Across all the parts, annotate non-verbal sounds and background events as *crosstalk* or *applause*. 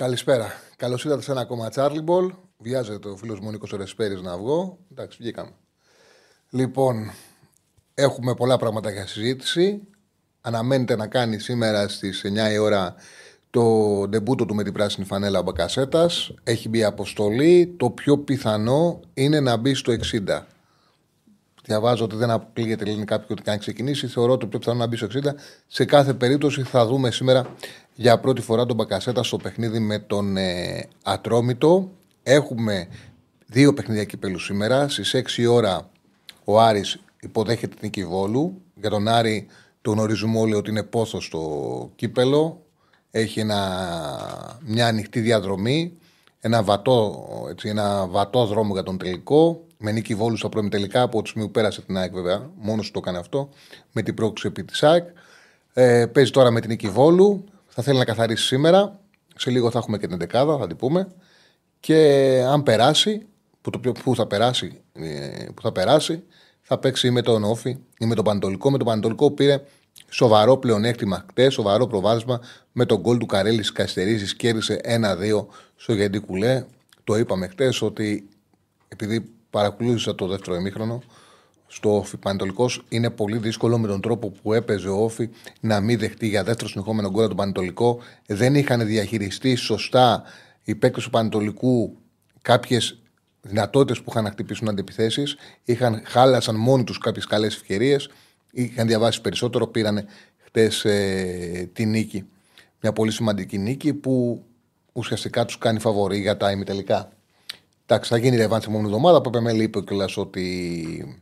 Καλησπέρα. Καλώς ήρθατε σε ένα ακόμα Charlie Ball. Βιάζεται ο φίλος μου Νίκος Ρεσπέρης να βγω. Εντάξει, βγήκαμε. Λοιπόν, έχουμε πολλά πράγματα για συζήτηση. Αναμένεται να κάνει σήμερα στις 9 η ώρα το ντεμπούτο του με την πράσινη φανέλα Μπακασέτας. Έχει μπει αποστολή. Το πιο πιθανό είναι να μπει στο 60. Διαβάζω ότι δεν αποκλείεται λένε κάποιοι ότι κάνει ξεκινήσει. Θεωρώ ότι πιο πιθανό να μπει στο 60. Σε κάθε περίπτωση θα δούμε σήμερα για πρώτη φορά τον Μπακασέτα στο παιχνίδι με τον ε, Ατρόμητο. Έχουμε δύο παιχνίδια κυπέλου σήμερα. Στις 6 ώρα ο Άρης υποδέχεται την νίκη Βόλου. Για τον Άρη τον γνωρίζουμε όλοι ότι είναι πόθος στο κύπελο. Έχει ένα, μια ανοιχτή διαδρομή. Ένα βατό, έτσι, ένα βατό δρόμο για τον τελικό. Με νίκη Βόλου στα πρώιμη τελικά από τη στιγμή που πέρασε την ΑΕΚ, βέβαια. Μόνος του το έκανε αυτό. Με την πρόκληση επί της ΑΕΚ. Ε, παίζει τώρα με την νίκη Βόλου. Θα θέλει να καθαρίσει σήμερα. Σε λίγο θα έχουμε και την δεκάδα, θα την πούμε. Και αν περάσει, που, το, που, θα, περάσει, ε, που θα περάσει, θα παίξει ή με τον Όφη ή με τον Παντολικό. Με τον Παντολικό πήρε σοβαρό πλεονέκτημα χτες, σοβαρό προβάδισμα με τον γκολ του Καρέλης Καστερίζης. Κέρδισε 1-2 στο Γεντή Κουλέ. Το είπαμε χτες ότι επειδή παρακολούθησα το δεύτερο ημίχρονο, στο Όφη Πανετολικός είναι πολύ δύσκολο με τον τρόπο που έπαιζε ο Όφη να μην δεχτεί για δεύτερο συνεχόμενο γκολ τον Πανετολικό. Δεν είχαν διαχειριστεί σωστά οι παίκτες του Πανετολικού κάποιες δυνατότητες που είχαν να χτυπήσουν αντιπιθέσεις. Είχαν, χάλασαν μόνοι τους κάποιες καλές ευκαιρίες. Είχαν διαβάσει περισσότερο. Πήραν χτες ε, τη νίκη. Μια πολύ σημαντική νίκη που ουσιαστικά τους κάνει φαβορή για τα ημιτελικά. Εντάξει, θα γίνει ρευάνση την επόμενη εβδομάδα. Ο Πεπεμέλη είπε κιόλας ότι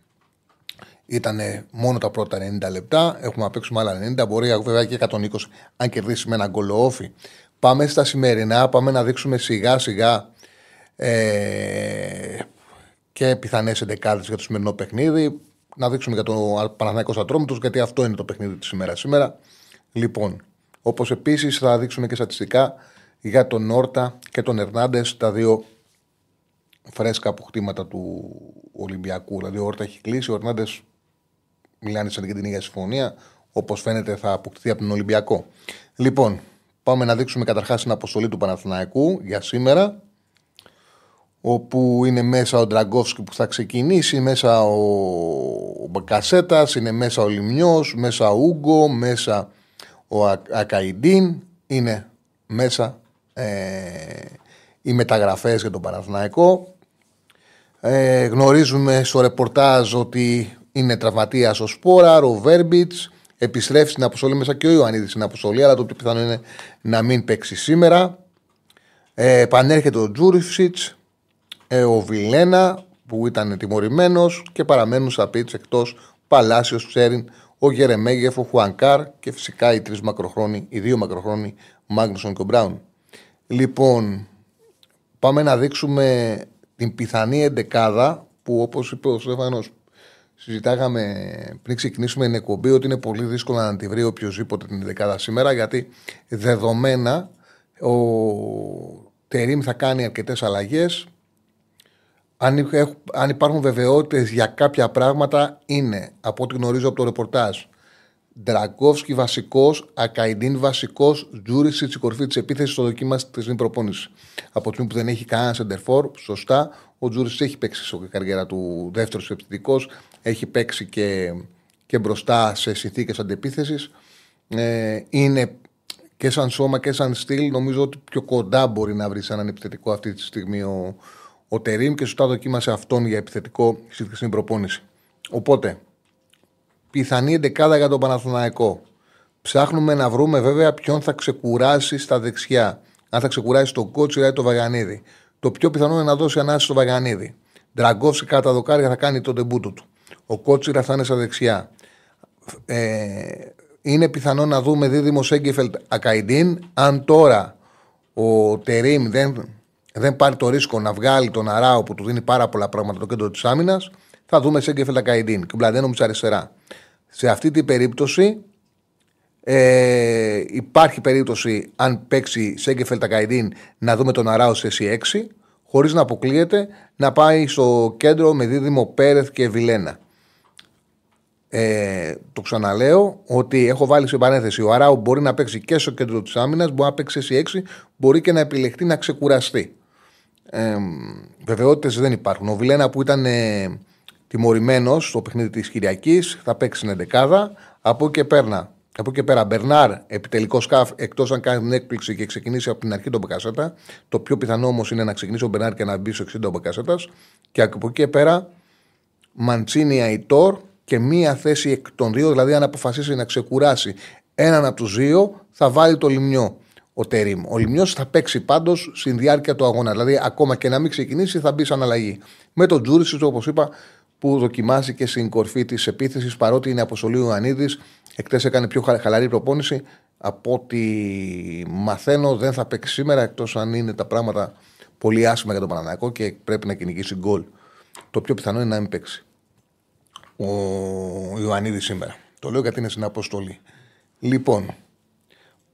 ήταν μόνο τα πρώτα 90 λεπτά. Έχουμε να παίξουμε άλλα 90. Μπορεί βέβαια και 120 αν κερδίσει με ένα γκολόφι. Πάμε στα σημερινά. Πάμε να δείξουμε σιγά σιγά ε, και πιθανές εντεκάδες για το σημερινό παιχνίδι. Να δείξουμε για τον Παναθηναϊκός Ατρόμητος, γιατί αυτό είναι το παιχνίδι της σήμερα σήμερα. Λοιπόν, όπως επίσης θα δείξουμε και στατιστικά για τον Νόρτα και τον Ερνάντες, τα δύο φρέσκα αποκτήματα του Ολυμπιακού. Δηλαδή, ο Όρτα έχει κλείσει, ο Ερνάντες μιλάνε σαν και την ίδια συμφωνία. Όπως φαίνεται, θα αποκτηθεί από τον Ολυμπιακό. Λοιπόν, πάμε να δείξουμε καταρχάς την αποστολή του Παναθηναϊκού για σήμερα. Όπου είναι μέσα ο Ντραγκόφσκι που θα ξεκινήσει, μέσα ο, ο Μπακασέτας, είναι μέσα ο Λιμιό, μέσα ο Ούγκο, μέσα ο Ακαϊντίν. Είναι μέσα ε, οι μεταγραφές για τον Παναθηναϊκό. Ε, γνωρίζουμε στο ρεπορτάζ ότι είναι τραυματίας ο Σπόρα, ο Βέρμπιτς. Επιστρέφει στην αποστολή μέσα και ο Ιωαννίδης στην αποστολή, αλλά το πιο πιθανό είναι να μην παίξει σήμερα. Ε, επανέρχεται ο Τζούριφσιτ, ε, ο Βιλένα που ήταν τιμωρημένος και παραμένουν στα πίτς εκτός Παλάσιος, Τσέριν, ο Γερεμέγεφ, ο Χουανκάρ και φυσικά οι τρεις μακροχρόνοι, οι δύο μακροχρόνοι Μάγνουσον και ο Μπράουν. Λοιπόν, πάμε να δείξουμε την πιθανή εντεκάδα που όπως είπε ο Στέφανος συζητάγαμε πριν ξεκινήσουμε την εκπομπή ότι είναι πολύ δύσκολο να τη βρει οποιοδήποτε την δεκάδα σήμερα γιατί δεδομένα ο Τερίμ θα κάνει αρκετές αλλαγές. Αν, αν υπάρχουν βεβαιότητες για κάποια πράγματα, είναι από ό,τι γνωρίζω από το ρεπορτάζ. Ντραγκόφσκι βασικός, Ακαϊντίν βασικός, Τζούρισιτς η κορφή της επίθεσης στο δοκίμα της προπόνησης. Από τη στιγμή που δεν έχει κανένα σεντερφόρ, σωστά, ο Τζούρισιτ έχει παίξει στην καριέρα του δεύτερος επιθετικός, έχει παίξει και, και μπροστά σε συνθήκες αντεπίθεσης. Ε, είναι και σαν σώμα και σαν στυλ, νομίζω ότι πιο κοντά μπορεί να βρει έναν επιθετικό αυτή τη στιγμή ο, ο Τερήμ και σωστά δοκίμασε αυτόν για επιθετικό στην προπόνηση. Οπότε, πιθανή εντεκάδα για τον Παναθηναϊκό. Ψάχνουμε να βρούμε βέβαια ποιον θα ξεκουράσει στα δεξιά. Αν θα ξεκουράσει τον Κότσιρα ή τον Βαγανίδη. Το πιο πιθανό είναι να δώσει ανάση στο Βαγανίδη. Ντραγκόφσκι κατά δοκάρια θα κάνει τον τεμπούτο του. Ο Κότσιρα θα είναι στα δεξιά. Ε, είναι πιθανό να δούμε δίδυμο Σέγκεφελτ Ακαϊντίν. Αν τώρα ο Τερήμ δεν, δεν πάρει το ρίσκο να βγάλει τον Αράο που του δίνει πάρα πολλά πράγματα το κέντρο της άμυνας, θα δούμε Σέγκεφελτ Ακαϊντίν και ο Μπλαντένο αριστερά. Σε αυτή την περίπτωση ε, υπάρχει περίπτωση, αν παίξει Σέγκεφελτ Ακαϊντίν, να δούμε τον Αράο σε C6, χωρίς να αποκλείεται να πάει στο κέντρο με δίδυμο Πέρεθ και Βιλένα. Ε, το ξαναλέω ότι έχω βάλει σε παρένθεση. Ο Αράου μπορεί να παίξει και στο κέντρο της άμυνας, μπορεί να παίξει σε 6, μπορεί και να επιλεχτεί να ξεκουραστεί. Ε, Βεβαιότητες δεν υπάρχουν. Ο Βιλένα που ήταν ε, τιμωρημένος στο παιχνίδι της Κυριακής θα παίξει στην 11. Από εκεί και πέρα, από εκεί πέρα Μπερνάρ, επιτελικό σκάφ, εκτός αν κάνει την έκπληξη και ξεκινήσει από την αρχή τον Μπεκασέτα. Το πιο πιθανό όμως είναι να ξεκινήσει ο Μπερνάρ και να μπει στο 60 τον Μπεκασέτα. Και από εκεί και πέρα Μαντσίνη Αϊτόρ, και μία θέση εκ των δύο, δηλαδή αν αποφασίσει να ξεκουράσει έναν από τους δύο, θα βάλει το λιμιό ο Τερήμ. Ο λιμιό θα παίξει πάντως στην διάρκεια του αγώνα. Δηλαδή, ακόμα και να μην ξεκινήσει, θα μπει σαν αλλαγή. Με τον Τζούρισιτς, όπως είπα, που δοκιμάζει και στην κορφή της επίθεσης, παρότι είναι αποστολή ο Ανίδη, εκτές έκανε πιο χαλαρή προπόνηση. Από ό,τι μαθαίνω, δεν θα παίξει σήμερα, εκτός αν είναι τα πράγματα πολύ άσχημα για τον Παναναναϊκό και πρέπει να κυνηγήσει γκολ. Το πιο πιθανό είναι να μην παίξει ο Ιωαννίδης σήμερα. Το λέω γιατί είναι στην αποστολή. Λοιπόν,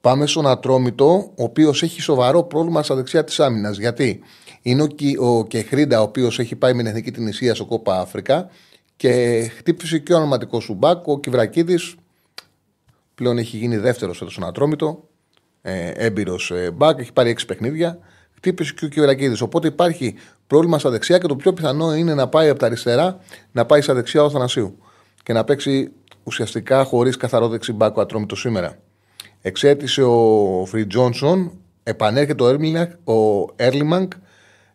πάμε στον Ατρόμητο, ο οποίος έχει σοβαρό πρόβλημα στα δεξιά της άμυνας. Γιατί είναι ο, ο Κεχρίντα, ο οποίος έχει πάει με την εθνική την Ισία στο Κόπα Αφρικα και χτύπησε και ο ονοματικός σου μπακ. Ο Κυβρακίδη πλέον έχει γίνει δεύτερος στον Ατρόμητο. Ε, Έμπειρος ε, μπακ, έχει πάρει έξι παιχνίδια. Χτύπησε και ο Κυβρακίδη. Οπότε υπάρχει πρόβλημα στα δεξιά και το πιο πιθανό είναι να πάει από τα αριστερά να πάει στα δεξιά ο Θανασίου και να παίξει ουσιαστικά χωρίς καθαρό δεξιμπάκο ατρόμητος σήμερα. Εξέτησε ο Φρι Τζόνσον, επανέρχεται ο Έρλιμανκ,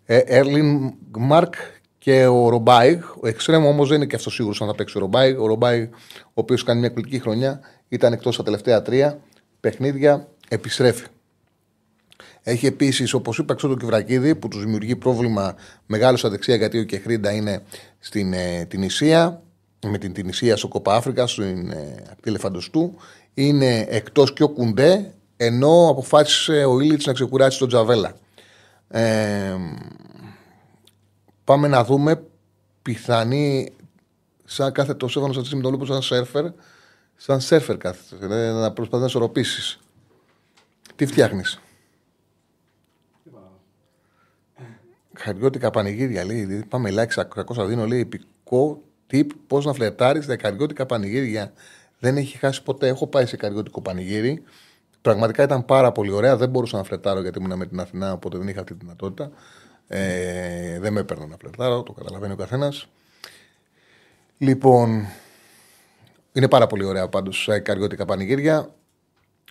Έρλιν Μαρκ και ο Ρομπάιγ. Ο Εξτρέμο όμως δεν είναι και αυτός σίγουρος αν θα παίξει ο Ρομπάιγ. Ο Ρομπάιγ, ο οποίος κάνει μια εκπληκτική χρονιά, ήταν εκτός τα τελευταία τρία παιχνίδια, επιστρέφει. Έχει επίσης, όπως είπα, έξω τον Κυβρακίδη που τους δημιουργεί πρόβλημα μεγάλος στα δεξιά γιατί ο Κεχρίντα είναι στην ε, την Ισία, με την, την Ισία στο Κοπα Αφρικα, στην ε, ακτή Λεφαντοστού. Είναι εκτός και ο Κουντέ, ενώ αποφάσισε ο Ήλιτ να ξεκουράσει τον Τζαβέλα. Ε, πάμε να δούμε πιθανή σαν κάθε το σέβανο σαν με τον σαν σέρφερ σαν σέρφερ κάθεται να προσπαθείς να ισορροπήσεις τι φτιάχνεις; Καριώτικα πανηγύρια λέει. Πάμε like 600 δίνω λέει επικό tip πώς να φλερτάρεις τα καριώτικα πανηγύρια. Δεν έχει χάσει ποτέ. Έχω πάει σε καριώτικο πανηγύρι. Πραγματικά ήταν πάρα πολύ ωραία. Δεν μπορούσα να φλερτάρω γιατί ήμουν με την Αθηνά, οπότε δεν είχα αυτή τη δυνατότητα. Ε, δεν με έπαιρνε να φλερτάρω, το καταλαβαίνει ο καθένας. Λοιπόν, είναι πάρα πολύ ωραία πάντως καριώτικα πανηγύρια.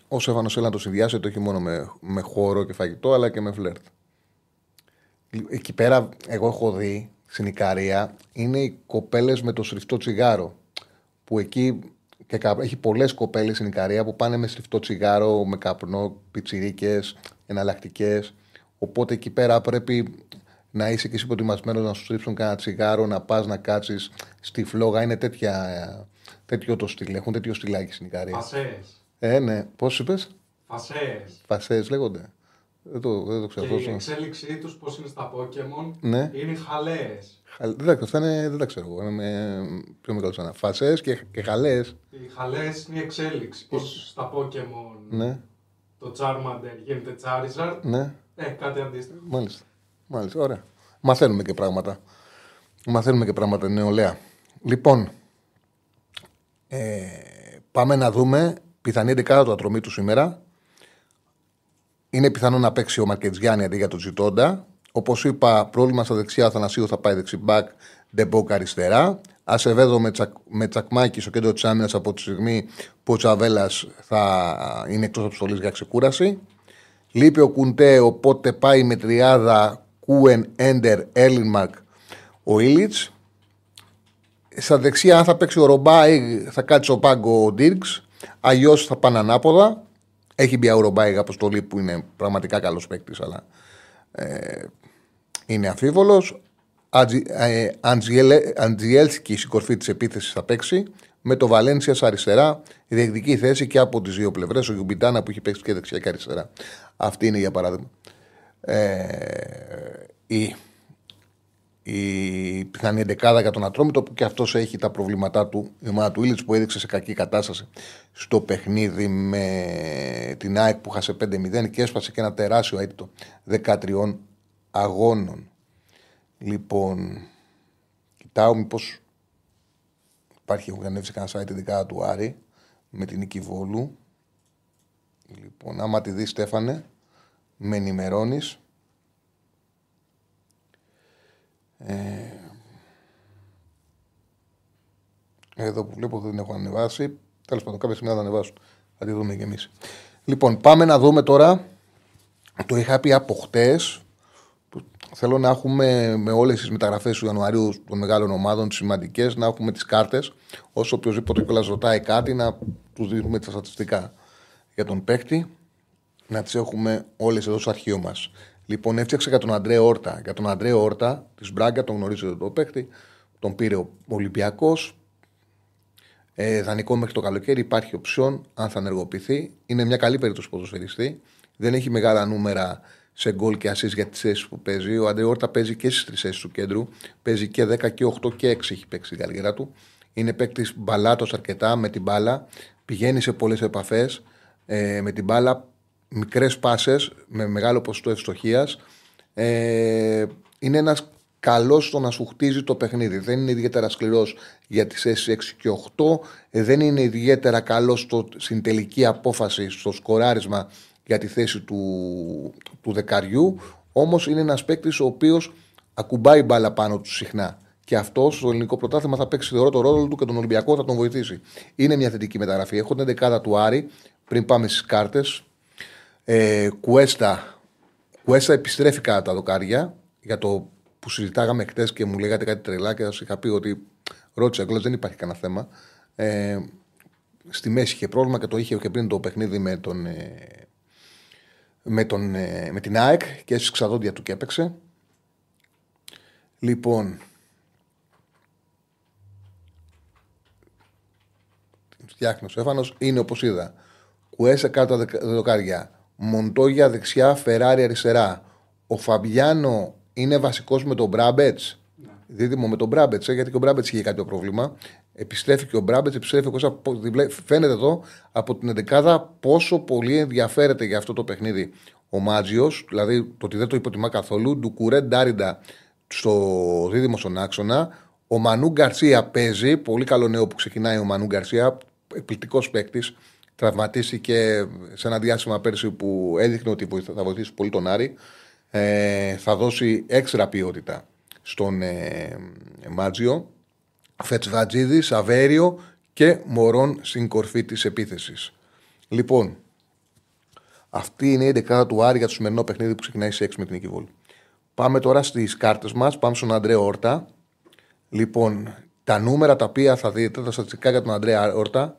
Ο Σέφανο θέλει να το συνδυάσει, όχι μόνο με, με χώρο και φαγητό, αλλά και με φλερτ. Εκεί πέρα, εγώ έχω δει στην Ικαρία, είναι οι κοπέλες με το σριφτό τσιγάρο. Που εκεί και έχει πολλές κοπέλες στην Ικαρία που πάνε με σριφτό τσιγάρο, με καπνό, πιτσιρίκες, εναλλακτικές. Οπότε εκεί πέρα πρέπει να είσαι και εσύ προετοιμασμένος να σου στρίψουν κανένα τσιγάρο, να πας να κάτσεις στη φλόγα. Είναι τέτοια, τέτοιο το στυλ. Έχουν τέτοιο στυλάκι στην Ικαρία. Φασές. Ε, ναι. Πώς είπες, Φασές. Φασές λέγονται. Δεν το, δεν το ξέρω. Και η εξέλιξή τους, πώς είναι στα Pokémon, ναι. είναι χαλαίε. Δεν, αυτά είναι, δεν τα ξέρω εγώ. Είμαι πιο μεγάλο σαν φασές και, και χαλές. Οι χαλές είναι η εξέλιξη. Πώς στα Pokémon ναι. το Charmander γίνεται Charizard. Ναι. Ε, κάτι αντίστοιχο. Μάλιστα. Μάλιστα. Ωραία. Μαθαίνουμε και πράγματα. Μαθαίνουμε και πράγματα νεολαία. Λοιπόν, ε, πάμε να δούμε πιθανή ενδεκάδα του Ατρομήτου σήμερα είναι πιθανό να παίξει ο Μαρκετζιάννη αντί για τον Τζιτόντα. Όπως είπα, πρόβλημα στα δεξιά, ο Αθανασίου θα πάει δεξί μπακ, Ντεμπόκ αριστερά. Ασεβέδο με, τσακ, με Τσακμάκη στο κέντρο της άμυνας από τη στιγμή που ο Τζαβέλλας θα είναι εκτός αποστολής για ξεκούραση. Λείπει ο Κουντέ, οπότε πάει με τριάδα Κούεν, Έντερ, Έλινμαρκ, ο Ήλιτς. Στα δεξιά, αν θα παίξει ο Ρομπάι, θα κάτσει ο πάγκο ο Ντίρξ. Αλλιώς θα πάνε ανάποδα. Έχει μπει Αουρομπάη αποστολή που είναι πραγματικά καλός παίκτης, αλλά ε, είναι αμφίβολος. Ε, Αντζιέλσκι στην κορφή της επίθεσης θα παίξει. με το Βαλένσια αριστερά. Η διεκδική θέση και από τις δύο πλευρές. Ο Γιουμπιτάνα που έχει παίξει και δεξιά και αριστερά. Αυτή είναι για παράδειγμα. Ε, η, η πιθανή εντεκάδα για τον Ατρόμητο που και αυτός έχει τα προβλήματά του. Η ομάδα του Ήλιτς που έδειξε σε κακή κατάσταση στο παιχνίδι με την ΑΕΚ που χάσε 5-0 και έσπασε και ένα τεράστιο αίτητο 13 αγώνων. Λοιπόν, κοιτάω μήπως υπάρχει, έχω κανένα site ειδικά του Άρη με την νίκη Βόλου. Λοιπόν, άμα τη δεις Στέφανε, με ενημερώνεις. Ε, εδώ που βλέπω δεν την έχω ανεβάσει. Τέλος πάντων, κάποια στιγμή θα την ανεβάσω. Θα τη δούμε κι εμείς. Λοιπόν, πάμε να δούμε τώρα. Το είχα πει από χτες. Θέλω να έχουμε με όλες τις μεταγραφές του Ιανουαρίου των μεγάλων ομάδων σημαντικές να έχουμε τις κάρτες. Όσο οποιοδήποτε κιόλας ρωτάει κάτι, να τους δίνουμε τα στατιστικά για τον παίκτη. Να τις έχουμε όλες εδώ στο αρχείο μας. Λοιπόν, έφτιαξα για τον Αντρέ Όρτα. Για τον Αντρέ Όρτα της Μπράγκα, τον γνωρίζετε το παίκτη. Τον πήρε ο Ολυμπιακός. Ε, δανεικό μέχρι το καλοκαίρι. Υπάρχει οψιόν αν θα ενεργοποιηθεί. Είναι μια καλή περίπτωση ποδοσφαιριστή. Δεν έχει μεγάλα νούμερα σε γκολ και ασεί για τις θέσεις που παίζει. Ο Αντρέ Όρτα παίζει και στις τρεις θέσεις του κέντρου. Παίζει και 10 και 8 και 6 έχει παίξει την καριέρα του. Είναι παίκτης μπαλάτος αρκετά με την μπάλα. Πηγαίνει σε πολλές επαφές. Ε, με την μπάλα μικρές πάσες με μεγάλο ποσοστό ευστοχίας. Ε, είναι ένας καλός στο να σου χτίζει το παιχνίδι. Δεν είναι ιδιαίτερα σκληρός για τις θέσει 6 και 8. Ε, δεν είναι ιδιαίτερα καλός στην τελική απόφαση, στο σκοράρισμα για τη θέση του, του δεκαριού. Όμως είναι ένας παίκτης ο οποίος ακουμπάει μπάλα πάνω του συχνά. Και αυτό στο ελληνικό πρωτάθλημα θα παίξει θεωρώ το ρόλο του και τον Ολυμπιακό θα τον βοηθήσει. Είναι μια θετική μεταγραφή. Έχω την δεκάδα του Άρη πριν πάμε στις κάρτες. Ε, Κουέστα. Κουέστα επιστρέφει κατά τα δοκάρια για το που συζητάγαμε χτες και μου λέγατε κάτι τρελά και σας είχα πει ότι ρώτησα εγώ, δεν υπάρχει κανένα θέμα. Ε, στη μέση είχε πρόβλημα και το είχε και πριν το παιχνίδι με, τον, ε, με, τον, ε, με την ΑΕΚ και έσυξε ξαδόντια του και έπαιξε. Λοιπόν, φτιάχνει ο Στέφανος είναι όπως είδα. Κουέστα κάτω τα δοκάρια. Μοντόγια δεξιά, Φεράρι αριστερά. Ο Φαμπιάνο είναι βασικός με τον Μπράμπετς; Ναι. Δίδυμο με τον Μπράμπετς, ε, γιατί και ο Μπράμπετς είχε κάποιο πρόβλημα. Επιστρέφει και ο Μπράμπετς, επιστρέφει ο Κώστα. Φαίνεται εδώ από την 11 πόσο πολύ ενδιαφέρεται για αυτό το παιχνίδι ο Μάτζιος. Δηλαδή το ότι δεν το υποτιμά καθόλου. Ντουκουρέ Ντάριντα στο δίδυμο στον άξονα. Ο Μανού Γκαρσία παίζει. Πολύ καλό νέο που ξεκινάει ο Μανού Γκαρσία. Εκπληκτικός παίκτης. Τραυματίστηκε σε ένα διάστημα πέρσι που έδειχνε ότι θα βοηθήσει πολύ τον Άρη. Ε, θα δώσει έξτρα ποιότητα στον ε, Μάτζιο. Φετσβατζίδης, Αβέριο και Μωρόν στην κορφή της επίθεσης. Λοιπόν, αυτή είναι η δεκάδα του Άρη για το σημερινό παιχνίδι που ξεκινάει σε 6 με την Οικηβόλη. Πάμε τώρα στις κάρτες μας. Πάμε στον Αντρέ Όρτα. Λοιπόν, τα νούμερα τα οποία θα δείτε, τα στατιστικά για τον Αντρέ Όρτα,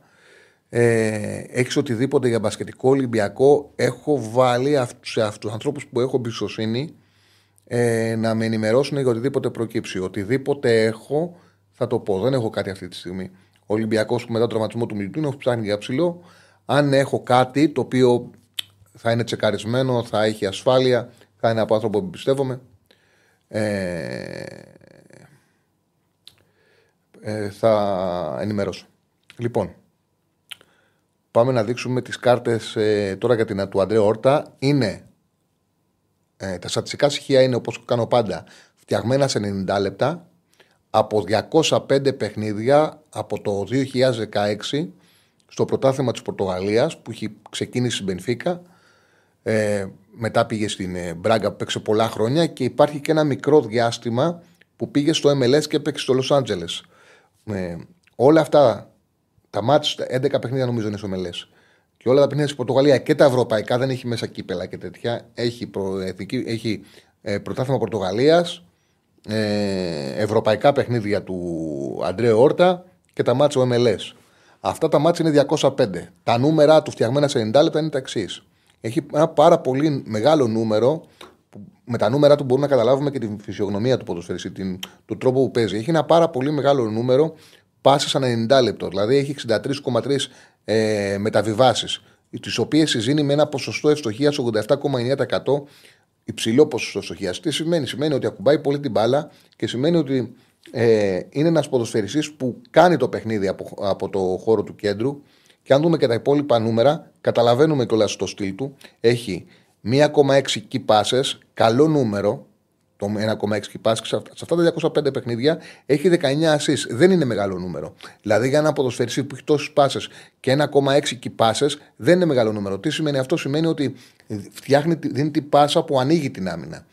ε, έχεις οτιδήποτε για μπασκετικό Ολυμπιακό, έχω βάλει σε αυτού τους ανθρώπους που έχω εμπιστοσύνη ε, να με ενημερώσουν για οτιδήποτε προκύψει. Οτιδήποτε έχω, θα το πω. Δεν έχω κάτι αυτή τη στιγμή. Ο Ολυμπιακός που μετά τον τραυματισμό του μιλητού είναι ψάχνει για ψηλό. Αν έχω κάτι το οποίο θα είναι τσεκαρισμένο, θα έχει ασφάλεια, θα είναι από άνθρωπο που πιστεύομαι. Ε, ε, θα ενημερώσω. Λοιπόν, Πάμε να δείξουμε τις κάρτες ε, τώρα για την του Αντρέα Όρτα. Είναι, ε, τα στατιστικά στοιχεία είναι όπως κάνω πάντα, φτιαγμένα σε 90 λεπτά από 205 παιχνίδια από το 2016 στο πρωτάθλημα της Πορτογαλίας που έχει ξεκίνησει στην Μπενφίκα ε, μετά πήγε στην ε, Μπράγκα που παίξε πολλά χρόνια και υπάρχει και ένα μικρό διάστημα που πήγε στο MLS και παίξε στο Λος Άντζελες. Ε, όλα αυτά τα μάτια, 11 παιχνίδια νομίζω είναι σομελέ. Και όλα τα παιχνίδια στην Πορτογαλίας και τα ευρωπαϊκά δεν έχει μέσα κύπελα και τέτοια. Έχει, προ, έχει ε, πρωτάθλημα Πορτογαλίας, ε, ευρωπαϊκά παιχνίδια του Αντρέο Όρτα και τα μάτια MLS. Αυτά τα μάτια είναι 205. Τα νούμερα του φτιαγμένα σε 90 λεπτά είναι τα εξής. Έχει ένα πάρα πολύ μεγάλο νούμερο. Που με τα νούμερα του μπορούμε να καταλάβουμε και τη φυσιογνωμία του ποδοσφαιριστή, τον τρόπο που παίζει. Έχει ένα πάρα πολύ μεγάλο νούμερο πάσει ανά 90 λεπτό. Δηλαδή έχει 63,3 ε, μεταβιβάσεις, τις οποίες συζήνει με ένα ποσοστό ευστοχίας 87,9%. Υψηλό ποσοστό ευστοχίας. Τι σημαίνει, σημαίνει ότι ακουμπάει πολύ την μπάλα και σημαίνει ότι ε, είναι ένας ποδοσφαιριστής που κάνει το παιχνίδι από, από το χώρο του κέντρου. Και αν δούμε και τα υπόλοιπα νούμερα, καταλαβαίνουμε κιόλας το στυλ του. Έχει 1,6 key passes, καλό νούμερο, το 1,6 key passes. Σε αυτά τα 205 παιχνίδια έχει 19 assists. Δεν είναι μεγάλο νούμερο. Δηλαδή για ένα ποδοσφαιριστή που έχει τόσες passes και 1,6 key passes δεν είναι μεγάλο νούμερο. Τι σημαίνει αυτό, σημαίνει ότι φτιάχνει, δίνει την πάσα που ανοίγει την άμυνα.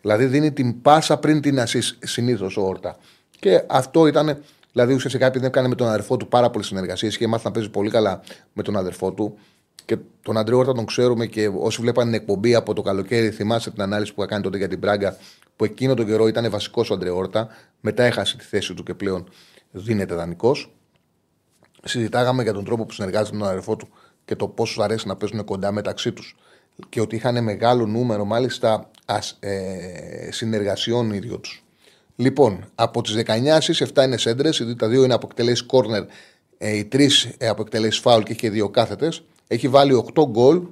Δηλαδή δίνει την πάσα πριν την assist συνήθως ο Όρτα. Και αυτό ήταν, δηλαδή ουσιαστικά επειδή έκανε με τον αδερφό του πάρα πολλές συνεργασίες και μάθει να παίζει πολύ καλά με τον αδερφό του. Και τον Αντρέο Όρτα τον ξέρουμε και όσοι βλέπαν την εκπομπή από το καλοκαίρι, θυμάστε την ανάλυση που έκανε τότε για την Πράγκα, που εκείνο τον καιρό ήταν βασικός ο Αντρέο Όρτα. Μετά έχασε τη θέση του και πλέον δίνεται δανεικός. Συζητάγαμε για τον τρόπο που συνεργάζεται με τον αδερφό του και το πόσο αρέσει να παίζουν κοντά μεταξύ τους. Και ότι είχαν μεγάλο νούμερο μάλιστα ε, συνεργασιών οι ίδιοι τους. Λοιπόν, από τις 19 στι 7 είναι σέντρες, δηλαδή τα δύο είναι από εκτελέσεις κόρνερ, οι τρεις ε, από εκτελέσεις φάουλ και έχει δύο κάθετες. Έχει βάλει 8 γκολ.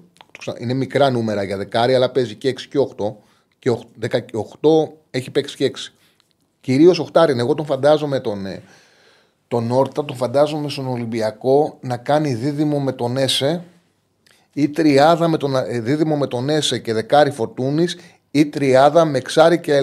Είναι μικρά νούμερα για δεκάρι, αλλά παίζει και 6 και 8. Και 8 έχει παίξει και 6. Κυρίως 8 είναι. Εγώ τον φαντάζομαι τον, ε, τον Όρτα, τον φαντάζομαι στον Ολυμπιακό να κάνει δίδυμο με τον Έσε ή τριάδα με τον, ε, δίδυμο με τον Έσε και δεκάρι Φορτούνης ή τριάδα με Ξάρι και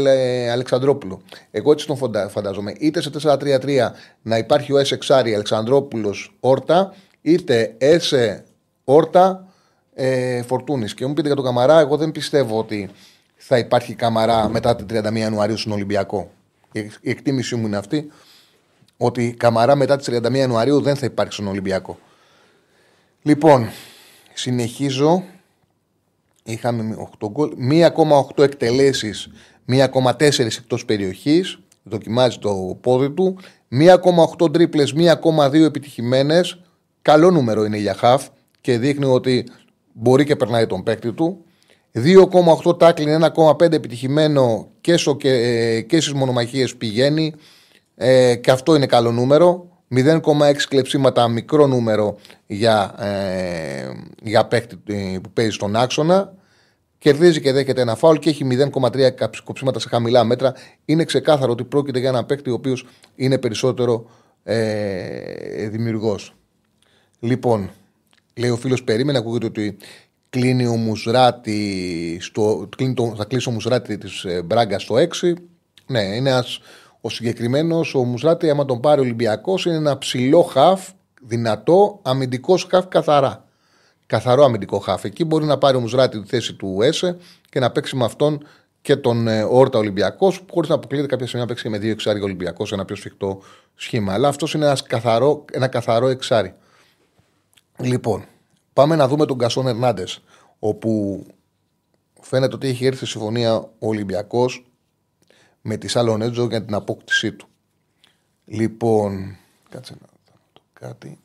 Αλεξανδρόπουλο. Εγώ έτσι τον φαντάζομαι. Είτε σε 4-3-3 να υπάρχει ο Έσε Ξάρι, Αλεξανδρόπουλος, Όρτα, είτε Έσε Όρτα, ε, Φορτούνης. Και μου πείτε για τον Καμαρά, εγώ δεν πιστεύω ότι θα υπάρχει Καμαρά μετά την 31 Ιανουαρίου στον Ολυμπιακό. Η εκτίμησή μου είναι αυτή ότι Καμαρά μετά τις 31 Ιανουαρίου δεν θα υπάρχει στον Ολυμπιακό. Λοιπόν, συνεχίζω Είχαμε 8 γκολ. 1,8 εκτελέσεις, 1,4 εκτός περιοχής. Δοκιμάζει το πόδι του. 1,8 τρίπλες, 1,2 επιτυχημένες. Καλό νούμερο είναι για χαφ και δείχνει ότι μπορεί και περνάει τον παίκτη του. 2,8 τάκλιν, 1,5 επιτυχημένο και, στο, και, ε, και στις μονομαχίες πηγαίνει. Ε, και αυτό είναι καλό νούμερο. 0,6 κλεψίματα, μικρό νούμερο για, ε, για παίκτη ε, που παίζει στον άξονα. Κερδίζει και δέχεται ένα φάουλ και έχει 0,3 κοψίματα σε χαμηλά μέτρα. Είναι ξεκάθαρο ότι πρόκειται για ένα παίκτη ο οποίος είναι περισσότερο ε, δημιουργός. Λοιπόν, λέει ο φίλος, περίμενε, ακούγεται ότι κλείνει ο Μουσράτη στο, κλείνει το, θα κλείσει ο Μουσράτη της ε, Μπράγκας στο 6. Ναι, είναι ένας, ο συγκεκριμένος ο Μουσράτη, άμα τον πάρει ο Ολυμπιακός, είναι ένα ψηλό χαφ, δυνατό, αμυντικός χαφ καθαρά καθαρό αμυντικό χάφ. Εκεί μπορεί να πάρει ο Μουζράτη τη θέση του Έσε και να παίξει με αυτόν και τον ε, Όρτα Ολυμπιακός, χωρίς να αποκλείεται κάποια στιγμή να παίξει με δύο εξάρι Ολυμπιακός, ένα πιο σφιχτό σχήμα. Αλλά αυτός είναι ένας καθαρό, ένα καθαρό εξάρι. Λοιπόν, πάμε να δούμε τον Κασόν Ερνάντες, όπου φαίνεται ότι έχει έρθει συμφωνία ο Ολυμπιακός με τη Σαλονέτζο για την απόκτησή του. Λοιπόν, κάτσε να δω κάτι.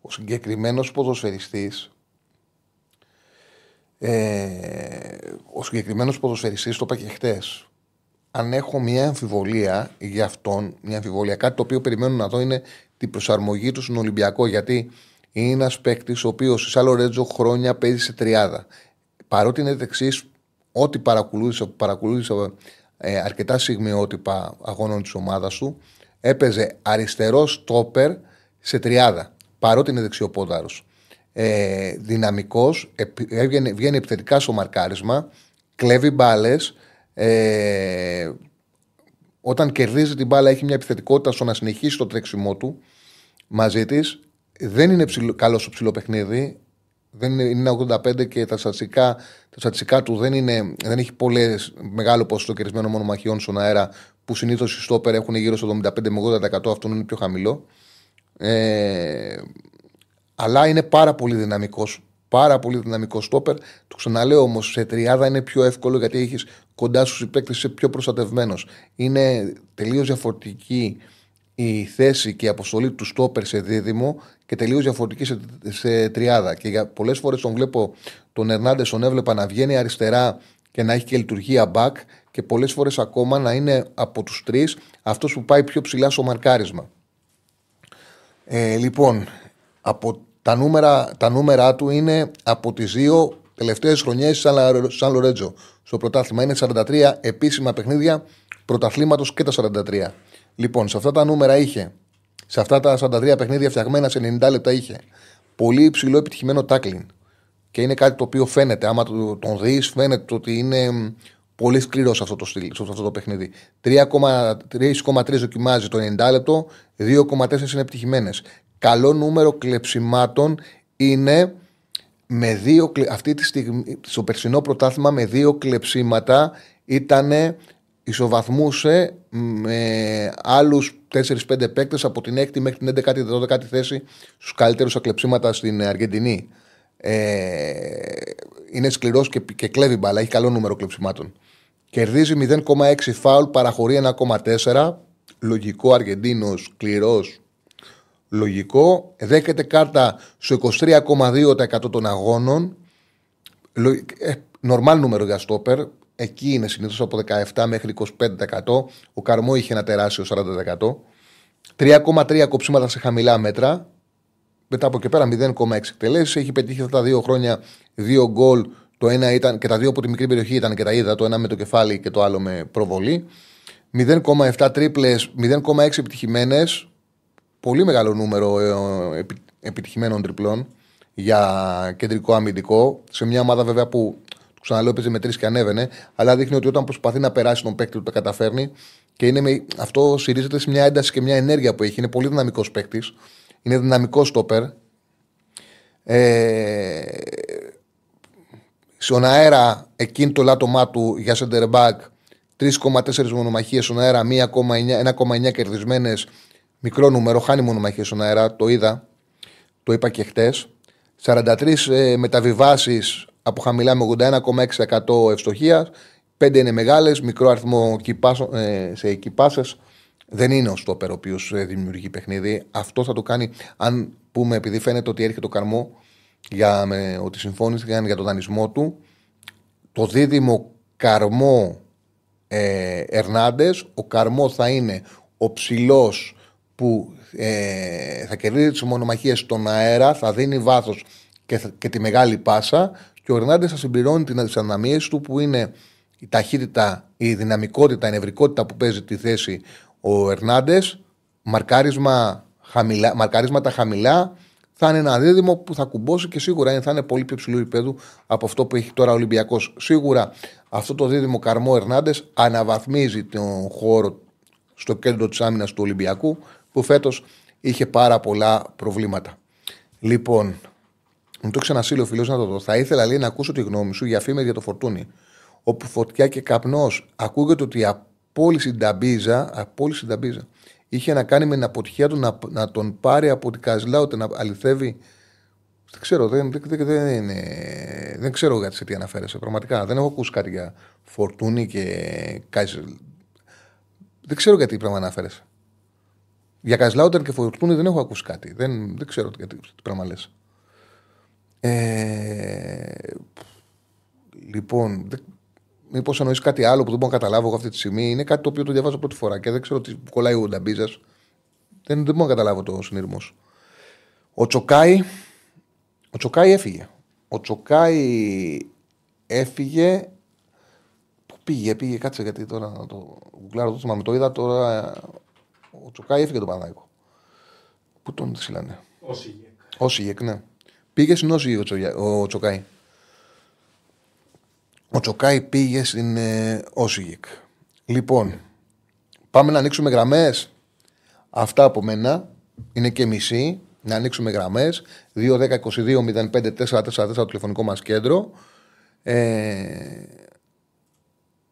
Ο συγκεκριμένος ποδοσφαιριστής ε, ο συγκεκριμένος ποδοσφαιριστής το είπα και χτες. Αν έχω μια αμφιβολία για αυτόν, μια αμφιβολία, κάτι το οποίο περιμένω να δω είναι την προσαρμογή του στον Ολυμπιακό. Γιατί είναι ένας παίκτης ο οποίος σε Σάλο Ρέτζο χρόνια παίζει σε τριάδα. Παρότι είναι δεξί, ό,τι παρακολούθησα, παρακολούθησα ε, αρκετά στιγμιότυπα αγώνων της ομάδας του, έπαιζε αριστερό στόπερ σε τριάδα. Παρότι είναι δεξιοπόδαρο. Ε, Δυναμικός, βγαίνει επιθετικά στο μαρκάρισμα, κλέβει μπάλες. Ε, όταν κερδίζει την μπάλα, έχει μια επιθετικότητα στο να συνεχίσει το τρέξιμό του μαζί της. Δεν είναι καλός στο ψηλό παιχνίδι δεν είναι, είναι 85 και τα στατιστικά, τα στατιστικά του δεν, είναι, δεν έχει πολύ μεγάλο ποσοστό κερδισμένων μονομαχιών στον αέρα που συνήθως οι στόπερ έχουν γύρω στο 75 με 80%. Αυτό είναι πιο χαμηλό. Ε, αλλά είναι πάρα πολύ δυναμικός. Πάρα πολύ δυναμικός στόπερ. Το ξαναλέω όμως, σε τριάδα είναι πιο εύκολο γιατί έχεις κοντά στους συμπαίκτε, είσαι πιο προστατευμένος. Είναι τελείως διαφορετική η θέση και η αποστολή του στόπερ σε δίδυμο και τελείως διαφορετική σε, σε τριάδα. Και για πολλές φορές τον βλέπω τον Ερνάντες, τον έβλεπα να βγαίνει αριστερά και να έχει και λειτουργία back και πολλές φορές ακόμα να είναι από τους τρεις αυτός που πάει πιο ψηλά στο μαρκάρισμα. Ε, λοιπόν, από τα νούμερα, τα νούμερα του είναι από τις δύο τελευταίες χρονιές Σαν Λορέτζο. Στο πρωτάθλημα είναι 43 επίσημα παιχνίδια πρωταθλήματος και τα 43. Λοιπόν, σε αυτά τα νούμερα είχε, σε αυτά τα 43 παιχνίδια φτιαγμένα σε 90 λεπτά είχε πολύ υψηλό επιτυχημένο τάκλιν. Και είναι κάτι το οποίο φαίνεται, άμα τον δεις, φαίνεται ότι είναι πολύ σκληρό σε αυτό το, στυλ, σε αυτό το παιχνίδι. 3,3 δοκιμάζει το 90 λεπτό, 2,4 είναι επιτυχημένες. Καλό νούμερο κλεψιμάτων είναι με δύο, αυτή τη στιγμή, στο περσινό πρωτάθλημα με δύο κλεψίματα ήταν ισοβαθμούσε με άλλους 4-5 παίκτες από την 6η μέχρι την 11η-12η θέση στους καλύτερους ακλεψίματα στην Αργεντινή. Ε, είναι σκληρός και, και κλέβει μπαλά, έχει καλό νούμερο κλεψιμάτων. Κερδίζει 0,6 φάουλ, παραχωρεί 1,4. Λογικό Αργεντίνος, σκληρός, λογικό. Δέχεται κάρτα στο 23,2% των αγώνων. Ε, νορμάλ νούμερο για στόπερ. Εκεί είναι συνήθως από 17 μέχρι 25%. Ο Καρμό είχε ένα τεράστιο 40%. 3,3 κοψίματα σε χαμηλά μέτρα. Μετά από εκεί πέρα 0,6 εκτελέσεις. Έχει πετύχει αυτά τα δύο χρόνια δύο γκολ. Το ένα ήταν και τα δύο από τη μικρή περιοχή ήταν και τα είδα. Το ένα με το κεφάλι και το άλλο με προβολή. 0,7 τρίπλες, 0,6 επιτυχημένες. Πολύ μεγάλο νούμερο ε, επιτυχημένων τριπλών για κεντρικό αμυντικό. Σε μια ομάδα βέβαια που του ξαναλέω έπαιζε με τρεις και ανέβαινε, αλλά δείχνει ότι όταν προσπαθεί να περάσει τον παίκτη του τα καταφέρνει και είναι με, αυτό στηρίζεται σε μια ένταση και μια ενέργεια που έχει. Είναι πολύ δυναμικός παίκτης. Είναι δυναμικός στόπερ. Ε, στον αέρα, εκείνη το λάτωμά του για center back, 3,4 μονομαχίες στον αέρα, 1,9 κερδισμένες. Μικρό νούμερο, χάνει μονομαχίε στον αέρα, το είδα, το είπα και χτες. 43 ε, μεταβιβάσεις από χαμηλά με 81,6% ευστοχίας. 5 είναι μεγάλες, μικρό αριθμό ε, σε εκυπάσε. Δεν είναι ο στόπερ ο οποίος ε, δημιουργεί παιχνίδι. Αυτό θα το κάνει αν πούμε, επειδή φαίνεται ότι έρχεται το καρμό για, με, ότι συμφώνησαν για τον δανεισμό του. Το δίδυμο καρμό ε, Ερνάντες, ο καρμό θα είναι ο ψηλός που ε, θα κερδίζει τις μονομαχίε στον αέρα, θα δίνει βάθος και, και τη μεγάλη πάσα και ο Ερνάντες θα συμπληρώνει τις αδυναμίε του που είναι η ταχύτητα, η δυναμικότητα, η νευρικότητα που παίζει τη θέση ο Ερνάντες, μαρκάρισμα χαμηλά, μαρκαρίσματα χαμηλά, θα είναι ένα δίδυμο που θα κουμπώσει και σίγουρα θα είναι πολύ πιο υψηλού επίπεδου από αυτό που έχει τώρα ο Ολυμπιακός. Σίγουρα αυτό το δίδυμο Καρμό Ερνάντες αναβαθμίζει τον χώρο στο κέντρο της άμυνας του Ολυμπιακού που φέτος είχε πάρα πολλά προβλήματα. Λοιπόν, μου το ξανασύλλει ο φίλος να το δω. Θα ήθελα λέει, να ακούσω τη γνώμη σου για φήμε για το φορτούνι. Όπου φωτιά και καπνός ακούγεται ότι η απόλυση Νταμπίζα, απόλυση Νταμπίζα είχε να κάνει με την αποτυχία του να, να τον πάρει από την Καζλάου, να αληθεύει. Δεν ξέρω, δεν, δεν, δεν, δεν, δεν ξέρω γιατί σε τι αναφέρεσαι. Πραγματικά δεν έχω ακούσει κάτι για φορτούνι και Κάιζελ. Δεν ξέρω γιατί πράγμα αναφέρεσαι. Για Καζλάουτερ και Φορτούνι δεν έχω ακούσει κάτι. Δεν, δεν ξέρω γιατί τι πράγμα λες. Ε, λοιπόν, μήπως εννοείς κάτι άλλο που δεν μπορώ να καταλάβω εγώ αυτή τη στιγμή. Είναι κάτι το οποίο το διαβάζω πρώτη φορά και δεν ξέρω τι κολλάει ο Νταμπίζας. Δεν, δεν μπορώ να καταλάβω το συνειρμός. Ο Τσοκάη, ο Τσοκάη έφυγε. Ο Τσοκάη έφυγε. Πού πήγε, πήγε, κάτσε γιατί τώρα να το γουγκλάρω, το θυμάμαι. Το είδα τώρα. Ο Τσοκάη έφυγε το Παναγικό. Πού τον στείλανε. Όσιγεκ. Όσιγεκ, ναι. Πήγε στην Όσιγεκ ο, ο Τσοκάη. Ο Τσοκάη πήγε στην ε, Όσιγικ. Λοιπόν, πάμε να ανοίξουμε γραμμές. Αυτά από μένα. Είναι και μισή. Να ανοίξουμε γραμμές. 2-10-22-05-4-4-4 το τηλεφωνικό μας κέντρο. Ε,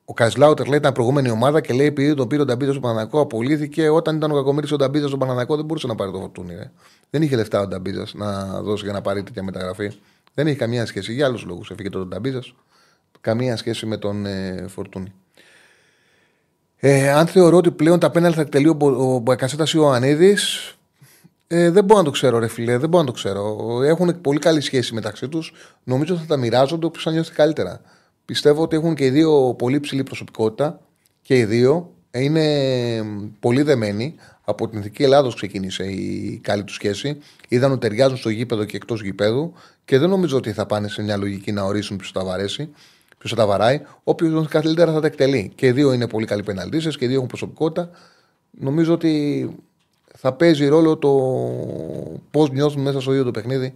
ο Κασλάουτερ λέει ήταν προηγούμενη ομάδα και λέει επειδή τον πήρε ο Νταμπίζα στο Παναναναϊκό, απολύθηκε. Όταν ήταν ο Κακομίρης ο Νταμπίζα στο Παναναναϊκό, δεν μπορούσε να πάρει το φορτούνι. Ε. Δεν είχε λεφτά ο Νταμπίζα να δώσει για να πάρει τέτοια μεταγραφή. Δεν είχε καμία σχέση. Για άλλους λόγους έφυγε τον Νταμπίζα καμία σχέση με τον ε, Φορτούνη. Ε, αν θεωρώ ότι πλέον τα πέναλ θα εκτελεί ο, ο Μπακασέτα ή ο Ανίδης, Ε, δεν μπορώ να το ξέρω, ρε φιλέ, δεν μπορώ να το ξέρω. Έχουν πολύ καλή σχέση μεταξύ τους. Νομίζω ότι θα τα μοιράζονται όποιο θα νιώθει καλύτερα. Πιστεύω ότι έχουν και οι δύο πολύ ψηλή προσωπικότητα και οι δύο είναι πολύ δεμένοι. Από την Εθνική Ελλάδος ξεκίνησε η καλή του σχέση. Είδαν ότι ταιριάζουν στο γήπεδο και εκτός γήπεδου και δεν νομίζω ότι θα πάνε σε μια λογική να ορίσουν ποιος θα βαρέσει, ποιος θα τα βαράει. Όποιος καλύτερα θα τα εκτελεί. Και οι δύο είναι πολύ καλοί πεναλτίστες και οι δύο έχουν προσωπικότητα. Νομίζω ότι θα παίζει ρόλο το πώς νιώθουν μέσα στο ίδιο το παιχνίδι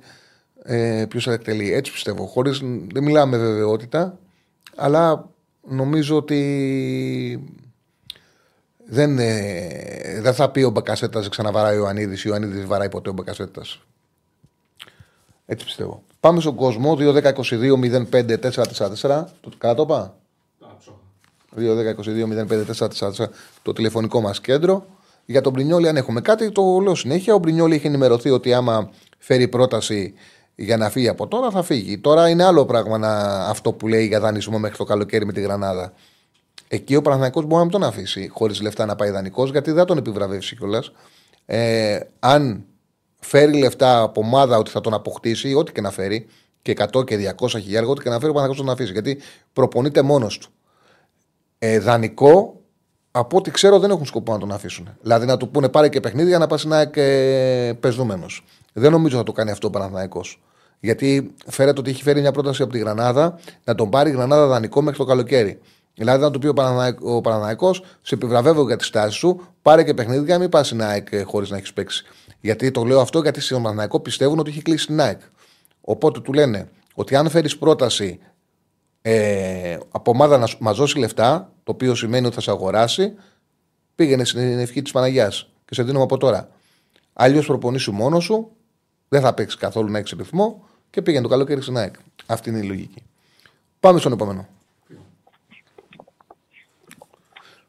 ε, ποιος θα εκτελεί. Έτσι πιστεύω. Χωρίς, δεν μιλάμε βεβαιότητα, αλλά νομίζω ότι δεν, ε, δεν θα πει ο Μπακασέτας ξαναβαράει ο Ιωαννίδη ή ο Ιωαννίδη βαράει ποτέ ο Μπακασέτας. Έτσι πιστεύω. Πάμε στον κόσμο 2-10-22-05-444. Το κάτω πά. 2-10-22-05-444 το τηλεφωνικό μας κέντρο. Για τον Μπρινιόλη, αν έχουμε κάτι, το λέω συνέχεια. Ο Μπρινιόλη έχει ενημερωθεί ότι άμα φέρει πρόταση για να φύγει από τώρα, θα φύγει. Τώρα είναι άλλο πράγμα να, αυτό που λέει για δανεισμό μέχρι το καλοκαίρι με τη Γρανάδα. Εκεί ο Παναθηναϊκός μπορεί να μην τον αφήσει χωρίς λεφτά να πάει δανεικός, γιατί δεν τον επιβραβεύσει κιόλας. Ε, αν φέρει λεφτά από ομάδα ότι θα τον αποκτήσει, ό,τι και να φέρει, και 100 και 200 χιλιάρια, ό,τι και να φέρει, ο Παναθηναϊκός τον αφήσει. Γιατί προπονείται μόνος του. Ε, δανεικό, από ό,τι ξέρω, δεν έχουν σκοπό να τον αφήσουν. Δηλαδή να του πούνε πάρε και παιχνίδι για να πας να και πεζούμενος. Δεν νομίζω θα το κάνει αυτό ο Παναθηναϊκός. Γιατί φέρεται ότι έχει φέρει μια πρόταση από τη Γρανάδα να τον πάρει η Γρανάδα δανεικό μέχρι το καλοκαίρι. Δηλαδή, να του πει ο Παναναναϊκό, σε επιβραβεύω για τη στάση σου, πάρε και παιχνίδι για να μην πας στην ΑΕΚ χωρίς να έχεις παίξει. Γιατί το λέω αυτό, γιατί στον Παναναναϊκό πιστεύουν ότι έχει κλείσει την ΑΕΚ. Οπότε του λένε ότι αν φέρεις πρόταση ε, από ομάδα να μα δώσει λεφτά, το οποίο σημαίνει ότι θα σε αγοράσει, πήγαινε στην ευχή της Παναγιάς και σε δίνουμε από τώρα. Αλλιώς προπονήσου μόνος σου, δεν θα παίξει καθόλου να έχει ρυθμό και πήγαινε το καλοκαίρι στην ΑΕΚ. Αυτή είναι η λογική. Πάμε στον επόμενο.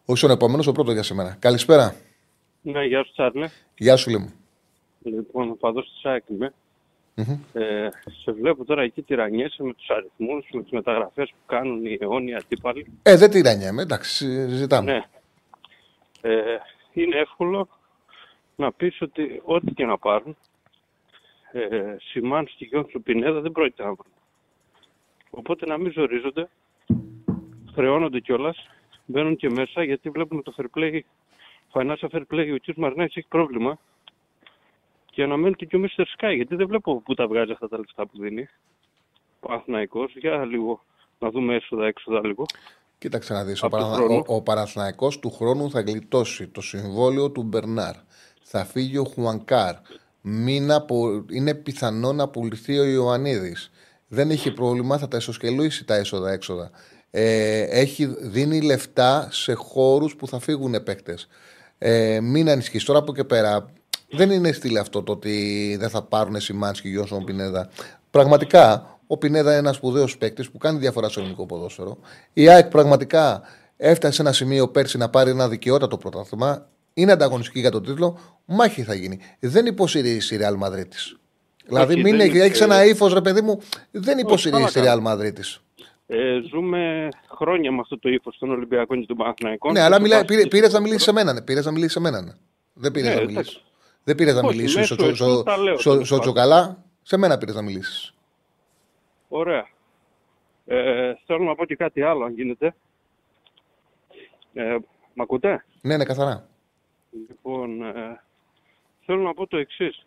Όχι στον επόμενο, στο πρώτο για σήμερα. Καλησπέρα. Ναι, γεια σου Τσάρλε. Γεια σου Λίμου. Λοιπόν, ο παδός της ΑΕΚ είμαι. Ε, σε βλέπω τώρα εκεί τυραννιέσαι με τους αριθμούς, με τις μεταγραφές που κάνουν οι αιώνιοι αντίπαλοι. Ε, δεν τυραννιέμαι, εντάξει, συζητάμε. Ναι. Ε, είναι εύκολο να πεις ότι ό,τι και να πάρουν, ε, Σιμάν, Στοιχειών, του Πινέδα δεν πρόκειται να βρουν. Οπότε να μην ζορίζονται, χρεώνονται κιόλας, μπαίνουν και μέσα γιατί βλέπουν το fair play, financial fair play, ο κ. Μαρνέης έχει πρόβλημα και αναμένουν και, και ο Mr. Sky, γιατί δεν βλέπω πού τα βγάζει αυτά τα λεφτά που δίνει. Ο Αθηναϊκός, για λίγο να δούμε έσοδα, έξοδα λίγο. Κοίταξε να δεις, ο, Από του Παραθυνα... χρόνου. ο, ο Παναθηναϊκός του χρόνου θα γλιτώσει το συμβόλαιο του Μπερνάρ. Θα φύγει ο Χουανκάρ. Μην απο... Είναι πιθανό να πουληθεί ο Ιωαννίδης. Δεν έχει πρόβλημα, θα τα ισοσκελούσει τα έσοδα-έξοδα. Ε, έχει, δίνει λεφτά σε χώρους που θα φύγουν παίκτες. Ε, μην ανησυχείς. Τώρα από και πέρα δεν είναι στυλ αυτό το ότι δεν θα πάρουν Σιμάνσκι και Γιώσον Πινέδα. Πραγματικά ο Πινέδα είναι ένας σπουδαίος παίκτης που κάνει διαφορά στο ελληνικό ποδόσφαιρο. Η ΑΕΚ πραγματικά έφτασε σε ένα σημείο πέρσι να πάρει ένα δικαιότατο πρωτάθλημα. Είναι ανταγωνιστική για τον τίτλο. Μάχη θα γίνει. Δεν υποστηρίζει η Real Madrid. Δηλαδή, Όχι, μην δεν έχει, είναι- έχεις ένα ύφος, ρε παιδί μου, δεν υποστηρίζει η καλά Real Madrid. Ε, ζούμε χρόνια με αυτό το ύφος των Ολυμπιακών και των Παναθηναϊκών. Ναι, αλλά Το μιλά, βάζει πήρε, και πήρες στο να μιλήσεις σε μένα. ναι. Πήρες να μιλήσεις σε μένα. ναι. Δεν πήρες Ναι, να εντάξει. μιλήσεις. Δεν πήρες να Όχι, μιλήσεις μέσω στο, στο, εσού τα λέω, στο, τέλος στο πάντων. Τσοκαλά. Σε μένα πήρες να μιλήσεις. Ωραία. Ε, θέλω να πω και κάτι άλλο, αν γίνεται. Ε, μ' ακούτε; Ναι, ναι, καθαρά. Λοιπόν, ε, θέλω να πω το εξής.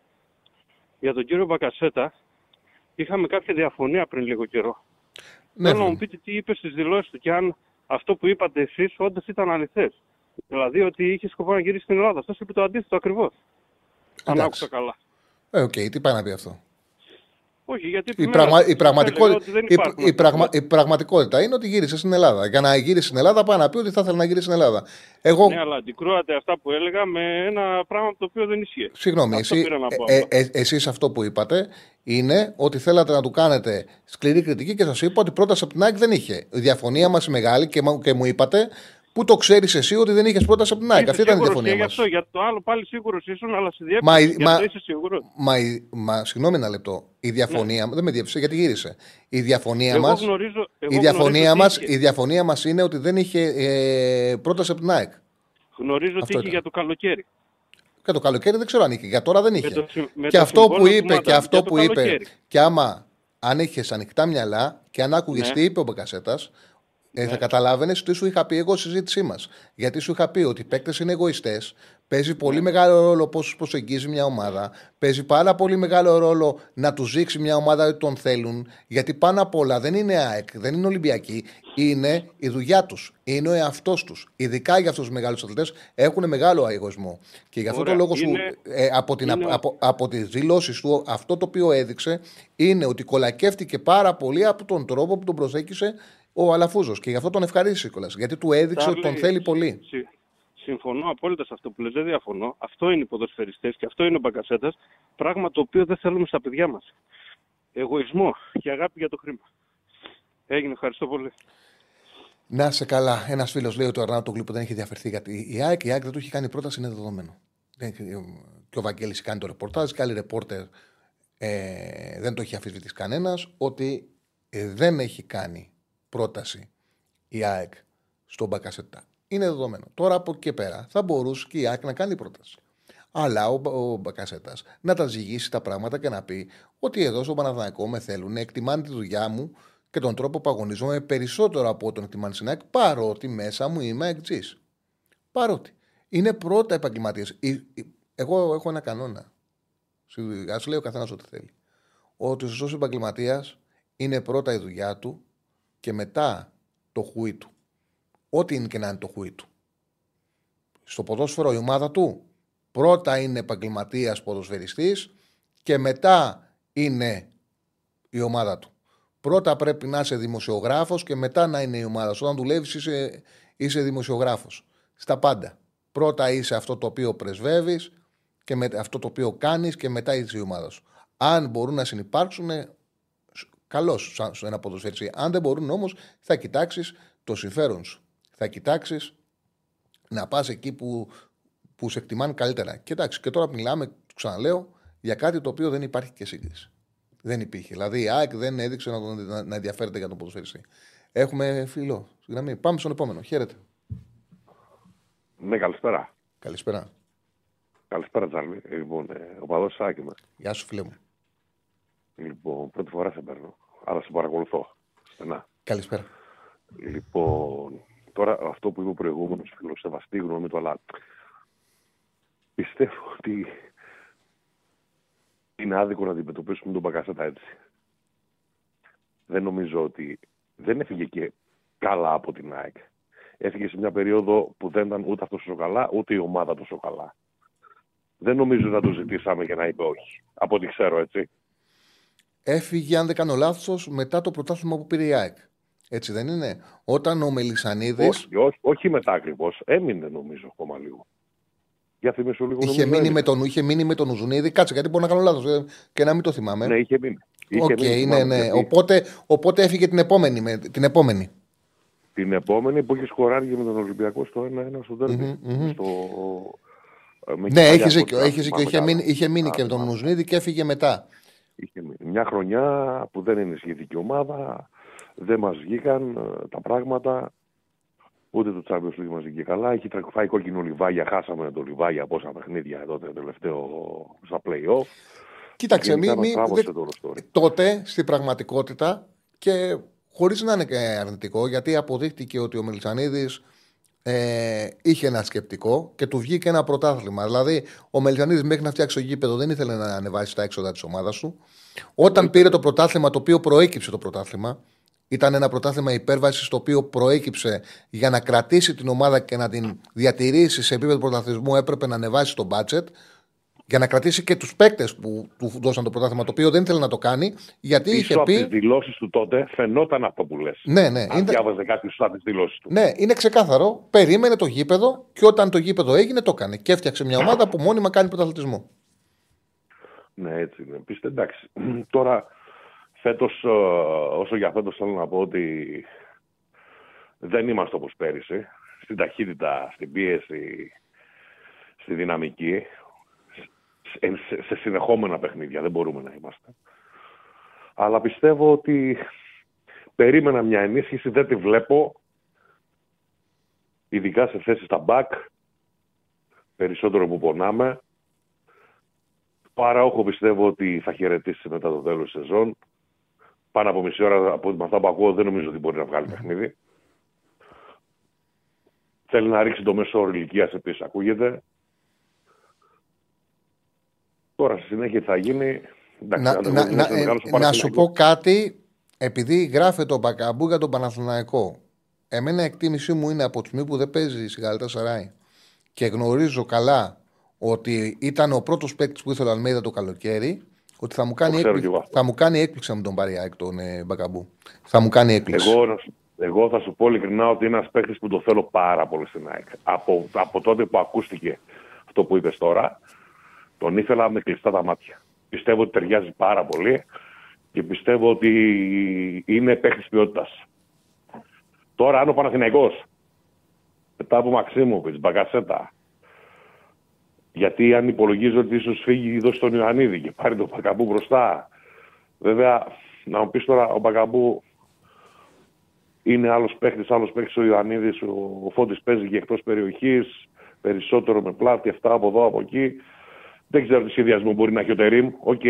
Για τον κύριο Μπακασέτα, είχαμε κάποια διαφωνία πριν λίγο καιρό. Ναι, θέλω να φίλε. μου πείτε τι είπε στις δηλώσεις του και αν αυτό που είπατε εσείς όντως ήταν αληθές. Δηλαδή ότι είχε σκοπό να γυρίσει στην Ελλάδα. Αυτό είπε το αντίθετο ακριβώς. Αν Εντάξει. άκουσα καλά. Ε, οκ, τι πάει να πει αυτό. Όχι, γιατί Η, επιμένω. πραγμα, η, Έλεγα πραγματικότητα, ότι δεν η, υπάρχουν η, αυτά. πραγμα, η πραγματικότητα είναι ότι γύρισε στην Ελλάδα. Για να γύρισε στην Ελλάδα, πάει να πει ότι θα ήθελε να γυρίσει στην Ελλάδα. Εγώ, Ναι, αλλά αντικρούσατε αυτά που έλεγα με ένα πράγμα το οποίο δεν ισχύει. συγγνώμη, Αυτό εσύ, πήρα να πω ε, απλά. ε, εσείς αυτό που είπατε είναι ότι θέλατε να του κάνετε σκληρή κριτική και σας είπα ότι πρόταση από την ΑΕΚ δεν είχε. Η διαφωνία μας μεγάλη και, μα- και μου είπατε πού το ξέρεις εσύ ότι δεν είχες πρόταση από την ΑΕΚ; Είσαι Αυτή ήταν η σίγουρος διαφωνία και μας. γι' αυτό, για το άλλο πάλι σίγουρος ήσουν, αλλά σε Μα η- διέπρεπε. Γι' μα- αυτό είσαι σίγουρος. Μα, η- μα συγγνώμη ένα λεπτό. Η διαφωνία δεν με διέψησε γιατί γύρισε. Η διαφωνία Ναι. Εγώ μα. γνωρίζω. Εγώ Η διαφωνία, γνωρίζω μας, τι είχε. η διαφωνία μας είναι ότι δεν είχε ε, πρόταση από την ΑΕΚ. Γνωρίζω Αυτό τι είχε ήταν. για το καλοκαίρι. Και το καλοκαίρι δεν ξέρω αν είχε. Για τώρα δεν είχε. το συ- με και το αυτό που συμβόλαιο είπε, του και Μάτα αυτό για το που είπε, καλοκαίρι. και άμα αν είχες ανοιχτά μυαλά και αν άκουγες Ναι. τι είπε ο Μπακασέτας, ε, θα καταλάβαινες τι σου είχα πει εγώ στη συζήτησή μας. Γιατί σου είχα πει ότι οι παίκτες είναι εγωιστές. Παίζει Ναι. πολύ μεγάλο ρόλο πώς προσεγγίζει μια ομάδα. Παίζει πάρα πολύ μεγάλο ρόλο να τους δείξει μια ομάδα ότι τον θέλουν. Γιατί πάνω απ' όλα δεν είναι ΑΕΚ, δεν είναι Ολυμπιακοί. Είναι η δουλειά τους. Είναι ο εαυτός τους. Ειδικά για αυτούς τους μεγάλους αθλητές έχουν μεγάλο εγωισμό. Και γι' αυτό Ωραία. το λόγο σου, Είναι- ε, από, την, είναι- από, από τις δηλώσεις του, αυτό το οποίο έδειξε είναι ότι κολακεύτηκε πάρα πολύ από τον τρόπο που τον προσέγγισε ο Αλαφούζος και γι' αυτό τον ευχαρίστησε κιόλας, γιατί του έδειξε ότι τον Τσάρλι, θέλει πολύ. συ- Συμφωνώ απόλυτα σε αυτό που λες, δεν διαφωνώ. Αυτό είναι οι ποδοσφαιριστές και αυτό είναι ο Μπακασέτας, πράγμα το οποίο δεν θέλουμε στα παιδιά μας. Εγωισμό και αγάπη για το χρήμα. Έγινε, ευχαριστώ πολύ. Να σε καλά. Ένας φίλος λέει ότι ο Αρνάτο Γλύπο δεν έχει διαφερθεί γιατί η ΑΕΚ, η ΑΕΚ δεν του έχει κάνει πρόταση, είναι δεδομένο. Δεν έχει- Και ο Βαγγέλης κάνει το ρεπορτάζ και άλλοι ρεπόρτερ ε, δεν το έχει αφισβητήσει κανένας ότι ε, δεν έχει κάνει πρόταση η ΑΕΚ στον Μπακασετά. Είναι δεδομένο. Τώρα από εκεί και πέρα θα μπορούσε και η ΑΕΚ να κάνει πρόταση. Αλλά ο, ο Μπακασέτας να τα ζυγίσει τα πράγματα και να πει ότι εδώ στο Παναθηναϊκό με θέλουν, εκτιμάνε τη δουλειά μου και τον τρόπο που αγωνίζομαι περισσότερο από τον εκτιμάνε στην ΑΕΚ, παρότι μέσα μου είμαι εκτζή. Παρότι. Είναι πρώτα επαγγελματίες. Εγώ έχω ένα κανόνα. Α λέει ο καθένας ό,τι θέλει. Ότι ο σωστός επαγγελματίας είναι πρώτα η δουλειά του και μετά το χουί του. Ό,τι είναι και να είναι το χουί του. Στο ποδόσφαιρο η ομάδα του πρώτα είναι επαγγελματίας ποδοσφαιριστής και μετά είναι η ομάδα του. Πρώτα πρέπει να είσαι δημοσιογράφος και μετά να είναι η ομάδα σου. Όταν δουλεύεις είσαι, είσαι δημοσιογράφος. Στα πάντα. Πρώτα είσαι αυτό το οποίο πρεσβεύεις και με, αυτό το οποίο κάνεις και μετά είσαι η ομάδα σου. Αν μπορούν να συνεπάρξουν, καλώς σαν ένα ποδοσφαιριστή. Αν δεν μπορούν όμως, θα κοιτάξεις το συμφέρον σου. Θα κοιτάξεις να πας εκεί που, που σε εκτιμάνε καλύτερα. Και εντάξει, και τώρα μιλάμε, το ξαναλέω, για κάτι το οποίο δεν υπάρχει και σύγκριση. Δεν υπήρχε. Δηλαδή η ΑΕΚ δεν έδειξε να, τον- να, να ενδιαφέρεται για τον ποδοσφαιριστή. Έχουμε φίλο. Συγγνώμη. Πάμε στον επόμενο. Χαίρετε. Ναι, καλησπέρα. Καλησπέρα. Καλησπέρα, Τζάρλι. Λοιπόν, ε, ο παδός Σάκη είμαι. Γεια σου, φίλε μου. Λοιπόν, πρώτη φορά σε παίρνω. Άρα σε παρακολουθώ. Στενά. Καλησπέρα. Λοιπόν, τώρα αυτό που είπε ο προηγούμενος φίλος, σεβαστή γνώμη του, αλλά πιστεύω ότι είναι άδικο να αντιμετωπίσουμε τον Μπακασέτα έτσι. Δεν νομίζω ότι δεν έφυγε και καλά από την ΑΕΚ. Έφυγε σε μια περίοδο που δεν ήταν ούτε αυτός τόσο καλά, ούτε η ομάδα τόσο καλά. Δεν νομίζω να το ζητήσαμε και να είπε όχι. Από ό,τι ξέρω, έτσι. Έφυγε, αν δεν κάνω λάθος, μετά το πρωτάθλημα που πήρε η ΑΕΚ. Έτσι δεν είναι; Όταν ο Μελισανίδη Όχι, όχι, όχι μετά ακριβώς. Έμεινε νομίζω ακόμα λίγο. Για θυμίσου λίγο. είχε, νομίζω, μείνει έμεινε. με τον, είχε μείνει με τον Ουζουνίδη. Κάτσε, γιατί μπορεί να κάνω λάθος και να μην το θυμάμαι. Ναι, είχε μείνει. Είχε Οκ, μείνει, ναι, θυμάμαι, ναι. γιατί Οπότε, οπότε έφυγε την επόμενη. Με, την επόμενη. Την επόμενη που είχε σκοράρει με τον Ολυμπιακό στο 1-1 στο ντέρμπι. Μμμ, μμμ. Στο... ε, με Ναι, κεφαλιά έχεις από δίκιο. ό,τι Έχεις δίκιο. θυμάμαι Είχε καλά. μείνει, είχε μείνει Α, και με τον θυμάμαι. Ουζουνίδη και έφυγε μετά. Είχε μείνει. Μια χρονιά που δεν ενισχύθηκε η ομάδα, δεν μας βγήκαν ε, τα πράγματα. Ούτε το Champions League μας βγήκε καλά. Έχει τρα- φάει κόκκινο Λιβάγια. Χάσαμε το Λιβάγια πόσα παιχνίδια τότε τελευταίο στα play-off. Κοίταξε, Γενικά μη, μας μη, τράβωσε δεν- το όλο story. τότε στην πραγματικότητα και χωρίς να είναι και αρνητικό, γιατί αποδείχτηκε ότι ο Μελισανίδης ε, είχε ένα σκεπτικό και του βγήκε ένα πρωτάθλημα. Δηλαδή, ο Μελισανίδης μέχρι να φτιάξει το γήπεδο δεν ήθελε να ανεβάσει τα έξοδα της ομάδας του. Όταν πήρε το πρωτάθλημα, το οποίο προέκυψε το πρωτάθλημα, ήταν ένα πρωτάθλημα υπέρβασης το οποίο προέκυψε για να κρατήσει την ομάδα και να την διατηρήσει σε επίπεδο πρωταθλητισμού. Έπρεπε να ανεβάσει το budget για να κρατήσει και τους παίκτες που του δώσαν το πρωτάθλημα, το οποίο δεν ήθελε να το κάνει, γιατί Πίσω είχε από τις πει. δηλώσεις του τότε φαινόταν αυτό που λες. Ναι, ναι, Αν είναι, διάβαζε κάποιος από τις δηλώσεις του. ναι, είναι ξεκάθαρο. Περίμενε το γήπεδο και όταν το γήπεδο έγινε, το έκανε. Και έφτιαξε μια ομάδα που μόνιμα κάνει πρωταθλητισμό. Ναι, έτσι είναι. Πίστε, εντάξει. *clears throat* Τώρα, φέτος, ε, όσο για φέτος θέλω να πω ότι δεν είμαστε όπως πέρυσι. Στην ταχύτητα, στην πίεση, στη δυναμική. Σε, σε- σε συνεχόμενα παιχνίδια δεν μπορούμε να είμαστε. Αλλά πιστεύω ότι περίμενα μια ενίσχυση, δεν τη βλέπω. Ειδικά σε θέση στα back. Περισσότερο που πονάμε. Παραόχο πιστεύω ότι θα χαιρετήσει μετά το τέλος της σεζόν. Πάνω από μισή ώρα από με αυτά που ακούω δεν νομίζω ότι μπορεί να βγάλει παιχνίδι. Θέλει να ρίξει το μέσο όρο ηλικίας επίσης, ακούγεται. Τώρα στη συνέχεια τι θα γίνει. Εντάξει, Να, αν να, εγώ να, είμαι μεγάλος ε, στο να σου Παναθηναϊκό. πω κάτι, επειδή γράφεται ο Μπακαμπού για τον Παναθηναϊκό. Εμένα η εκτίμησή μου είναι από τη στιγμή που δεν παίζει στη Γαλατά Σαράι και γνωρίζω καλά ότι ήταν ο πρώτος παίκτης που ήθελε ο Αλμέιδα το καλοκαίρι, ότι θα μου κάνει, ξέρω έκπληξη, κι εγώ αυτό. θα μου κάνει έκπληξη να μου τον πάρει ΑΕΚ τον ε, Μπακαμπού. Θα μου κάνει έκπληξη. Εγώ, να σου- εγώ θα σου πω ειλικρινά ότι είναι ένας παίκτης που το θέλω πάρα πολύ στην ΑΕΚ. Από, από τότε που ακούστηκε αυτό που είπες τώρα, τον ήθελα με κλειστά τα μάτια. Πιστεύω ότι ταιριάζει πάρα πολύ και πιστεύω ότι είναι παίκτης ποιότητας. Τώρα, αν ο Παναθηναϊκός μετά από Μαξίμοβιτ, Μπαγκασέτα, γιατί αν υπολογίζω ότι ίσως φύγει δώσει τον Ιωαννίδη και πάρει τον Μπακαμπού μπροστά. Βέβαια, να μου πεις τώρα ο Μπακαμπού είναι άλλος παίχτης, άλλος παίχτης ο Ιωαννίδης. Ο, ο Φώτης παίζει και εκτός περιοχής, περισσότερο με πλάτη, αυτά από εδώ, από εκεί. Δεν ξέρω τι σχεδιασμό μπορεί να έχει ο Τερίμ. Οκ.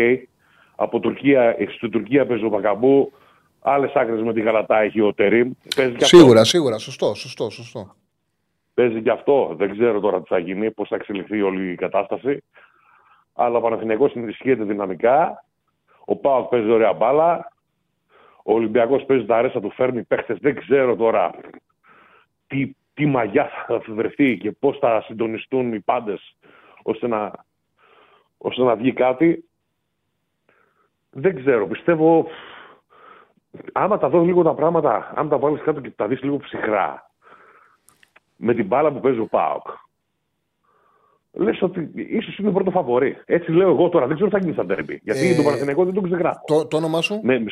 Από Τουρκία, στην Τουρκία παίζει ο Μπακαμπού. Άλλες άκρες με τη Γαλατά έχει ο Τερίμ. Παίζει και αυτό. Σίγουρα, σίγουρα. Σωστό, σωστό, σωστό. Παίζει και αυτό. Δεν ξέρω τώρα τι θα γίνει, πώς θα εξελιχθεί όλη η κατάσταση. Αλλά ο Παναθηναϊκός ενισχύεται δυναμικά. Ο Πάοκ παίζει ωραία μπάλα. Ο Ολυμπιακός παίζει τα ρέστα του, φέρνει παίχτες. Δεν ξέρω τώρα τι, τι μαγιά θα βρεθεί και πώς θα συντονιστούν οι πάντες ώστε να, ώστε να βγει κάτι. Δεν ξέρω. Πιστεύω. Άμα τα δω λίγο τα πράγματα, αν τα βάλεις κάτω και τα δεις λίγο ψυχρά, με την μπάλα που παίζει ο Πάοκ. Λες ότι ίσως είναι πρώτος φαβορή. Έτσι λέω εγώ τώρα. Δεν ξέρω τι θα γίνει στα τέρμπι. Γιατί Ε, το Παναθηναϊκό δεν τον ξεγράφω. Το, το όνομά σου, Με,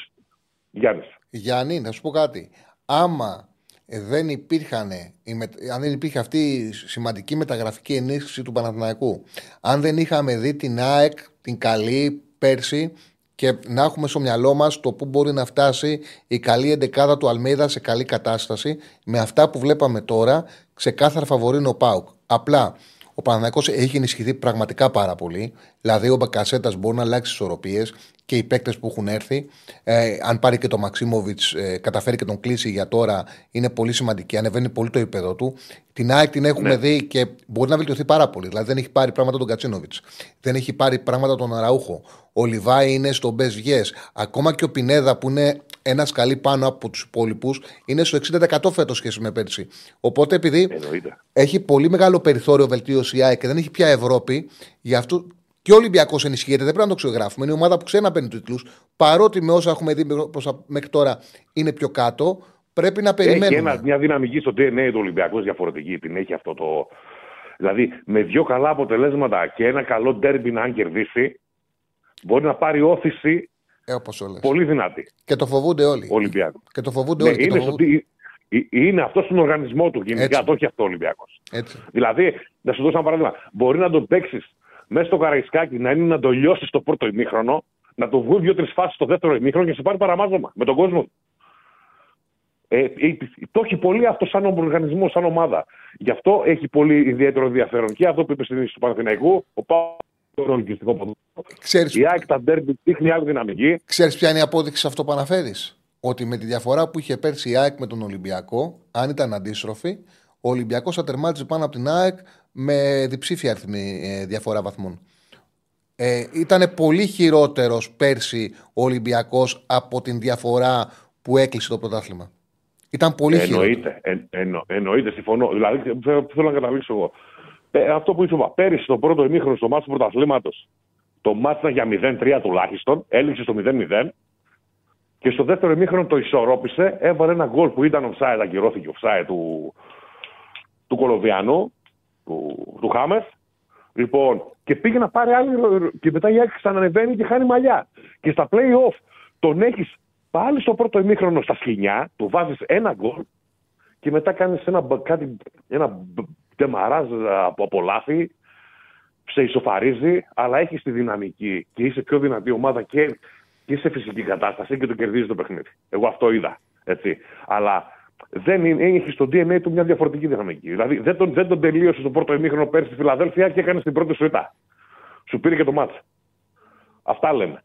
Γιάννης. Γιάννη, να σου πω κάτι. Άμα ε, δεν υπήρχαν, η με- αν δεν υπήρχε αυτή η σημαντική μεταγραφική ενίσχυση του Παναθηναϊκού, αν δεν είχαμε δει την ΑΕΚ, την καλή πέρσι και να έχουμε στο μυαλό μας το πού μπορεί να φτάσει η καλή εντεκάδα του Αλμίδα σε καλή κατάσταση, με αυτά που βλέπαμε τώρα, ξεκάθαρα φαβορεί είναι ο Πάουκ. Απλά ο Παναθηναϊκός έχει ενισχυθεί πραγματικά πάρα πολύ. Δηλαδή, ο Μπακασέτας μπορεί να αλλάξει ισορροπίες και οι παίκτες που έχουν έρθει. Ε, αν πάρει και τον Μαξίμοβιτς, ε, καταφέρει και τον κλείσει για τώρα, είναι πολύ σημαντική. Ανεβαίνει πολύ το επίπεδο του. Την ΑΕΚ την έχουμε Ναι. δει και μπορεί να βελτιωθεί πάρα πολύ. Δηλαδή, δεν έχει πάρει πράγματα τον Κατσίνοβιτς. Δεν έχει πάρει πράγματα τον Αραούχο. Ο Λιβάη είναι στο best yes. Ακόμα και ο Πινέδα που είναι ένα σκαλί πάνω από τους υπόλοιπους είναι στο 60% φέτος σχέση με πέρσι. Οπότε επειδή Εννοείται. έχει πολύ μεγάλο περιθώριο βελτίωση η ΑΕΚ και δεν έχει πια Ευρώπη. Γι' αυτό και ο Ολυμπιακός ενισχύεται. Δεν πρέπει να το ξεγράφουμε. Είναι η ομάδα που ξέρει να παίρνει τίτλους. Παρότι με όσα έχουμε δει προς τα- μέχρι τώρα είναι πιο κάτω, πρέπει να Έχει περιμένουμε. ένα, μια δυναμική στο DNA του Ολυμπιακού διαφορετική. Την έχει αυτό το. Δηλαδή, με δύο καλά αποτελέσματα και ένα καλό ντέρμπι να αν κερδίσει, μπορεί να πάρει όθηση Ε, όπως το λες. πολύ δυνατή Και το φοβούνται όλοι. ο Ολυμπιακός. Και το φοβούνται Ναι, όλοι. και το είναι, στο, φοβούνται- τι- ε- είναι αυτός στον οργανισμό του γενικά, Έτσι. το έχει αυτό ο Ολυμπιακός. Έτσι. Δηλαδή, να σου δώσω ένα παράδειγμα. Μπορεί να τον παίξεις μέσα στο καραϊσκάκι, να είναι να το λιώσεις το πρώτο ημίχρονο, να το βγουν δύο-τρεις φάσεις στο δεύτερο ημίχρονο και σε πάρει παραμάζωμα με τον κόσμο. Ε, ε, το έχει πολύ αυτό σαν οργανισμό, σαν ομάδα. Γι' αυτό έχει πολύ ιδιαίτερο ενδιαφέρον. Και αυτό που είπε στην είδηση του Παναθηναϊκού, ο Πάο το ελκυστικό ποδόσφαιρο. Ξέρεις, Η ΑΕΚ τα ντέρμπι δείχνει άλλη δυναμική. ξέρεις ποια είναι η απόδειξη σε αυτό που αναφέρεις; Ότι με τη διαφορά που είχε πέρσι η ΑΕΚ με τον Ολυμπιακό, αν ήταν αντίστροφη, ο Ολυμπιακός θα τερμάτιζε πάνω από την ΑΕΚ με διψήφια αριθμή ε, διαφορά βαθμών. Ε, ήταν πολύ χειρότερος πέρσι ο Ολυμπιακός από την διαφορά που έκλεισε το πρωτάθλημα. Ήταν πολύ χειρότερο. Εννοείται, εν, εννο, εννοείται, συμφωνώ. Δηλαδή, θέλω θέλω να καταλήξω εγώ. Ε, αυτό που είπα, πέρυσι το πρώτο ημίχρονο στο μάτι του πρωταθλήματος, το μάτι ήταν για 0-3 τουλάχιστον, έληξε στο 0-0 και στο δεύτερο ημίχρονο το ισορρόπησε, έβαλε ένα γκολ που ήταν offside, ακυρώθηκε offside του, του Κολοβιανού, του, του Χάμεθ. Λοιπόν, και πήγε να πάρει άλλη. Και μετά η Άκη ξανανεβαίνει και χάνει μαλλιά. Και στα play-off τον έχεις πάλι στο πρώτο ημίχρονο στα σκηνιά, του βάζεις ένα γκολ και μετά κάνεις ένα, μπ- κάτι, ένα μπ- ντεμαράζ από, από λάθη, σε ισοφαρίζει, αλλά έχει τη δυναμική και είσαι πιο δυνατή ομάδα και, και σε φυσική κατάσταση και το κερδίζεις το παιχνίδι. Εγώ αυτό είδα. Έτσι. Αλλά δεν είναι, έχει στο DNA του μια διαφορετική δυναμική. Δηλαδή δεν τον, δεν τον τελείωσε στο πρώτο ημίχρονο πέρσι στη Φιλαδέλφια και έκανε την πρώτη σου ήττα. Σου πήρε και το μάτς. Αυτά λένε.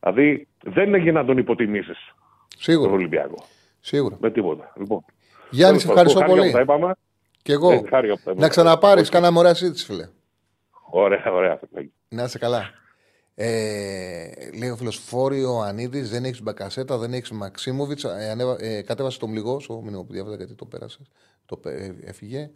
Δηλαδή δεν έγινε να τον υποτιμήσεις τον Σίγουρα. Ολυμπιακό. Σίγουρα. Με τίποτα. Λοιπόν, Γιάννη, σε ευχαριστώ χάρηκα πολύ. που τα είπαμε. Και εγώ. Ε, χάρηκα που τα είπαμε. Να ξαναπάρεις, Όχι. κάναμε ωραία συζήτηση, φίλε. Ωραία, ωραία. Να είσαι καλά. Ε, λέει ο φίλο Φόριο Ανίδης, δεν έχεις Μπακασέτα, δεν έχεις Μαξίμοβιτ. Ε, ανέβα- ε, κατέβασε το μλιγό, στο μήνυμα που διάβαζα γιατί το πέρασες. Το πέ- ε, έφυγε.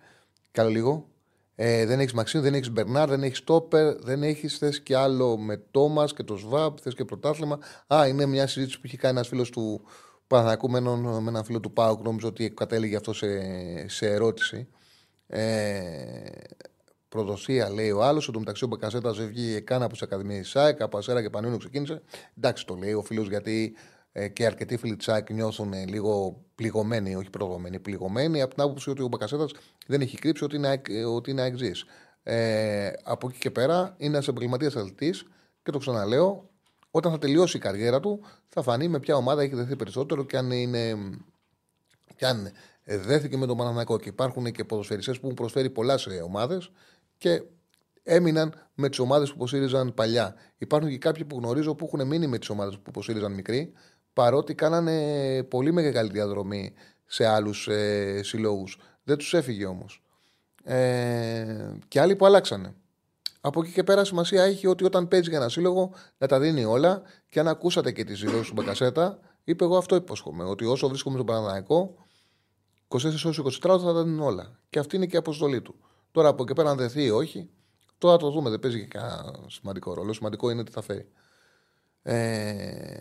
Καλό λίγο. Ε, δεν έχεις Μαξίμ, δεν έχεις Μπερνάρ, δεν έχεις Στόπερ, δεν έχεις θες και άλλο με Τόμας και το Σβάμπ, θες και πρωτάθλημα. Α, είναι μια συζήτηση που είχε κάνει ένας φίλος του Παναθηναϊκού με έναν, με έναν φίλο του Πάουκ. Νόμιζα ότι κατέληγε αυτό σε, σε ερώτηση. Ε, προδοσία, λέει ο άλλος. Εν τω μεταξύ ο Μπακασέτα βγήκε καν από τις Ακαδημίες ΣΑΕΚ, από Ασέρα και Πανιόνιο ξεκίνησε. Εντάξει, το λέει ο φίλος γιατί ε, και αρκετοί φίλοι της ΣΑΕΚ νιώθουν ε, λίγο πληγωμένοι, όχι προδομένοι, πληγωμένοι από την άποψη ότι ο Μπακασέτα δεν έχει κρύψει ότι είναι, ΑΕΚ- ε, ότι είναι αεξή. Ε, από εκεί και πέρα είναι ένας επαγγελματίας αθλητής και το ξαναλέω, όταν θα τελειώσει η καριέρα του, θα φανεί με ποια ομάδα έχει δεθεί περισσότερο και αν είναι και αν ε, δέθηκε με τον Παναναναϊκό και υπάρχουν και ποδοσφαιριστές που έχουν προσφέρει πολλά σε ομάδες και έμειναν με τις ομάδες που υποστήριζαν παλιά. Υπάρχουν και κάποιοι που γνωρίζω που έχουν μείνει με τις ομάδες που υποστήριζαν μικροί, παρότι κάνανε πολύ μεγάλη διαδρομή σε άλλους ε, συλλόγους. Δεν τους έφυγε όμως. Ε, και άλλοι που αλλάξανε. Από εκεί και πέρα σημασία έχει ότι όταν παίζει για ένα σύλλογο να τα δίνει όλα και αν ακούσατε και τη δηλώση του Μπακασέτα, είπε εγώ αυτό υπόσχομαι. Ότι όσο βρίσκομαι στον Παναναναϊκό, 24 ώρες 24 ώρες θα τα δίνουν όλα. Και αυτή είναι και η αποστολή του. Τώρα από εκεί πέρα, αν δεθεί ή όχι, τώρα το δούμε. Δεν παίζει και κανένα σημαντικό ρόλο. Σημαντικό είναι τι θα φέρει. Ε,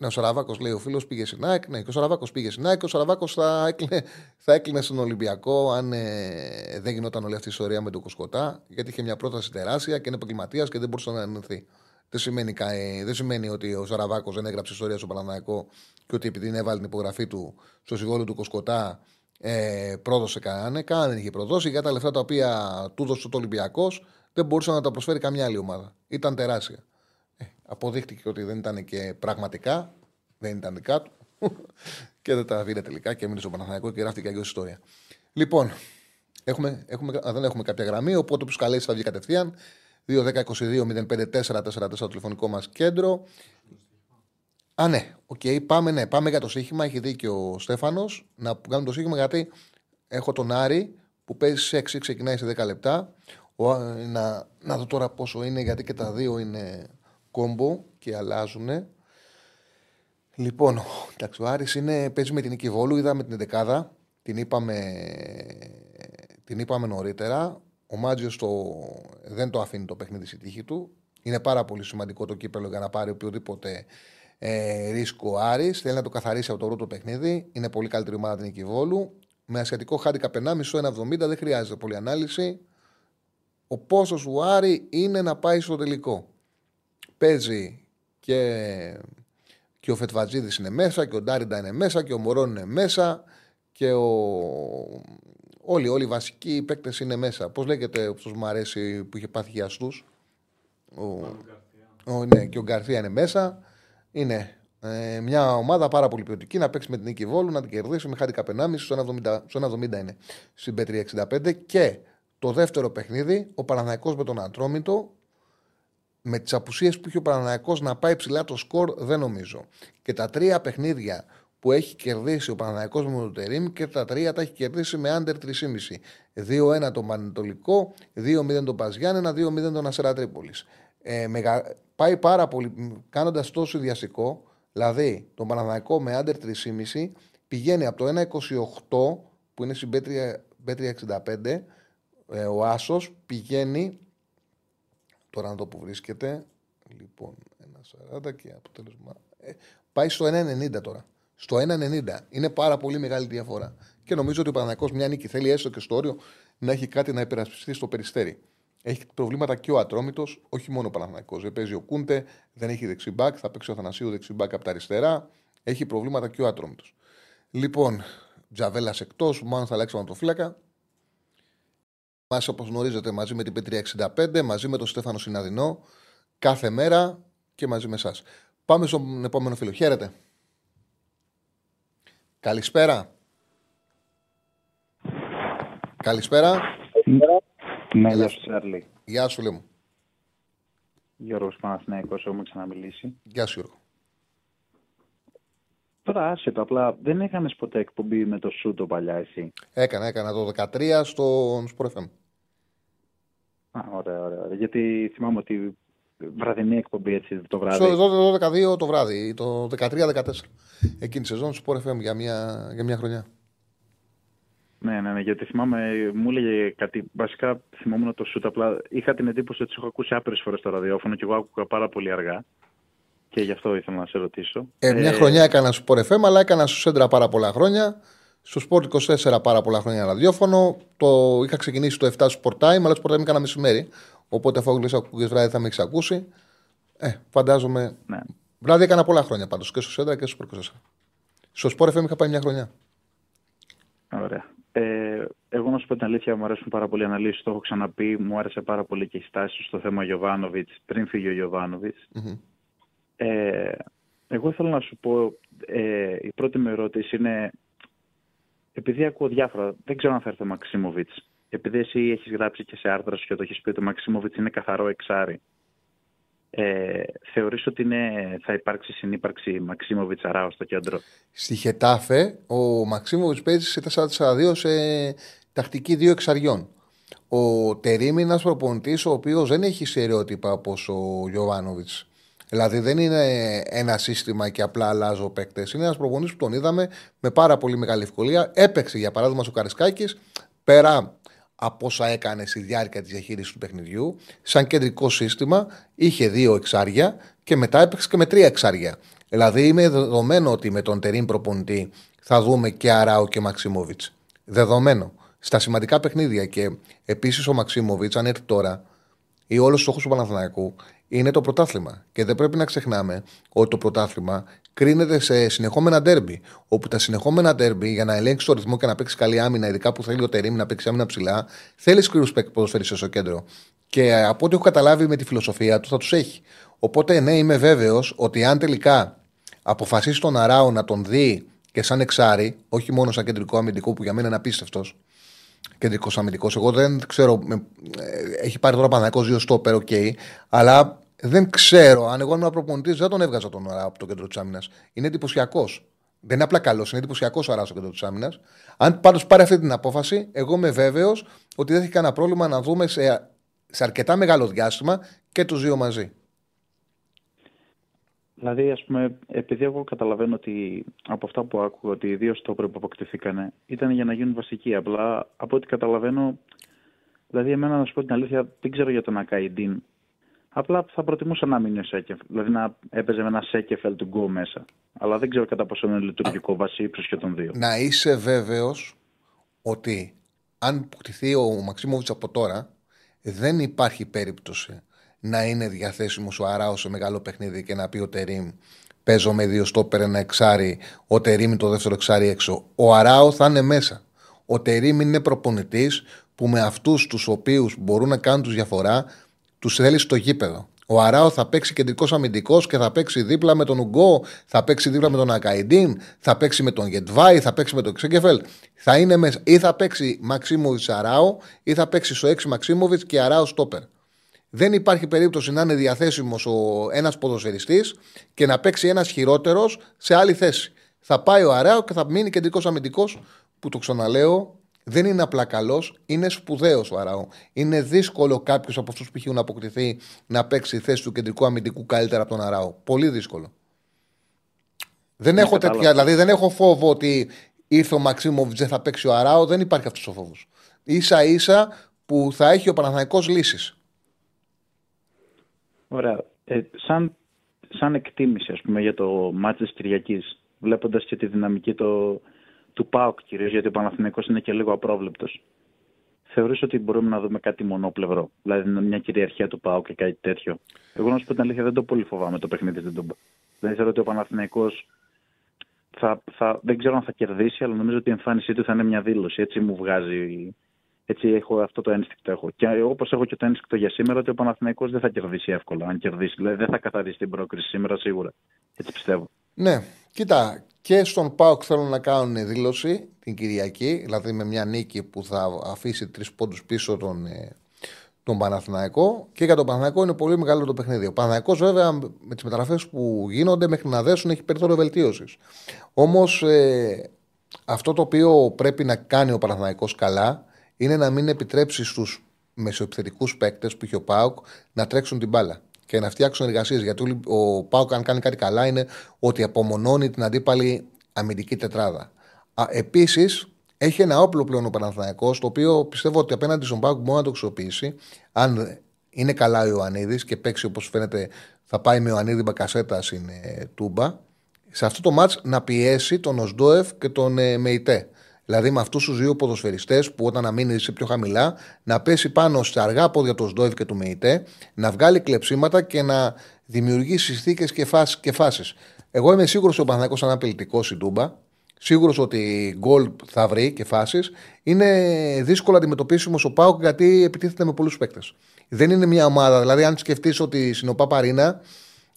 ναι, ο Σαραβάκος λέει: Ο φίλος πήγε στην ΑΕΚ. Ναι, και ο Σαραβάκος πήγε στην ΑΕΚ. Και ο Σαραβάκος θα έκλεινε, θα έκλεινε στον Ολυμπιακό αν ε, δεν γινόταν όλη αυτή η ιστορία με τον Κοσκοτά. Γιατί είχε μια πρόταση τεράστια και είναι επαγγελματίας και δεν μπορούσε να ενωθεί. Δεν σημαίνει, κα- ε, δεν σημαίνει ότι ο Σαραβάκος δεν έγραψε ιστορία στο Παναναναϊκό και ότι επειδή έβαλε την υπογραφή του στο συμβόλαιο του Κοσκοτά ε, πρόδωσε κανέναν. Κανέναν δεν είχε προδώσει για τα λεφτά τα οποία του έδωσε το Ολυμπιακός δεν μπορούσε να τα προσφέρει καμιά άλλη ομάδα. Ήταν τεράστια. Ε, αποδείχτηκε ότι δεν ήταν και πραγματικά, δεν ήταν δικά του *laughs* και δεν τα πήρε τελικά και έμεινε στον Παναθηναϊκό και γράφτηκε αλλιώς η ιστορία. Λοιπόν, έχουμε, έχουμε, α, δεν έχουμε κάποια γραμμή, οπότε όποιος καλέσει θα βγει κατευθείαν. 2-10-22-05-4-4 το τηλεφωνικό μας κέντρο. Α, ναι, οκ, πάμε, ναι, πάμε για το στοίχημα. Έχει δίκιο ο Στέφανος να κάνουμε το στοίχημα γιατί έχω τον Άρη που παίζει σε 6, ξεκινάει σε 10 λεπτά. Ο, Α- να, να δω τώρα πόσο είναι, γιατί και τα δύο είναι κόμπο και αλλάζουν. Λοιπόν, εντάξει, ο Άρης είναι, παίζει με την Νίκη Βόλου, είδαμε την δεκάδα, την είπαμε, την είπαμε νωρίτερα. Ο Μάτζιος δεν το αφήνει το παιχνίδι στη τύχη του. Είναι πάρα πολύ σημαντικό το κύπελο για να πάρει οποιοδήποτε ε, ρίσκο ο Άρης. Θέλει να το καθαρίσει από το πρώτο παιχνίδι. Είναι πολύ καλύτερη ομάδα την Νίκη Βόλου. Με ασιατικό χάντικα 1,5 1,70 δεν χρειάζεται πολλή ανάλυση. Ο πόσος του Άρη είναι να πάει στο τελικό. Παίζει και, και ο Φετβατζίδης είναι μέσα και ο Ντάριντα είναι μέσα και ο Μωρόν είναι μέσα και ο... όλοι, όλοι οι βασικοί παίκτες είναι μέσα. Πώς λέγεται, όπως μου αρέσει που είχε πάθει γιαστούς. Ο... ο, ναι, και ο Γκαρθία είναι μέσα. Είναι ε, μια ομάδα πάρα πολύ ποιοτική να παίξει με την Νίκη Βόλου, να την κερδίσει με χάρη 1,5 στο 1,70 στο 1,70 είναι στην Πέτρια και το δεύτερο παιχνίδι, ο Παναναϊκός με τον Ατρόμητο, με τις απουσίες που είχε ο Παναναϊκός να πάει ψηλά το σκορ, δεν νομίζω. Και τα τρία παιχνίδια που έχει κερδίσει ο Παναναϊκός με τον Τερήμ και τα τρία τα έχει κερδίσει με άντερ 3,5. 2-1 τον Πανετολικό, 2-0 τον Παζιάννενα, 2-0 τον Ασέρα Τρίπολης. Ε, μεγα... Πάει πάρα πολύ, κάνοντας τόσο ιδιαστικό, δηλαδή τον Παναναϊκό με άντερ 3,5 πηγαίνει από το 1,28 που είναι στην Πέτρια 65 ε, ο Άσος πηγαίνει τώρα να το που βρίσκεται λοιπόν 1,40 και αποτέλεσμα ε, πάει στο 1,90 τώρα στο 1,90 είναι πάρα πολύ μεγάλη διαφορά και νομίζω ότι ο Παναγιακός μια νίκη θέλει έστω και στο όριο να έχει κάτι να υπερασπιστεί στο περιστέρι έχει προβλήματα και ο Ατρόμητος, όχι μόνο ο Παναθηναϊκός. Δεν παίζει ο Κούντε, δεν έχει δεξιμπάκ, θα παίξει ο Θανασίου δεξιμπάκ από τα αριστερά. Έχει προβλήματα και ο Ατρόμητος. Λοιπόν, Τζαβέλας εκτός, μάλλον θα αλλάξει το φύλακα. Μα, όπως γνωρίζετε, μαζί με την Πετρία 65, μαζί με τον Στέφανο Συναδεινό, κάθε μέρα και μαζί με εσάς. Πάμε στον επόμενο φίλο. Χαίρετε. Καλησπέρα. Καλησπέρα. Ναι, γεια σου, Σέρλι. Γεια σου, λέμε. Γιώργος Παναθηναϊκός, έχουμε ξαναμιλήσει. Γεια σου Γιώργο. Τώρα άσχετο, απλά δεν έκανες ποτέ εκπομπή με το Σούτο παλιά εσύ. Έκανα, έκανα το 13 στο Sport FM. Α, ωραία, ωραία, ωραία. Γιατί θυμάμαι ότι βραδινή εκπομπή έτσι το βράδυ. Στο 12-12 το βράδυ, το 13-14. Εκείνη τη σεζόν Sport FM για μια, για μια χρονιά. Ναι, ναι, ναι, γιατί θυμάμαι, μου έλεγε κάτι. Βασικά θυμόμουν το σουτ. Απλά είχα την εντύπωση ότι σε έχω ακούσει άπειρες φορές στο ραδιόφωνο και εγώ άκουγα πάρα πολύ αργά. Και γι' αυτό ήθελα να σε ρωτήσω. Ε, μια χρονιά έκανα στο Sport FM, αλλά έκανα στο Σέντρα πάρα πολλά χρόνια. Στο Sport 24 πάρα πολλά χρόνια ραδιόφωνο. Το είχα ξεκινήσει το 7 στο Sport Time, αλλά στο Sport Time έκανα μεσημέρι. Οπότε αφού γλύσα ακούγε βράδυ θα με έχει ακούσει. Ε, φαντάζομαι. Ναι. Βράδυ έκανα πολλά χρόνια πάντως και στο Σέντρα και στο Sport 24. Στο Sport FM είχα πάει μια χρονιά. Ωραία. Ε, εγώ να σου πω την αλήθεια, μου αρέσουν πάρα πολύ οι αναλύσεις. Το έχω ξαναπεί. Μου άρεσε πάρα πολύ και η στάση σου στο θέμα Γιωβάνοβιτς πριν φύγει ο γιωβανοβιτ Μμμ. Ε, εγώ θέλω να σου πω, ε, η πρώτη μου ερώτηση είναι, επειδή ακούω διάφορα, δεν ξέρω αν θα έρθει ο Μαξίμοβιτς. Επειδή εσύ έχεις γράψει και σε άρθρα σου και το έχεις πει ότι ο Μαξίμοβιτς είναι καθαρό εξάρι. Ε, θεωρείς ότι είναι, θα υπάρξει συνύπαρξη Μαξίμοβιτς Αράο στο κέντρο; Στη Χετάφε, ο Μαξίμοβιτς παίζει σε 4-4-2 σε τακτική δύο εξαριών. Ο Τερήμ είναι ένας προπονητής ο οποίος δεν έχει στερεότυπα όπως ο Γιωβάνοβιτς. Δηλαδή δεν είναι ένα σύστημα και απλά αλλάζω παίκτες. Είναι ένας προπονητής που τον είδαμε με πάρα πολύ μεγάλη ευκολία. Έπαιξε για παράδειγμα στο Καρισκάκης πέρα από όσα έκανε στη διάρκεια της διαχείρισης του παιχνιδιού. Σαν κεντρικό σύστημα είχε δύο εξάρια και μετά έπαιξε και με τρία εξάρια. Δηλαδή είμαι δεδομένο ότι με τον Τερήμ προπονητή θα δούμε και Αράου και Μαξίμοβιτς. Δεδομένο. Στα σημαντικά παιχνίδια και επίσης ο Μαξίμοβιτς, αν έρθει τώρα, ή όλος ο στόχος του Παναθηναϊκού είναι το πρωτάθλημα. Και δεν πρέπει να ξεχνάμε ότι το πρωτάθλημα κρίνεται σε συνεχόμενα ντέρμπι. Όπου τα συνεχόμενα ντέρμπι, για να ελέγξεις το ρυθμό και να παίξεις καλή άμυνα, ειδικά που θέλει ο Τερήμ να παίξει άμυνα ψηλά, θέλεις σκληρούς ποδοσφαιριστές στο κέντρο. Και από ό,τι έχω καταλάβει με τη φιλοσοφία του, θα τους έχει. Οπότε, ναι, είμαι βέβαιος ότι αν τελικά αποφασίσει τον Αράο να τον δει και σαν εξάρι, όχι μόνο σαν κεντρικό αμυντικό που για μένα είναι απίστευτος, κεντρικός αμυντικός. Εγώ δεν ξέρω. με- ε, Έχει πάρει τώρα Παναθηναϊκός δύο στόπερ, οκ. αλλά δεν ξέρω. Αν εγώ ήμουν προπονητής, δεν τον έβγαζα τον Αράο από το κέντρο της άμυνας. Είναι εντυπωσιακός. Δεν είναι απλά καλός, είναι εντυπωσιακός ο Αράο στο κέντρο της άμυνας. Αν πάντως πάρει αυτή την απόφαση, εγώ είμαι βέβαιος ότι δεν έχει κανένα πρόβλημα να δούμε σε, σε αρκετά μεγάλο διάστημα και τους δύο μαζί. Δηλαδή, ας πούμε, επειδή εγώ καταλαβαίνω ότι από αυτά που άκουγα ότι οι δύο στόπερ που αποκτηθήκανε ήταν για να γίνουν βασικοί. Απλά από ό,τι καταλαβαίνω, δηλαδή, εμένα να σου πω την αλήθεια, δεν ξέρω για τον Ακαϊντίν. Απλά θα προτιμούσα να μείνει ο Σέκεφ. Δηλαδή να έπαιζε με ένα Σέκεφελ του γκο μέσα. Αλλά δεν ξέρω κατά πόσο είναι λειτουργικό βάσει ύψους και των δύο. να είσαι βέβαιος ότι αν αποκτηθεί ο Μαξίμοβιτς από τώρα, δεν υπάρχει περίπτωση να είναι διαθέσιμος ο Αράος σε μεγάλο παιχνίδι και να πει ο Τερήμ παίζω με δύο στόπερ ένα εξάρι, ο Τερήμ το δεύτερο εξάρι έξω. Ο Αράο θα είναι μέσα. Ο Τερήμ είναι προπονητής που με αυτούς τους οποίους μπορούν να κάνουν τους διαφορά, τους θέλει στο γήπεδο. Ο Αράο θα παίξει κεντρικός αμυντικός και θα παίξει δίπλα με τον Ουγκό, θα παίξει δίπλα με τον Ακαϊντίν, θα παίξει με τον Γετβάη, θα παίξει με τον Ξέγκεφελ. Θα είναι μέσα. Ή θα παίξει Μαξίμοβιτ Αράο, ή θα παίξει στο 6 Μαξίμοβιτ και Αράο Στόπερ. Δεν υπάρχει περίπτωση να είναι διαθέσιμος ένας ποδοσφαιριστής και να παίξει ένας χειρότερος σε άλλη θέση. Θα πάει ο Αράο και θα μείνει κεντρικός αμυντικός, που το ξαναλέω, δεν είναι απλά καλός, είναι σπουδαίος ο Αράο. Είναι δύσκολο κάποιος από αυτούς που έχουν αποκτηθεί να παίξει τη θέση του κεντρικού αμυντικού καλύτερα από τον Αράο. Πολύ δύσκολο. Δεν έχω κατάλαβα. τέτοια, δηλαδή δεν έχω φόβο ότι ήρθε ο Μαξίμοβιτς, δεν θα παίξει ο Αράο. Δεν υπάρχει αυτός ο φόβος. σα ίσα που θα έχει ο Παναθηναϊκός λύσεις. Ωραία. Ε, σαν, σαν εκτίμηση, ας πούμε, για το μάτι της Κυριακής, βλέποντας και τη δυναμική το, του ΠΑΟΚ κυρίως, γιατί ο Παναθηναϊκός είναι και λίγο απρόβλεπτος, θεωρείς ότι μπορούμε να δούμε κάτι μονόπλευρο, δηλαδή μια κυριαρχία του ΠΑΟΚ και κάτι τέτοιο; Εγώ να σου πω την αλήθεια, δεν το πολύ φοβάμαι το παιχνίδι. Δεν, το... δεν θεωρώ ότι ο Παναθηναϊκός θα, θα, δεν ξέρω αν θα κερδίσει, αλλά νομίζω ότι η εμφάνισή του θα είναι μια δήλωση. Έτσι μου βγάζει έτσι έχω αυτό το ένστικτο. Έχω. Και όπως έχω και το ένστικτο για σήμερα, ότι ο Παναθηναϊκός δεν θα κερδίσει εύκολα. Αν κερδίσει, δηλαδή δεν θα καθαρίσει την πρόκριση σήμερα σίγουρα. Έτσι πιστεύω. Ναι, κοίτα, και στον ΠΑΟΚ θέλουν να κάνουν δήλωση την Κυριακή, δηλαδή με μια νίκη που θα αφήσει τρεις πόντους πίσω τον, ε, τον Παναθηναϊκό και για τον Παναθηναϊκό είναι πολύ μεγάλο το παιχνίδι. Ο Παναθηναϊκός βέβαια με τις μεταγραφές που γίνονται μέχρι να δέσουν έχει περιθώριο βελτίωσης. Όμως ε, αυτό το οποίο πρέπει να κάνει ο Παναθηναϊκός καλά είναι να μην επιτρέψεις στους μεσοεπιθετικούς παίκτες που είχε ο Πάουκ να τρέξουν την μπάλα και να φτιάξουν εργασίες. Γιατί ο Πάουκ, αν κάνει κάτι καλά, είναι ότι απομονώνει την αντίπαλη αμυντική τετράδα. Επίσης, έχει ένα όπλο πλέον ο Παναθηναϊκός, το οποίο πιστεύω ότι απέναντι στον Πάουκ μπορεί να το αξιοποιήσει. Αν είναι καλά ο Ιωαννίδης και παίξει όπως φαίνεται, θα πάει με Ιωαννίδη Μπακασέτα στην ε, Τούμπα. Σε αυτό το μάτς να πιέσει τον Οσντόεφ και τον ε, Μεϊτέ. Δηλαδή με αυτούς τους δύο ποδοσφαιριστές που όταν αμήνει είσαι πιο χαμηλά, να πέσει πάνω στα αργά πόδια του Οσντόεφ και του Μεϊτέ, να βγάλει κλεψίματα και να δημιουργήσει συνθήκες και φάσεις. Εγώ είμαι σίγουρος ότι ο Παναθηναϊκός θα είναι απειλητικός στην Τούμπα σίγουρος ότι γκολ θα βρει και φάσεις. Είναι δύσκολο αντιμετωπίσιμο ο Πάουκ γιατί επιτίθεται με πολλούς παίκτες. Δεν είναι μια ομάδα. Δηλαδή, αν σκεφτείς ότι στην Οπαπαρίνα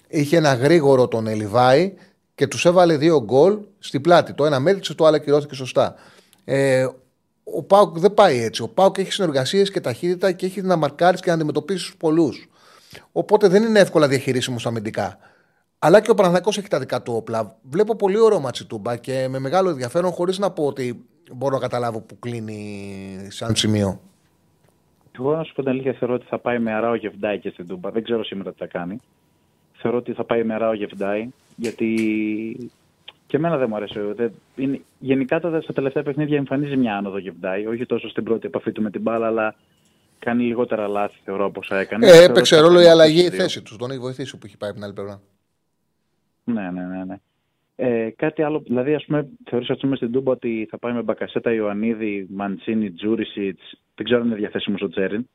είχε ένα γρήγορο τον Ελιβάη και τους έβαλε δύο γκολ στην πλάτη. Το ένα μέτρησε, το άλλο ακυρώθηκε σωστά. Ε, ο Πάουκ δεν πάει έτσι. Ο Πάουκ έχει συνεργασίες και ταχύτητα και έχει να μαρκάρεις και να αντιμετωπίσεις πολλούς. Οπότε δεν είναι εύκολα διαχειρίσιμος αμυντικά. Αλλά και ο Παναθυνακό έχει τα δικά του όπλα. Βλέπω πολύ ωραίο Ματσιτούμπα και με μεγάλο ενδιαφέρον, χωρίς να πω ότι μπορώ να καταλάβω που κλείνει σαν σημείο. Εγώ να σου πω την αλήθεια, θεωρώ ότι θα πάει με αράο Γεβντάι και στην Τούμπα. Δεν ξέρω σήμερα τι θα κάνει. Θεωρώ ότι θα πάει με αράο Γεβντάι, γιατί και εμένα δεν μου αρέσει. Δεν... Είναι... Γενικά τώρα στα τελευταία παιχνίδια εμφανίζει μια άνοδο Γεβντάι. Όχι τόσο στην πρώτη επαφή του με την μπάλα, αλλά κάνει λιγότερα λάθη, θεωρώ, όπω έκανε. Ε, έπαιξε ρόλο η αλλαγή η θέση τους. Τον έχει βοηθήσει που έχει πάει από την άλλη πλευρά. Ναι, ναι, ναι. ναι. Ε, κάτι άλλο, δηλαδή ας πούμε θεωρείς ας πούμε στην Τούμπα ότι θα πάει με Μπακασέτα, Ιωαννίδη, Μαντσίνη, Τζούρισιτς, δεν ξέρω αν είναι διαθέσιμος ο Τσέριν.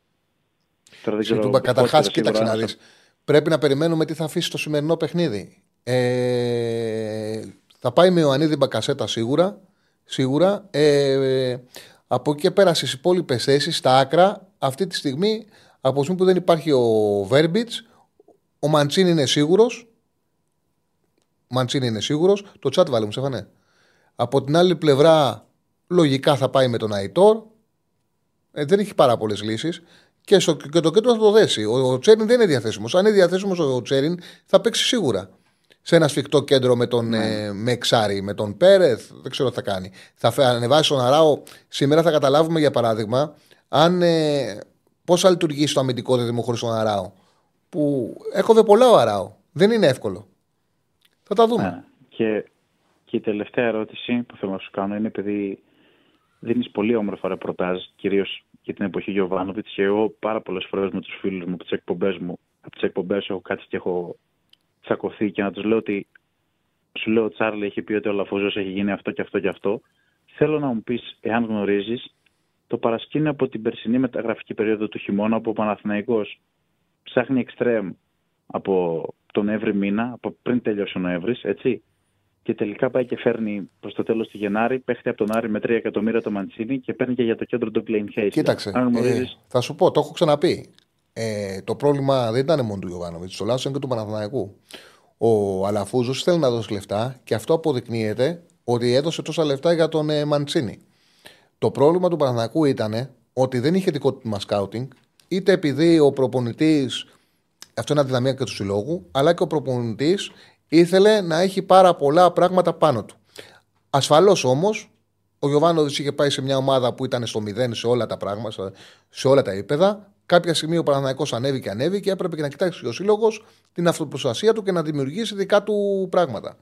Τώρα στην Τούμπα καταρχάς κοίταξε να δεις. Πρέπει να περιμένουμε τι θα αφήσει το σημερινό παιχνίδι. Ε, θα πάει με Ιωαννίδη Μπακασέτα σίγουρα. σίγουρα. Ε, από εκεί και πέρα στις υπόλοιπες θέσεις, στα άκρα, αυτή τη στιγμή, από τη στιγμή που δεν υπάρχει ο Βέρμπιτς, ο Μαντσίνη είναι σίγουρος. Μαντσίνη είναι σίγουρος. Το chat βάλε μου, σε Από την άλλη πλευρά, λογικά θα πάει με τον Αϊτόρ. Ε, δεν έχει πάρα πολλές λύσεις. Και, στο, και το κέντρο θα το δέσει. Ο, ο Τσέριν δεν είναι διαθέσιμος. Αν είναι διαθέσιμος ο Τσέριν, θα παίξει σίγουρα. Σε ένα σφιχτό κέντρο με τον ναι. ε, με Εξάρι, με τον Πέρεθ, δεν ξέρω τι θα κάνει. Θα ανεβάσει τον Αράο. Σήμερα θα καταλάβουμε για παράδειγμα αν, ε, πώς θα λειτουργήσει το αμυντικό δίδυμο χωρίς τον Αράο. Που έκοβε πολλά ο Αράο. Δεν είναι εύκολο. Θα τα δούμε. Ναι. Και, και η τελευταία ερώτηση που θέλω να σου κάνω είναι επειδή δίνεις πολύ όμορφα ρεπορτάζ, κυρίως για την εποχή Γιωβάνοβιτς. Και εγώ πάρα πολλές φορές με τους φίλους μου από τις εκπομπές μου, από τις εκπομπές έχω κάτσει και έχω τσακωθεί και να τους λέω ότι σου λέω ο Τσάρλι έχει πει ότι ο Λαφούζος έχει γίνει αυτό και αυτό και αυτό. Θέλω να μου πεις, εάν γνωρίζεις, το παρασκήνιο από την περσινή μεταγραφική περίοδο του χειμώνα, όπου ο Παναθηναϊκός ψάχνει εξτρέμ από τον Νοέμβρη μήνα, από πριν τελειώσει ο Νοέμβρης, έτσι. Και τελικά πάει και φέρνει προς το τέλος του Γενάρη, παίχτη από τον Άρη με 3 εκατομμύρια το Μαντσίνη και παίρνει και για το κέντρο του Γκλέιν Χέι. Κοίταξε. Ε, θα σου πω, το έχω ξαναπεί. Ε, το πρόβλημα δεν ήταν μόνο του Ιωβάνοβιτς, το λάθος και του Παναθηναϊκού. Ο Αλαφούζος θέλει να δώσει λεφτά και αυτό αποδεικνύεται ότι έδωσε τόσα λεφτά για τον ε, Μαντσίνη. Το πρόβλημα του Παναθηναϊκού ήταν ότι δεν είχε δικό του σκάουτινγκ, είτε επειδή ο προπονητής αυτό είναι αδυναμία και του συλλόγου, αλλά και ο προπονητής ήθελε να έχει πάρα πολλά πράγματα πάνω του. Ασφαλώς όμως, ο Γιωβάνοβιτς είχε πάει σε μια ομάδα που ήταν στο μηδέν σε όλα τα πράγματα, σε όλα τα ύπεδα. Κάποια στιγμή ο Παναναναϊκό ανέβηκε και ανέβηκε και έπρεπε να κοιτάξει ο σύλλογος την αυτοπροστασία του και να δημιουργήσει δικά του πράγματα.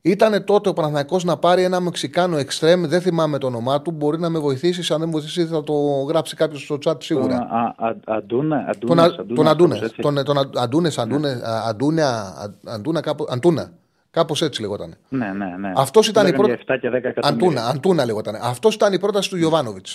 Ήταν τότε ο Παναθηναϊκός να πάρει ένα Μεξικάνο εξτρέμ, δεν θυμάμαι το όνομά του. Μπορεί να με βοηθήσεις. Αν δεν με βοηθήσεις, θα το γράψει κάποιος στο chat σίγουρα. Αντούνα. Τον Αντούνες. Τον Αντούνες. Αντούνα. Αντούνα. Κάπως έτσι λεγόταν. Ναι, ναι, ναι. Αυτός ήταν η πρόταση. Αντούνα, Αντούνα λεγόταν. Αυτός ήταν η πρόταση του Ιωβάνοβιτ.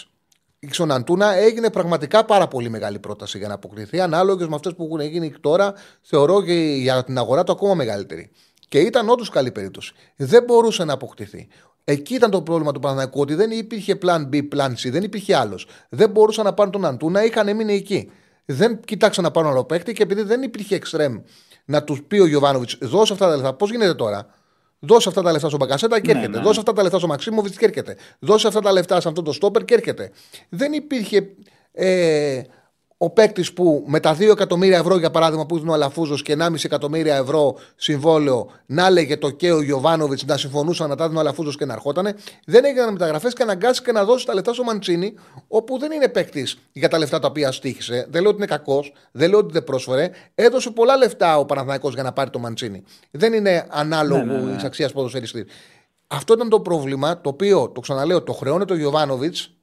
Η Αντούνα έγινε πραγματικά πάρα πολύ μεγάλη πρόταση για να αποκριθεί. Ανάλογες με αυτές που έχουν γίνει τώρα, θεωρώ και για την αγορά του ακόμα μεγαλύτερη. Και ήταν όντως καλή περίπτωση. Δεν μπορούσε να αποκτηθεί. Εκεί ήταν το πρόβλημα του Παναναναϊκού, ότι δεν υπήρχε plan B, plan C, δεν υπήρχε άλλος. Δεν μπορούσαν να πάρουν τον Αντούνα, είχαν μείνει εκεί. Δεν κοιτάξαν να πάρουν άλλο παίκτη και επειδή δεν υπήρχε εξτρέμ να τους πει ο Γιωβάνοβιτς, δώσε αυτά τα λεφτά. Πώς γίνεται τώρα; Δώσε αυτά τα λεφτά στον Μπακασέτα και ναι, έρχεται. Ναι, Δώσε αυτά τα λεφτά στον Μαξίμοβιτ και έρχεται. Δώσε αυτά τα λεφτά σε αυτό το στόπερ και έρχεται. Δεν υπήρχε. Ε, ο παίκτης που με τα 2 εκατομμύρια ευρώ, για παράδειγμα, που δίνει ο Αλαφούζος και 1,5 εκατομμύρια ευρώ συμβόλαιο, να έλεγε το και ο Γιωβάνοβιτς να συμφωνούσαν να τα δίνει ο Αλαφούζος και να ερχότανε. Δεν έγιναν μεταγραφές και αναγκάστηκε να δώσει τα λεφτά στο Μαντσίνη, όπου δεν είναι παίκτης για τα λεφτά τα οποία στήχησε. Δεν λέω ότι είναι κακός, δεν λέω ότι δεν πρόσφερε. Έδωσε πολλά λεφτά ο Παναθηναϊκός για να πάρει το Μαντσίνη. Δεν είναι ανάλογο ναι, ναι, ναι. αξία ποδοσφαιριστή. Αυτό ήταν το πρόβλημα το οποίο, το ξαναλέω, το χρεώνει το Γιωβάνοβιτς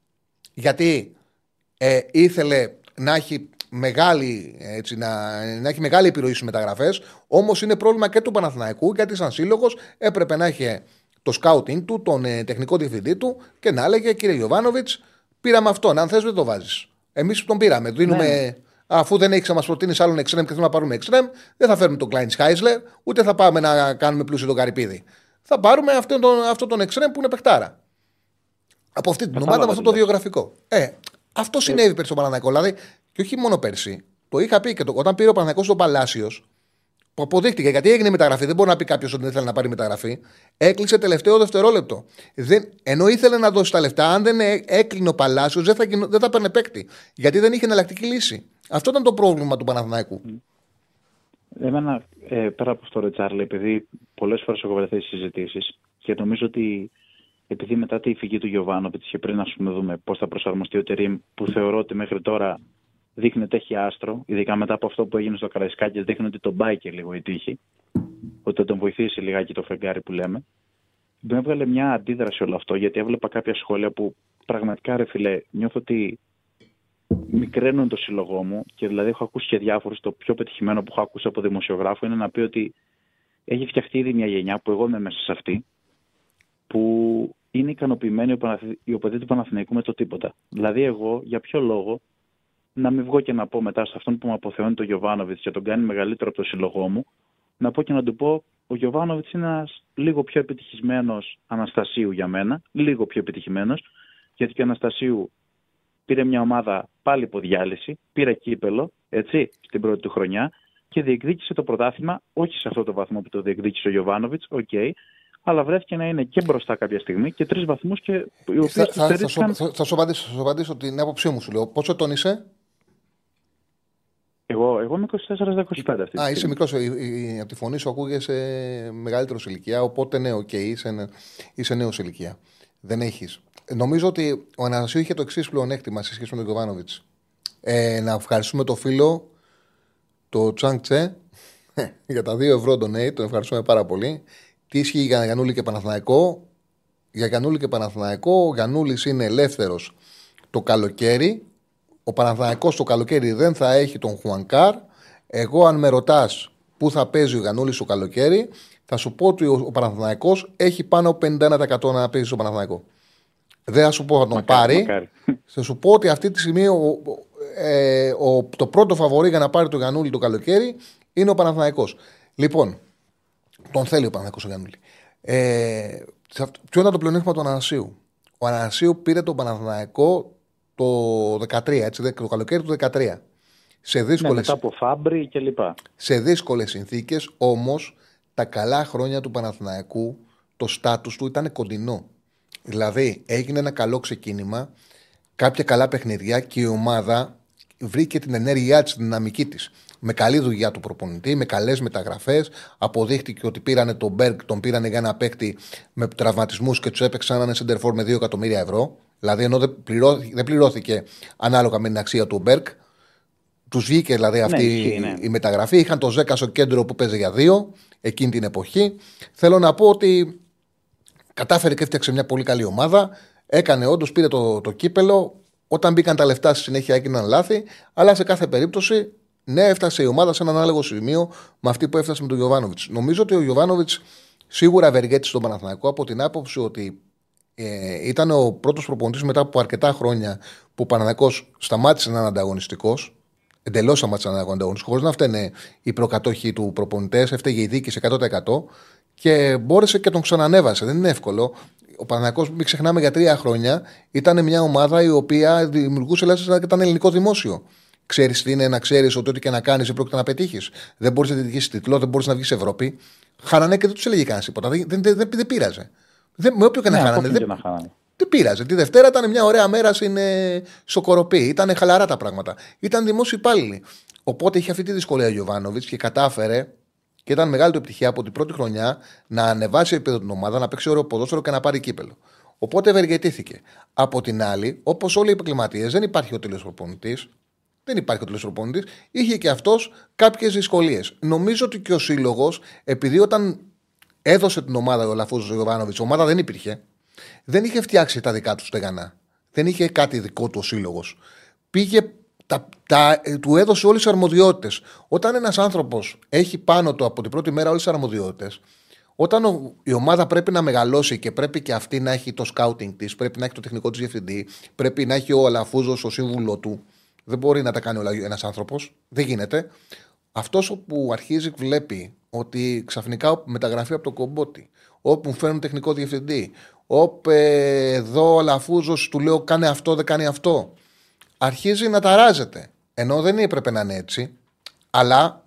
γιατί ε, ήθελε να έχει μεγάλη, έτσι, να, να έχει μεγάλη επιρροή στις μεταγραφές. Όμως είναι πρόβλημα και του Παναθηναϊκού γιατί, σαν σύλλογος, έπρεπε να έχει το σκάουτινγκ του, τον ε, τεχνικό διευθυντή του και να έλεγε κύριε Γιωβάνοβιτς, πήραμε αυτόν. Αν θες, δεν το βάζεις. Εμείς τον πήραμε. Δίνουμε, ναι. Αφού δεν έχεις να μας προτείνεις άλλον εξτρέμ και θέλουμε να πάρουμε εξτρέμ, δεν θα φέρουμε τον Κλάιν Χάισλερ, ούτε θα πάμε να κάνουμε πλούσιο τον Καρυπίδη. Θα πάρουμε αυτόν τον, αυτό τον εξτρέμ που είναι παιχτάρα. Από αυτή την ομάδα με αυτό το βιογραφικό. Ε, αυτό συνέβη πέρσι στον Παναναναϊκό. Δηλαδή, και όχι μόνο πέρσι. Το είχα πει και το, όταν πήρε ο Παναναναϊκό στον Παλάσιος, που αποδείχτηκε γιατί έγινε μεταγραφή. Δεν μπορεί να πει κάποιος ότι δεν ήθελε να πάρει μεταγραφή. Έκλεισε τελευταίο δευτερόλεπτο. Δεν, ενώ ήθελε να δώσει τα λεφτά, αν δεν έκλεινε ο Παλάσιος, δεν θα, δεν θα παίρνει παίκτη. Γιατί δεν είχε εναλλακτική λύση. Αυτό ήταν το πρόβλημα του Παναθηναϊκού. Εμένα, ε, πέρα από αυτό, Ρετσάρλ, επειδή πολλές φορές έχω βρεθεί συζητήσεις και νομίζω ότι επειδή μετά τη φυγή του Γιωβάνοβιτς και πριν ας πούμε, δούμε πώς θα προσαρμοστεί ο Τερήμ, που θεωρώ ότι μέχρι τώρα δείχνει ότι έχει άστρο, ειδικά μετά από αυτό που έγινε στο Καραϊσκάκης, δείχνει ότι τον πάει και λίγο η τύχη, ότι θα τον βοηθήσει λιγάκι το φεγγάρι που λέμε. Μου έβγαλε μια αντίδραση όλο αυτό, γιατί έβλεπα κάποια σχόλια που πραγματικά ρε φιλέ, νιώθω ότι μικραίνουν το σύλλογό μου και δηλαδή έχω ακούσει και διάφορους. Το πιο πετυχημένο που έχω ακούσει από δημοσιογράφο είναι να πει ότι έχει φτιαχτεί ήδη μια γενιά που εγώ είμαι μέσα σε αυτή, που είναι ικανοποιημένοι οι οπαδοί του Παναθηναϊκού με το τίποτα. Δηλαδή, εγώ για ποιο λόγο να μην βγω και να πω μετά σε αυτόν που με αποθεώνει το Γιωβάνοβιτς και τον κάνει μεγαλύτερο από το σύλλογό μου, να πω και να του πω: Ο Γιωβάνοβιτς είναι ένας λίγο πιο επιτυχημένος Αναστασίου για μένα, λίγο πιο επιτυχημένος, γιατί και ο Αναστασίου πήρε μια ομάδα πάλι υπό διάλυση, πήρε κύπελλο, έτσι, στην πρώτη του χρονιά και διεκδίκησε το πρωτάθλημα, όχι σε αυτό το βαθμό που το διεκδίκησε ο Γιωβάνοβιτς, οκ, okay, αλλά βρέθηκε να είναι και μπροστά κάποια στιγμή και τρεις βαθμούς και οι οποίε θα, θα, θα, θα, θα, σου απαντήσω, θα σου απαντήσω την άποψή μου, σου λέω. Πόσο τον είσαι, εγώ, εγώ είμαι 24-25 αυτή. Α, είσαι μικρός. Από τη φωνή σου ακούγεσαι μεγαλύτερος ηλικία. Οπότε ναι, οκ, okay, είσαι, είσαι νέος ηλικία. Δεν έχεις. Νομίζω ότι ο Αναστασίου είχε το εξής πλεονέκτημα σε σχέση με τον Γιωβάνοβιτς. Ε, να ευχαριστούμε το φίλο, το Τσάνκ Τσε, *laughs* για τα 2 ευρώ τον Νέι. Τον ευχαριστούμε πάρα πολύ. Τι ισχύει για Γιανούλη και Παναθηναϊκό; Για Γιανούλη και Παναθηναϊκό, ο Γιανούλη είναι ελεύθερος το καλοκαίρι. Ο Παναθηναϊκός το καλοκαίρι δεν θα έχει τον Χουανκάρ. Εγώ, αν με ρωτάς πού θα παίζει ο Γιανούλη το καλοκαίρι, θα σου πω ότι ο Παναθηναϊκός έχει πάνω από 51% να παίζει στο Παναθηναϊκό. Δεν θα σου πω θα τον πάρει. *laughs* Θα σου πω ότι αυτή τη στιγμή ο, ε, ο, το πρώτο φαβορή για να πάρει το Γιανούλη το καλοκαίρι είναι ο Παναθηναϊκός. Λοιπόν, τον θέλει ο Παναθηναϊκός ο Γιανούλη. Ε, ποιο ήταν το πλεονέκτημα του Ανανασίου; Ο Ανανασίου πήρε τον Παναθηναϊκό το 13, έτσι, το καλοκαίρι του 13. Σε δύσκολες... Ναι, μετά από Φάμπρι και λοιπά. Σε δύσκολες συνθήκες, όμως τα καλά χρόνια του Παναθηναϊκού, το στάτους του ήταν κοντινό. Δηλαδή έγινε ένα καλό ξεκίνημα, κάποια καλά παιχνιδιά και η ομάδα βρήκε την ενέργειά της, τη δυναμική της. Με καλή δουλειά του προπονητή, με καλές μεταγραφές. Αποδείχτηκε ότι πήρανε τον Μπέργκ, τον πήρανε για ένα παίκτη με τραυματισμούς και τους έπαιξαν έναν σεντερφόρ με 2 εκατομμύρια ευρώ. Δηλαδή ενώ δεν πληρώθηκε, δεν πληρώθηκε ανάλογα με την αξία του Μπέργκ. Τους βγήκε δηλαδή αυτή ναι, ναι. η μεταγραφή. Είχαν το Ζέκα στο κέντρο που παίζει για δύο εκείνη την εποχή. Θέλω να πω ότι κατάφερε και έφτιαξε μια πολύ καλή ομάδα. Έκανε όντως, πήρε το, το κύπελο. Όταν μπήκαν τα λεφτά στη συνέχεια έγιναν λάθη. Αλλά σε κάθε περίπτωση, ναι, έφτασε η ομάδα σε ένα ανάλογο σημείο με αυτή που έφτασε με τον Γιωβάνοβιτς. Νομίζω ότι ο Γιωβάνοβιτς σίγουρα ευεργέτησε τον Παναθηναϊκό από την άποψη ότι ε, ήταν ο πρώτος προπονητής μετά από αρκετά χρόνια που ο Παναθηναϊκός σταμάτησε να είναι ανταγωνιστικός. Εντελώς σταμάτησε να είναι ανταγωνιστικός, χωρίς να φταίνε οι προκατόχοι του προπονητές, έφταιγε η δίκη 100% και μπόρεσε και τον ξανανέβασε. Δεν είναι εύκολο. Ο Παναθηναϊκός, μην ξεχνάμε για τρία χρόνια, ήταν μια ομάδα η οποία δημιουργούσε ελάχιστα και ήταν ελληνικό δημόσιο. Ξέρεις τι είναι να ξέρεις ότι ό,τι και να κάνεις δεν πρόκειται να πετύχεις. Δεν μπορείς να διεκδικήσει τίτλο, δεν μπορείς να βγεις Ευρώπη. Χάνανε και δεν τους έλεγε κανένας τίποτα. Δεν, δεν, δεν, δεν πείραζε. Δεν, με όποιο και να ναι, χάνανε. Δεν, Δεν πείραζε. Τη Δευτέρα ήταν μια ωραία μέρα στην, ε, στο Κοροπή. Ήταν χαλαρά τα πράγματα. Ήταν δημόσιοι υπάλληλοι. Οπότε είχε αυτή τη δυσκολία ο Γιωβάνοβιτς και κατάφερε και ήταν μεγάλη του επιτυχία από την πρώτη χρονιά να ανεβάσει επίπεδο την ομάδα, να παίξει ωραίο ποδόσφαιρο και να πάρει κύπελο. Οπότε ευεργετήθηκε. Από την άλλη, όπως όλοι οι επαγγελματίες, δεν υπάρχει ο τέλειος προπονητής. Δεν υπάρχει ο τέλειο προπονητή. Είχε και αυτός κάποιες δυσκολίες. Νομίζω ότι και ο σύλλογος, επειδή όταν έδωσε την ομάδα ο Λαφούζος Γιωβάνοβιτ, η ομάδα δεν υπήρχε, δεν είχε φτιάξει τα δικά του στεγανά. Δεν είχε κάτι δικό του ο σύλλογος. Πήγε τα, τα, ε, του έδωσε όλες τις αρμοδιότητες. Όταν ένας άνθρωπος έχει πάνω του από την πρώτη μέρα όλες τις αρμοδιότητες, όταν ο, η ομάδα πρέπει να μεγαλώσει και πρέπει και αυτή να έχει το scouting της, πρέπει να έχει το τεχνικό της διευθυντή, πρέπει να έχει ο Αλαφούζο ο σύμβουλο του. Δεν μπορεί να τα κάνει όλα ένας άνθρωπος. Δεν γίνεται. Αυτός που αρχίζει βλέπει ότι ξαφνικά μεταγραφεί από το κομπότι, όπου φέρνουν τεχνικό διευθυντή, όπου εδώ ο Αλαφούζος του λέω κάνε αυτό, δεν κάνει αυτό αρχίζει να ταράζεται. Ενώ δεν έπρεπε να είναι έτσι, αλλά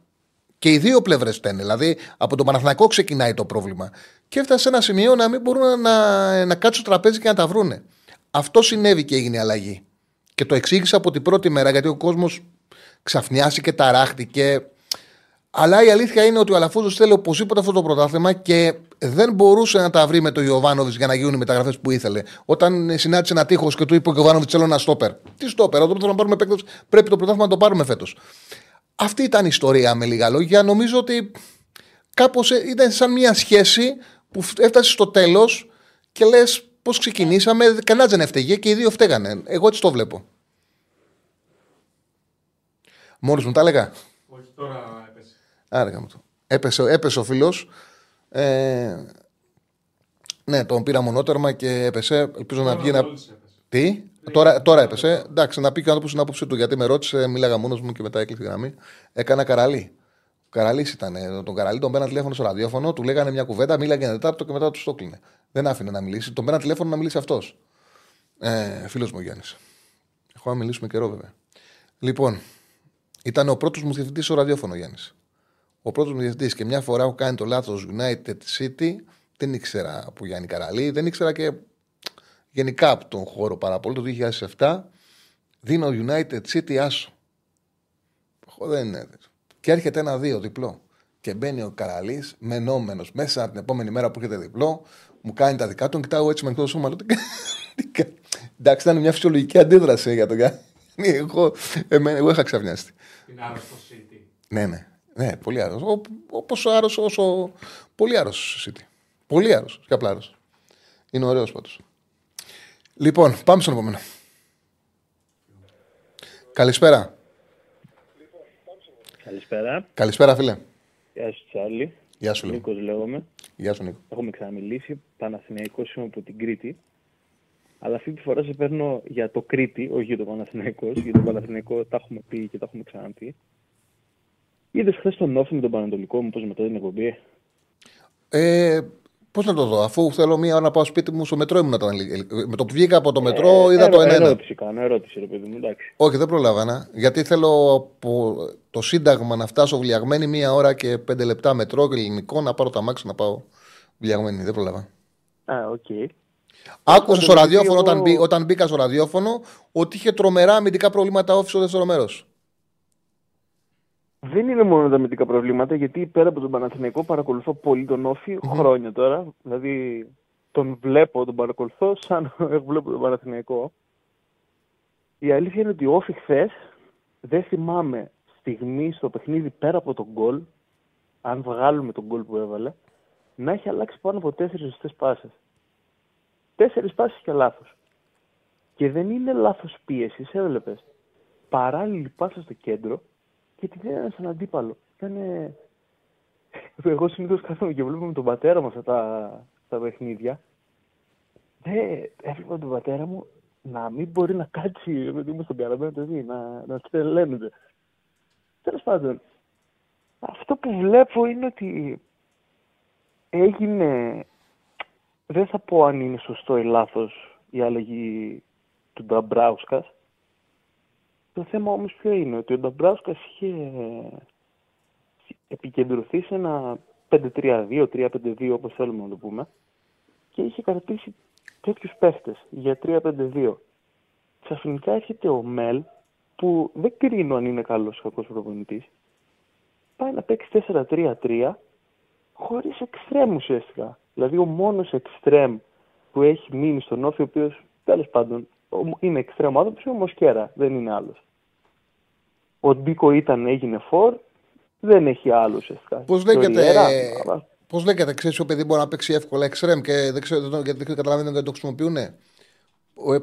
και οι δύο πλευρές φταίνε. Δηλαδή από τον Παναθηναϊκό ξεκινάει το πρόβλημα. Και έφτασε σε ένα σημείο να μην μπορούν να, να κάτσουν στο τραπέζι και να τα βρούνε. Αυτό συνέβη και έγινε η αλλαγή. Και το εξήγησα από την πρώτη μέρα γιατί ο κόσμος ξαφνιάστηκε, ταράχτηκε. Αλλά η αλήθεια είναι ότι ο Αλαφούζος θέλει οπωσδήποτε αυτό το πρωτάθλημα και δεν μπορούσε να τα βρει με τον Ιωβάνοβιτς για να γίνουν οι μεταγραφές που ήθελε. Όταν συνάντησε ένα τείχος και του είπε ο Ιωβάνοβιτς: Θέλω ένα στόπερ. Τι στόπερ, όταν θέλω να πάρουμε παίκτο, πρέπει το πρωτάθλημα να το πάρουμε φέτος. Αυτή ήταν η ιστορία με λίγα λόγια. Νομίζω ότι κάπως ε, ήταν σαν μια σχέση που έφτασε στο τέλος και λες πώς ξεκινήσαμε. Κανένα δεν έφταιγε και οι δύο φταίγανε. Εγώ έτσι το βλέπω. Μόλις μου τα έλεγα. Όχι, τώρα έπεσε. Άρα, έπεσε, έπεσε ο φίλος. Ε, ναι, τον πήρα μονότερμα και έπεσε. Ελπίζω να βγει να. Τι, τώρα, τώρα έπεσε. Εντάξει, να πει και ο άνθρωπος την άποψή του γιατί με ρώτησε, μίλαγα μόνος μου και μετά έκλεισε γραμμή. Έκανα καραλί. Ο Καραλής ήταν. Τον Καραλή τον πένα τηλέφωνο στο ραδιόφωνο, του λέγανε μια κουβέντα, μίλαγε ένα Τετάρτο και μετά του το κλείνε. Δεν άφηνε να μιλήσει. Τον πένα τηλέφωνο να μιλήσει αυτός. Ε, Φίλος μου Γιάννης. Έχω να μιλήσουμε καιρό βέβαια. Λοιπόν, ήταν ο πρώτος μου διευθυντής στο ραδιόφωνο Γιάννης ο πρώτος μου διευθυντής και μια φορά έχω κάνει το λάθος United City, δεν ήξερα από Γιάννη Καραλή, δεν ήξερα και γενικά από τον χώρο πάρα πολύ. Το 2007 δίνω United City άσο. Δεν είναι. Και έρχεται ένα-δύο διπλό. Και μπαίνει ο Καραλής, μενόμενος μέσα την επόμενη μέρα που έρχεται διπλό, μου κάνει τα δικά του, κοιτάω έτσι με ανοιχτό σώμα. *laughs* Εντάξει, ήταν μια φυσιολογική αντίδραση για τον Γιάννη. *laughs* Εγώ, εγώ είχα ξαφνιαστεί. Την άρρωστο City. Ναι, ναι. Ναι, πολύ άρρωστο. Όπως άρρωστος όσο. Πολύ άρρωστος City. Πολύ άρρωστος και απλά άρρωστος. Είναι ωραίος πάντως. Λοιπόν, πάμε στον επόμενο. Καλησπέρα. Καλησπέρα. Καλησπέρα, φίλε. Γεια σου, Τσάρλι. Γεια σου, Νίκος λέγομαι. Γεια σου, Νίκο. Έχουμε ξαναμιλήσει. Παναθηναϊκός είμαι από την Κρήτη. Αλλά αυτή τη φορά σε παίρνω για το Κρήτη, όχι για το Παναθηναϊκός. Για το Παναθηναϊκό τα έχουμε πει και τα έχουμε ξαναπεί. Είδες χθες τον Όφη με τον Πανατολικό μου, πώς μετά την εκπομπή; Ε, Πώς να το δω, αφού θέλω μία ώρα να πάω σπίτι μου στο μετρό ήμουν. Με το που βγήκα από το μετρό ε, είδα το ένα. Ερώτηση κάνω, ερώτηση ρε παιδί μου, εντάξει. Όχι, δεν προλάβανα. Γιατί θέλω από το Σύνταγμα να φτάσω βλιαγμένη μία ώρα και πέντε λεπτά μετρό και ελληνικό να πάρω τα μάξι να πάω βλιαγμένη. Δεν προλάβα. Α, ok. Okay. Άκουσα στο ραδιόφωνο όταν, μπή, όταν μπήκα στο ραδιόφωνο ότι είχε τρομερά αμυντικά προβλήματα ΟΦΗ στο δεύτερο μέρος. Δεν είναι μόνο τα αμυντικά προβλήματα, γιατί πέρα από τον Παναθηναϊκό παρακολουθώ πολύ τον ΟΦΗ χρόνια τώρα. Δηλαδή τον βλέπω, τον παρακολουθώ σαν να *laughs* βλέπω τον Παναθηναϊκό. Η αλήθεια είναι ότι ο ΟΦΗ χθες δεν θυμάμαι στιγμή στο παιχνίδι πέρα από τον γκολ, αν βγάλουμε τον γκολ που έβαλε, να έχει αλλάξει πάνω από τέσσερις ζωστέ πάσες. Τέσσερις πάσει και λάθος. Και δεν είναι λάθος πίεσης, έβλεπες. Παράλληλη πάσα στο κέντρο και την έδινε στον αντίπαλο. Ήταν. Εγώ συνήθως κάθομαι και βλέπω με τον πατέρα μου αυτά τα, τα παιχνίδια. Δεν έβλεπα τον πατέρα μου να μην μπορεί να κάτσει με μου στον καραμένο το δει, να, να τρελαίνονται. Τέλος πάντων, αυτό που βλέπω είναι ότι έγινε. Δεν θα πω αν είναι σωστό ή λάθος η αλλαγή του Νταμπράουσκας, το θέμα όμως ποιο είναι, ότι ο Νταμπράουσκας είχε επικεντρωθεί σε ένα 5-3-2, 3-5-2 όπως θέλουμε να το πούμε και είχε κρατήσει τέτοιους παίχτες για 3-5-2. Ξαφνικά έρχεται ο Μελ, που δεν κρίνω αν είναι καλός ή κακός προπονητής, πάει να παίξει 4-3-3 χωρίς εξτρέμ ουσιαστικά. Δηλαδή ο μόνος εξτρέμ που έχει μείνει στον όφη, ο οποίος τέλος πάντων είναι εξτρέμ άνθρωπος, είναι ο Μοσκέρα, δεν είναι άλλος. Ο Ντίκο ήταν, έγινε φορ, δεν έχει άλλο ουσιαστικά. Πώς λέγεται, Πώς λέγεται, ξέρεις ο παιδί μπορεί να παίξει εύκολα εξτρέμ και δεν ξέρω γιατί δεν καταλαβαίνω γιατί το χρησιμοποιούν.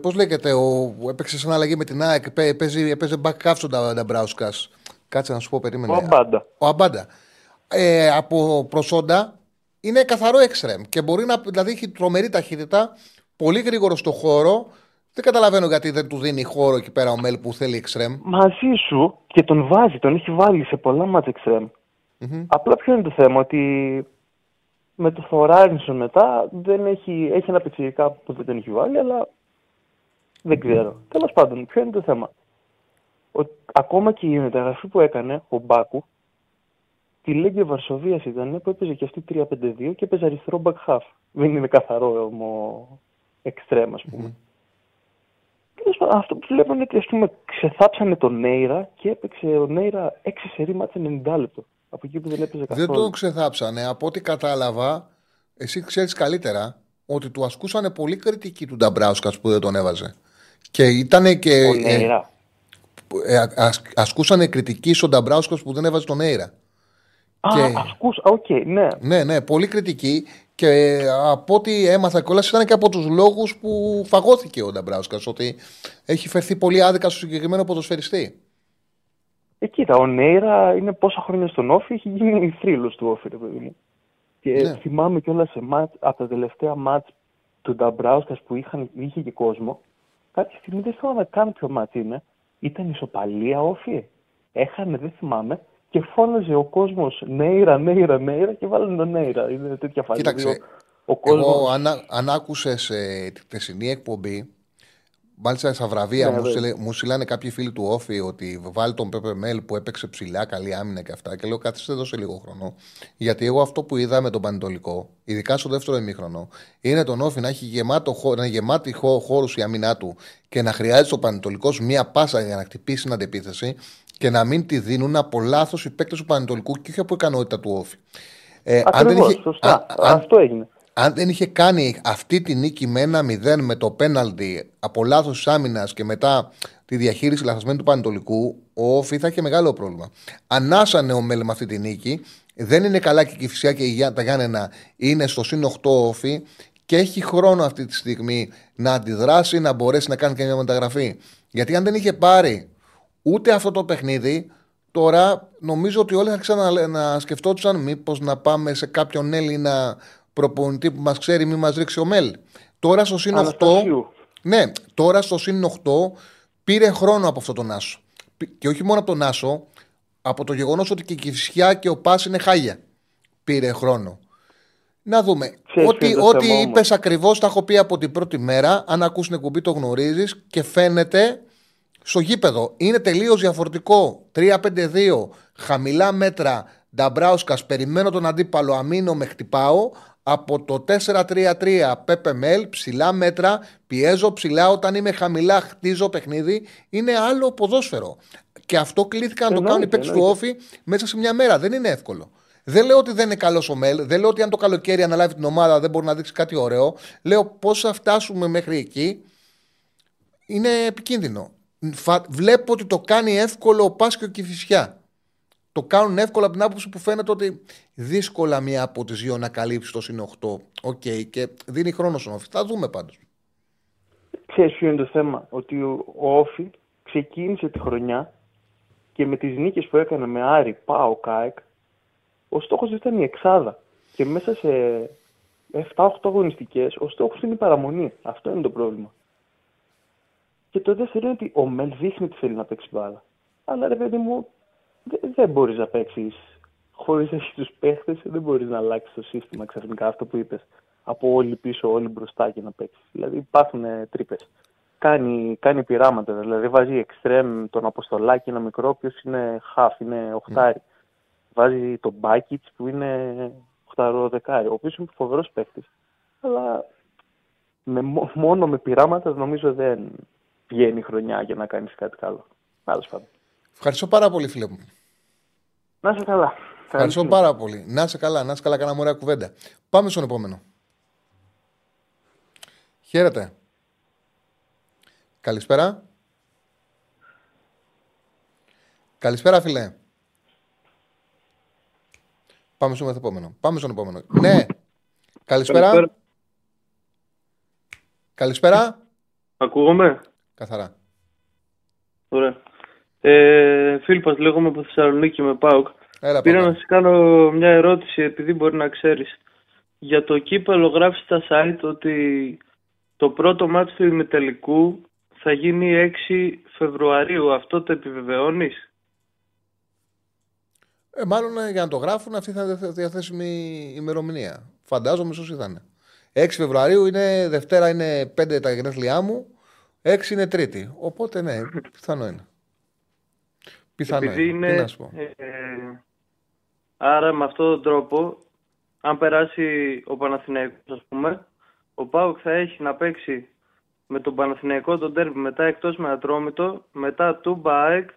Πώς λέγεται, ο, έπαιξε σαν αλλαγή με την ΑΕΚ, παίζει, έπαιζε back half στον Νταμπράουσκας. Κάτσε να σου πω, περίμενε. Ο Αμπάντα. Ο Αμπάντα. Ε, από προσόντα είναι καθαρό εξτρέμ και μπορεί να. Δηλαδή έχει τρομερή ταχύτητα, πολύ γρήγορο στο χώρο. Δεν καταλαβαίνω γιατί δεν του δίνει χώρο εκεί πέρα ο Μέλ που θέλει εξτρέμ. Μαζί σου και τον βάζει, τον έχει βάλει σε πολλά μάτια εξτρέμ. Mm-hmm. Απλά ποιο είναι το θέμα, ότι με το Θοράρινσον μετά δεν έχει, έχει ένα πιτσιρικά που δεν τον έχει βάλει, αλλά δεν ξέρω. Τέλος πάντων, ποιο είναι το θέμα. Ο, ακόμα και η μεταγραφή που έκανε ο Μπάκου, τη Λέγκη Βαρσοβίας ήταν που έπαιζε και αυτή 3-5-2 και έπαιζε αριστερό back half. Δεν είναι καθαρό όμω εξτρέμ, ας πούμε. Mm. Αυτό που βλέπω είναι ότι ας πούμε, ξεθάψανε τον Νέιρα και έπαιξε ο Νέιρα 6 σερή μάτσε 90 λεπτό από εκεί που δεν έπαιζε καθόλου. Δεν το ξεθάψανε. Από ό,τι κατάλαβα, εσύ ξέρεις καλύτερα ότι του ασκούσαν πολύ κριτική του Νταμπράουσκα που δεν τον έβαζε. Και ήταν και. Ε, ε, ασκούσαν κριτική στον Νταμπράουσκα που δεν έβαζε τον Νέιρα. Α, και... ασκούσα, ok, okay, ναι. Ναι, ναι, πολύ κριτική. Και από ό,τι έμαθα κιόλας ήταν και από τους λόγους που φαγώθηκε ο Νταμπράουσκα. Ότι έχει φερθεί πολύ άδικα στο συγκεκριμένο ποδοσφαιριστή. Ε, κοίτα, ο Νέιρα είναι πόσα χρόνια στον ΟΦΗ, έχει γίνει θρύλος του Όφη, ρε παιδί μου. Και ναι. θυμάμαι κιόλας σε μάτ, από τα τελευταία μάτς του Νταμπράουσκας που είχαν, είχε και κόσμο, κάποια στιγμή δεν θυμάμαι καν ποιο μάτς είναι. Ήταν ισοπαλία Όφη. Έχανε, δεν θυμάμαι. Και φώναζε ο κόσμος Νέιρα, Νέιρα, Νέιρα και βάλανε τον Νέιρα. Είναι τέτοια φάση. Κοίταξε, ο κόσμος... εγώ αν, αν άκουσες ε, τη χθεσινή εκπομπή, Μάλιστα στα βραβεία ναι, μου, ναι. μου στείλανε κάποιοι φίλοι του Όφη ότι βάλει τον Πέπε Μέλ που έπαιξε ψηλά, καλή άμυνα και αυτά. Και λέω καθίστε εδώ σε λίγο χρόνο. Γιατί εγώ αυτό που είδα με τον Πανετολικό, ειδικά στο δεύτερο ημίχρονο, είναι τον Όφη να έχει γεμάτο, να έχει γεμάτη χώρους η άμυνά του και να χρειάζεται ο Πανετολικός μία πάσα για να χτυπήσει την αντεπίθεση και να μην τη δίνουν από λάθος οι παίκτες του Πανετολικού και όχι από ικανότητα του Όφη. Ε, Ακριβώς, είχε, σωστά. Α, αυτό έγινε αν δεν είχε κάνει αυτή τη νίκη με ένα 0 με το πέναλτι από λάθος της άμυνας και μετά τη διαχείριση λαθασμένου του Πανετολικού, ο Όφη θα είχε μεγάλο πρόβλημα. Ανάσανε ο Μέλ με αυτή τη νίκη. Δεν είναι καλά και η Φυσιά και η τα Γιάννενα είναι στο συν 8 Όφη και έχει χρόνο αυτή τη στιγμή να αντιδράσει, να μπορέσει να κάνει και μια μεταγραφή. Γιατί αν δεν είχε πάρει ούτε αυτό το παιχνίδι, τώρα νομίζω ότι όλοι θα ξανασκεφτόντουσαν μήπως να πάμε σε κάποιον Έλληνα προπονητή που μας ξέρει, μην μας ρίξει ο Μέλ. Τώρα στο συν 8. Ναι, τώρα στο συν 8 πήρε χρόνο από αυτό τον Άσο. Και όχι μόνο από τον Άσο, από το γεγονός ότι και η Κυφσιά και ο Πα είναι χάλια. Πήρε χρόνο. Να δούμε. ό,τι ό,τι είπες ακριβώς τα έχω πει από την πρώτη μέρα. Αν ακούς την εκπομπή, το γνωρίζεις και φαίνεται στο γήπεδο. Είναι τελείως διαφορετικό. 3-5-2, χαμηλά μέτρα. Νταμπράουσκα, περιμένω τον αντίπαλο, αμήνω με χτυπάω από το 4-3-3 PPML, ψηλά μέτρα, πιέζω ψηλά όταν είμαι χαμηλά, χτίζω παιχνίδι, είναι άλλο ποδόσφαιρο. Και αυτό κλήθηκαν να το κάνουν οι παίκτες του Όφη μέσα σε μια μέρα. Δεν είναι εύκολο. Δεν λέω ότι δεν είναι καλός ο Μέλ, δεν λέω ότι αν το καλοκαίρι αναλάβει την ομάδα δεν μπορεί να δείξει κάτι ωραίο. Λέω πώς θα φτάσουμε μέχρι εκεί. Είναι επικίνδυνο. Βλέπω ότι το κάνει εύκολο ο Πάσκιο και η Φυσιά το κάνουν εύκολα από την άποψη που φαίνεται ότι δύσκολα μία από τις δύο να καλύψει το συν 8. Ok, okay, και δίνει χρόνο στον ΟΦΗ. Θα δούμε πάντως. Ξέρεις ποιο είναι το θέμα; Ότι ο ΟΦΗ ξεκίνησε τη χρονιά και με τις νίκες που έκανε με Άρη, ΠΑΟΚ, ΑΕΚ, ο στόχος ήταν η Εξάδα. Και μέσα σε 7-8 αγωνιστικές, ο στόχος είναι η παραμονή. Αυτό είναι το πρόβλημα. Και το δεύτερο είναι ότι ο Μελ δείχνει ότι θέλει να παίξει μπάλα. Αλλά ρε παιδί μου, δεν μπορείς να παίξεις χωρίς να έχεις τους παίχτες, δεν μπορείς να αλλάξεις το σύστημα ξαφνικά αυτό που είπες. Από όλοι πίσω, όλοι μπροστά και να παίξεις. Δηλαδή υπάρχουν τρύπες. Κάνει, κάνει πειράματα. Δηλαδή βάζει εξτρέμ τον Αποστολάκη ένα μικρό, οποίος είναι χαφ, είναι οχτάρι. Mm. Βάζει τον Μπάκιτς που είναι οχταρό δεκάρι, ο οποίος είναι φοβερός παίχτης. Αλλά με, μο- μόνο με πειράματα νομίζω δεν βγαίνει η χρονιά για να κάνεις κάτι καλό. Άλλος πάντων. Ευχαριστώ πάρα πολύ, φίλε μου. Να είσαι καλά. Ευχαριστώ Καλή πάρα πολύ. Να είσαι καλά, να είσαι καλά, κάναμε ωραία κουβέντα. Πάμε στον επόμενο. Χαίρετε. Καλησπέρα. Καλησπέρα, φίλε. Πάμε στον επόμενο. Πάμε στον επόμενο. Ναι. Καλησπέρα. Καλησπέρα. Καλησπέρα. Ακούγομαι; Καθαρά. Ωραία. Ε, Φίλιππας λέγομαι από Θεσσαλονίκη με ΠΑΟΚ. Έλα, Πήρα πάμε. να σε κάνω μια ερώτηση επειδή μπορεί να ξέρεις. Για το κύπελο γράφεις στα site ότι το πρώτο μάτι του ημιτελικού θα γίνει 6 Φεβρουαρίου. Αυτό το επιβεβαιώνεις; Ε, μάλλον ε, για να το γράφουν αυτή θα είναι διαθε- διαθέσιμη ημερομηνία. Φαντάζομαι ίσως ήταν. 6 Φεβρουαρίου είναι Δευτέρα, είναι 5 τα γενέθλιά μου. 6 είναι Τρίτη. Οπότε ναι, πιθανό είναι. Πιθανό Επειδή είναι. είναι... Τι να σου πω. ε, άρα με αυτόν τον τρόπο, αν περάσει ο Παναθηναϊκός ας πούμε, ο ΠΑΟΚ θα έχει να παίξει με τον Παναθηναϊκό τον τέρμι, μετά εκτός με Ατρόμητο, μετά Τούμπα ΑΕΚ,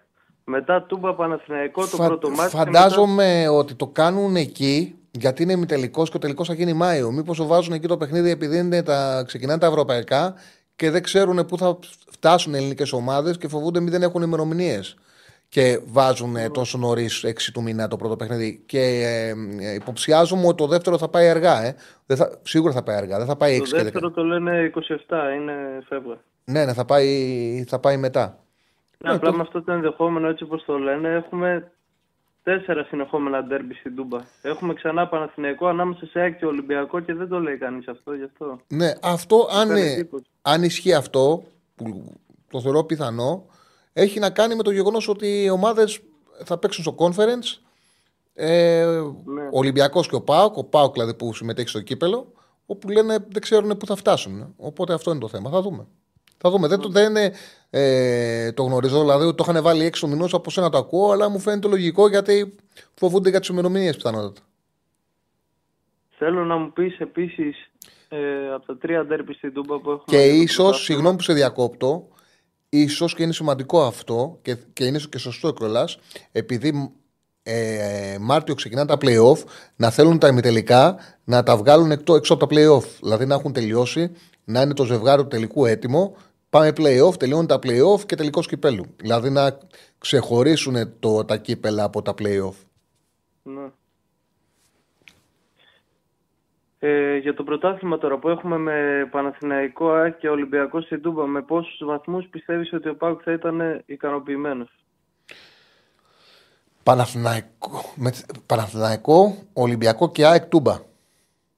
μετά Τούμπα Παναθηναϊκό το Φα- πρώτο μάτι. και Φαντάζομαι ότι το κάνουν εκεί γιατί είναι ημιτελικός και ο τελικός θα γίνει Μάιο. Μήπως το βάζουν εκεί το παιχνίδι επειδή είναι τα, ξεκινάνε τα ευρωπαϊκά και δεν ξέρουν πού θα φτάσουν οι ελληνικές ομάδες και φοβούνται μη δεν έχουν ημερομηνίες. Και βάζουν ε, τόσο νωρίς 6 του μήνα το πρώτο παιχνίδι. Και ε, ε, υποψιάζομαι ότι το δεύτερο θα πάει αργά. Ε. Δεν θα, σίγουρα θα πάει αργά. Δεν θα πάει 6 Το και 10. δεύτερο το λένε 27, είναι φεύγα. Ναι, ναι, θα πάει, θα πάει μετά. Ναι, απλά με αυτό το ενδεχόμενο έτσι όπως το λένε έχουμε τέσσερα συνεχόμενα ντέρμπι στην Τούμπα. Έχουμε ξανά Παναθηναϊκό ανάμεσα σε ΑΕΚ και Ολυμπιακό και δεν το λέει κανείς αυτό γι' αυτό. Ναι, αυτό αν, κάνει ε, εντύπωση. αν ισχύει αυτό, που το θεωρώ πιθανό, έχει να κάνει με το γεγονός ότι οι ομάδες θα παίξουν στο conference. Ε, Ναι. Ο Ολυμπιακός και ο ΠΑΟΚ, ο ΠΑΟΚ δηλαδή που συμμετέχει στο κύπελο, όπου λένε δεν ξέρουν πού θα φτάσουν. Οπότε αυτό είναι το θέμα. Θα δούμε. Θα δούμε. Δεν, το, δεν είναι, ε, το γνωρίζω, δηλαδή ότι το είχαν βάλει έξω μηνός από σένα το ακούω, αλλά μου φαίνεται λογικό γιατί φοβούνται για τις ημερομηνίες πιθανότατα. Θέλω να μου πεις επίσης ε, από τα τρία ντέρμπι στην Τούμπα που έχουμε... Και για το ίσως, πρωτάθλημα. συγγνώμη που σε διακόπτω, ίσως και είναι σημαντικό αυτό και, και είναι και σωστό κιόλας, επειδή ε, Μάρτιο ξεκινάνε τα playoff, να θέλουν τα ημιτελικά να τα βγάλουν εκτό, έξω από τα playoff. Δηλαδή να έχουν τελειώσει, να είναι το ζευγάρι του τελικού έτοιμο. Πάμε playoff, τελειώνουν τα playoff και τελικό κυπέλου. Δηλαδή να ξεχωρίσουν το, τα κύπελα από τα playoff. Ναι. Ε, για το πρωτάθλημα τώρα που έχουμε με Παναθηναϊκό ΑΕΚ και Ολυμπιακό στην Τούμπα, με πόσους βαθμούς πιστεύεις ότι ο ΠΑΟΚ θα ήταν ικανοποιημένος; Παναθηναϊκό, με, Παναθηναϊκό, Ολυμπιακό και ΑΕΚ Τούμπα.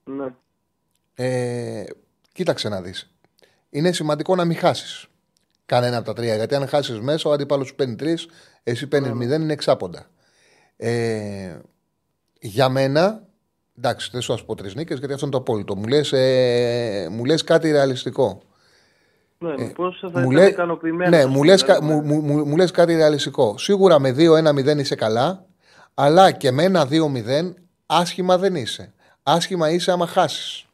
Ναι. Ε, κοίταξε να δεις. Είναι σημαντικό να μην χάσεις κανένα από τα τρία. Γιατί αν χάσεις μέσα, ο αντίπαλο σου παίρνει τρεις, εσύ παίρνεις μηδέν, είναι εξάποντα. Ε, για μένα, εντάξει, δεν σου α πω τρεις νίκες, γιατί αυτό είναι το απόλυτο. Μου λες ε, μου λες κάτι ρεαλιστικό. Ναι, με πόσο θα Μου ήταν λέ- ικανοποιημένος. ναι, μου λες, κα- δηλαδή. μου, μου, μου λες κάτι ρεαλιστικό. Σίγουρα με 2-1-0 είσαι καλά, αλλά και με ένα 2-0 άσχημα δεν είσαι. Άσχημα είσαι άμα χάσεις.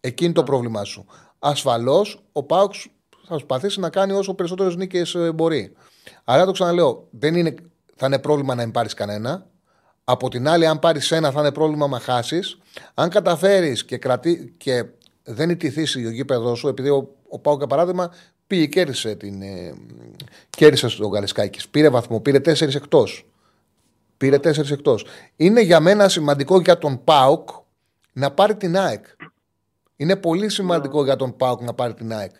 Εκείνη το πρόβλημά σου. Ασφαλώς ο Πάουξ θα προσπαθήσει να κάνει όσο περισσότερες νίκες μπορεί. Αλλά το ξαναλέω, δεν είναι, θα είναι πρόβλημα να μην πάρεις κανένα. Από την άλλη, αν πάρεις ένα, θα είναι πρόβλημα να χάσεις. Αν καταφέρεις και, κρατή, και δεν ιτηθεί το γήπεδος σου, επειδή ο, ο Πάουκ, για παράδειγμα, πήγε και κέρδισε, την, ε, κέρδισε στον Καρισκάκη. Πήρε βαθμό, πήρε τέσσερις εκτός. Πήρε τέσσερις εκτός. Είναι για μένα σημαντικό για τον Πάουκ να πάρει την ΑΕΚ. Είναι πολύ σημαντικό για τον Πάουκ να πάρει την ΑΕΚ.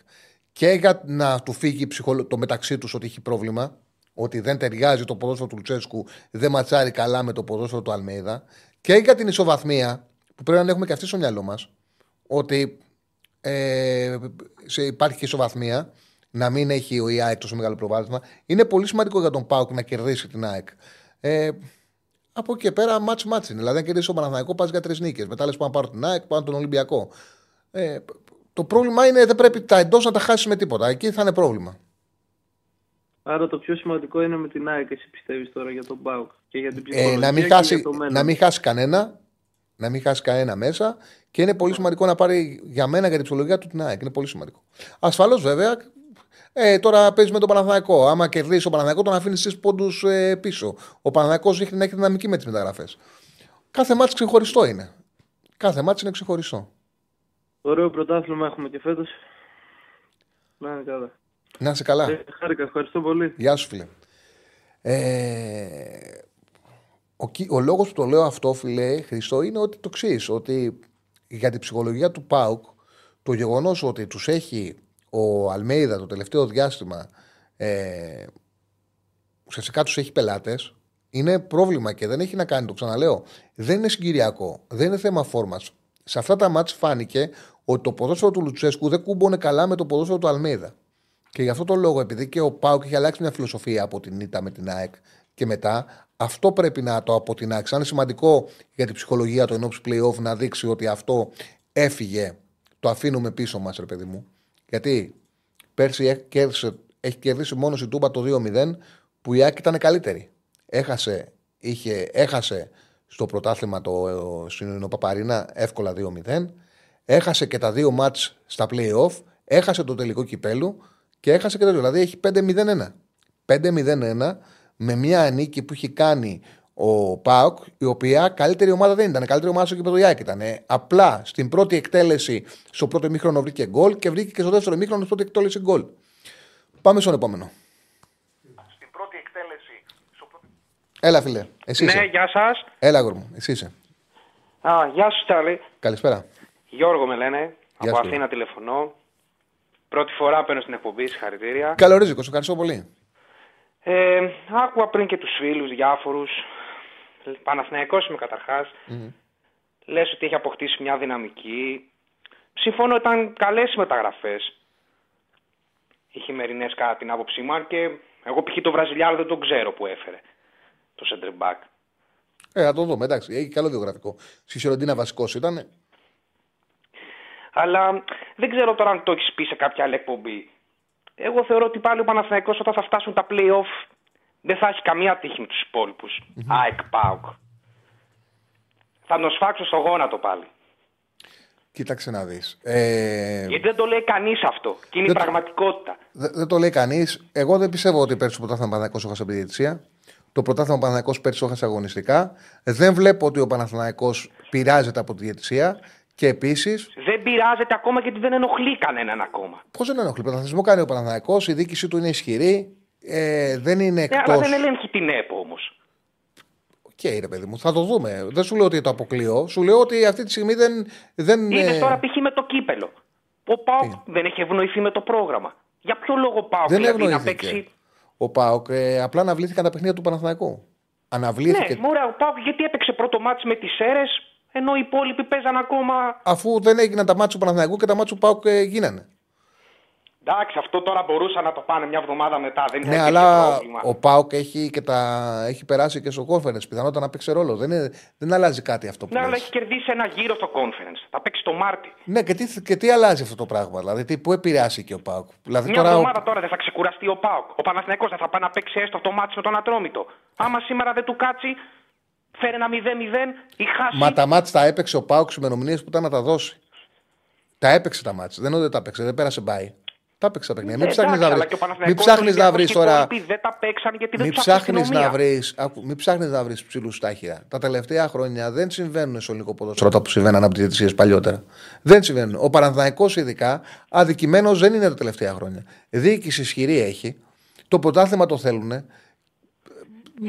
Και για να του φύγει ψυχολο... το μεταξύ τους ότι έχει πρόβλημα, ότι δεν ταιριάζει το ποδόσφαιρο του Λουτσέσκου, δεν ματσάρει καλά με το ποδόσφαιρο του Αλμέιδα. Και για την ισοβαθμία, που πρέπει να έχουμε και αυτή στο μυαλό μας, ότι ε, σε, υπάρχει και ισοβαθμία, να μην έχει ο ΑΕΚ τόσο μεγάλο προβάδισμα. Είναι πολύ σημαντικό για τον Πάουκ να κερδίσει την ΑΕΚ. Ε, από εκεί και πέρα, μάτς μάτς είναι. Δηλαδή, αν κερδίσει ο Παναθηναϊκός, πας για τρεις νίκες. Μετά λες πάνω πάρω την ΑΕΚ, πάνω τον Ολυμπιακό. Ε, το πρόβλημα είναι δεν πρέπει τα εντός να τα χάσεις με τίποτα. Εκεί θα είναι πρόβλημα. Άρα το πιο σημαντικό είναι με την ΑΕΚ, εσύ πιστεύεις τώρα για τον ΠΑΟΚ και για την Ε, ψυχολογία να, μην και χάσει, για το μέλλον; να μην χάσει κανένα Να μην χάσει κανένα μέσα και είναι πολύ σημαντικό να πάρει για μένα για την ψυχολογία του την ΑΕΚ. Είναι πολύ σημαντικό. Ασφαλώς βέβαια, ε, τώρα παίζεις με τον Παναθηναϊκό. Άμα κερδίσεις ο Παναθηναϊκό, τον αφήνεις εσεί πόντους ε, πίσω. Ο Παναθηναϊκός δείχνει να έχει δυναμική με τι μεταγραφές. Κάθε μάτι ξεχωριστό είναι. Κάθε μάτι είναι ξεχωριστό. Ωραίο πρωτάθλημα έχουμε και φέτος. Να είναι καλά. Να είσαι καλά. Ε, χάρηκα, ευχαριστώ πολύ. Γεια σου, φίλε. Ε, ο, κυ- ο λόγος που το λέω αυτό, φίλε Χριστό, είναι ότι το εξή. Ότι για την ψυχολογία του ΠΑΟΚ, το γεγονός ότι τους έχει ο Αλμέιδα το τελευταίο διάστημα, ε, ουσιαστικά τους έχει πελάτες, είναι πρόβλημα και δεν έχει να κάνει, το ξαναλέω, δεν είναι συγκυριακό, δεν είναι θέμα φόρμας. Σε αυτά τα μάτς φάνηκε ότι το ποδόσφαιρο του Λουτσέσκου δεν κούμπονε καλά με το ποδόσφαιρο του Αλμέιδα. Και γι' αυτό το λόγο, επειδή και ο Πάουκ έχει αλλάξει μια φιλοσοφία από την ήττα με την ΑΕΚ και μετά, αυτό πρέπει να το αποτινάξει. Αν είναι σημαντικό για την ψυχολογία του ενόψη playoff να δείξει ότι αυτό έφυγε, το αφήνουμε πίσω μας, ρε παιδί μου. Γιατί πέρσι έχει κέρδισε- έχει κερδίσει μόνος η Τούμπα το 2-0 που η ΑΕΚ ήταν καλύτερη. Έχασε, είχε, έχασε στο πρωτάθλημα το, στην Παπαρίνα εύκολα 2-0. Έχασε και τα δύο μάτς στα play-off. Έχασε το τελικό κυπέλου και έχασε και το Δηλαδή έχει 5-0-1. 5-0-1 με μια νίκη που έχει κάνει ο Πάοκ, η οποία καλύτερη ομάδα δεν ήταν. Καλύτερη ομάδα στο κήπεδο Ιάκ ήταν. Απλά στην πρώτη εκτέλεση, στο πρώτο ημίχρονο βρήκε γκολ και βρήκε και στο δεύτερο ημίχρονο στην πρώτη εκτέλεση γκολ. Πάμε στον επόμενο. Στην πρώτη εκτέλεση. Έλα, φίλε. Εσύ Ναι, είσαι. γεια σας. Έλα, γόρ μου. Εσύ είσαι. Α, γεια σου, Τσάρλι. Καλησπέρα. Γιώργο με λένε. Γεια από σου. Αθήνα τηλεφωνώ. Πρώτη φορά παίρνω στην εκπομπή, συγχαρητήρια. Καλό ρίζικο, σε ευχαριστώ πολύ. Ε, άκουγα πριν και τους φίλους διάφορους. Παναθηναϊκός είμαι καταρχάς. Λες ότι έχει αποκτήσει μια δυναμική. Συμφωνώ, ήταν καλές οι μεταγραφές. Οι χειμερινές κατά την άποψή μου. αν Και εγώ π.χ. το Βραζιλιάνο δεν τον ξέρω που έφερε. Το center back. Ε, θα το δούμε, εντάξει. Έχει καλό βιογραφικό. Στη Σιροντίνα βασικός ήταν. Αλλά δεν ξέρω τώρα αν το έχεις πει σε κάποια άλλη εκπομπή. Εγώ θεωρώ ότι πάλι ο Παναθηναϊκός όταν θα φτάσουν τα play-off δεν θα έχει καμία τύχη με τους υπόλοιπους. ΑΕΚ, ΠΑΟΚ. Θα τον σφάξω στο γόνατο πάλι. Κοίταξε να δεις. Ε, Γιατί δεν το λέει κανείς αυτό. Και είναι η Δεν το- πραγματικότητα. δε- δεν το λέει κανείς. Εγώ δεν πιστεύω ότι πέρσι το πρωτάθλημα Παναθηναϊκός έχασε επί διαιτησία. Το πρωτάθλημα Παναθηναϊκός πέρσι το έχασε αγωνιστικά. Δεν βλέπω ότι ο Παναθηναϊκός πειράζεται από τη διαιτησία. Και επίση, Δεν πειράζεται ακόμα γιατί δεν ενοχλεί κανέναν ακόμα. πώς δεν ενοχλεί. Πρωταθλητισμό κάνει ο Παναθηναϊκός, η διοίκησή του είναι ισχυρή. Ε, δεν είναι Ναι, εκτό. αλλά δεν ελέγχει την ΕΠΟ όμως. Οκ, ρε παιδί μου, θα το δούμε. Δεν σου λέω ότι το αποκλείω. Σου λέω ότι αυτή τη στιγμή δεν. δεν Είδες ε, τώρα π.χ. με το κύπελο. Ο ΠΑΟΚ δεν έχει ευνοηθεί με το πρόγραμμα. Για ποιο λόγο ο ΠΑΟΚ δεν δηλαδή, να ευνοήθηκε. παίξει. Ο Πάοκ ε, απλά αναβλήθηκαν τα παιχνίδια του Παναθηναϊκού. Αναβλήθηκε. Ναι, μωρέ, ο ΠΑΟΚ γιατί έπαιξε πρώτο μάτι με τις ΣΕΡΕΣ ενώ οι υπόλοιποι παίζαν ακόμα. Αφού δεν έγιναν τα μάτια του Παναθηναϊκού και τα μάτια του Πάοκ ε, γίνανε. Εντάξει, αυτό τώρα μπορούσαν να το πάνε μια εβδομάδα μετά. Δεν Ναι, υπήρχε αλλά πρόβλημα. ο Πάοκ έχει, και τα... έχει περάσει και στο conference. Πιθανότατα να παίξει ρόλο. Δεν, είναι... δεν αλλάζει κάτι αυτό που Ναι, αλλά λες. έχει κερδίσει ένα γύρο στο conference. Θα παίξει το Μάρτι. Ναι, και τι, και τι αλλάζει αυτό το πράγμα. Δηλαδή, τι, πού επηρεάσει και ο Πάοκ. Δηλαδή, Μια τώρα, ο- εβδομάδα τώρα δεν θα ξεκουραστεί ο Πάοκ. Ο Παναθηναϊκός δεν θα πάει να παίξει έστω το μάτι με τον Ατρόμητο. Άμα σήμερα δεν του κάτσει, φέρει ένα 0-0 ή χάσει. Μα τα μάτια τα έπαιξε ο Πάοκ στις ημερομηνίες που ήταν να τα δώσει. Τα έπαιξε τα μάτια. Δεν είναι ότι δεν τα έπαιξε. Δεν πέρασε μπάι. Τα έπαιξε τα παιχνίδια. Ε, Μην ψάχνεις εντάξει, να αλλά βρει. και ο Μην Παναθηναϊκός, ψάχνει να Ολυμπιακός βρεις και οι τώρα. υπόλοιποι Δεν τα παίξαν γιατί δεν Μην τους ψάχνεις αστυνομία. να βρει. Μην ψάχνεις να βρεις ψηλούς στα χείρα. Τα τελευταία χρόνια δεν συμβαίνουν στο ελληνικό ποδόσφαιρο αυτά που συμβαίναν από τις διαιτησίες παλιότερα. Δεν συμβαίνουν. Ο Παναθηναϊκός ειδικά αδικημένος δεν είναι τα τελευταία χρόνια. Διοίκηση ισχυρή έχει. Το πρωτάθλημα το θέλουν.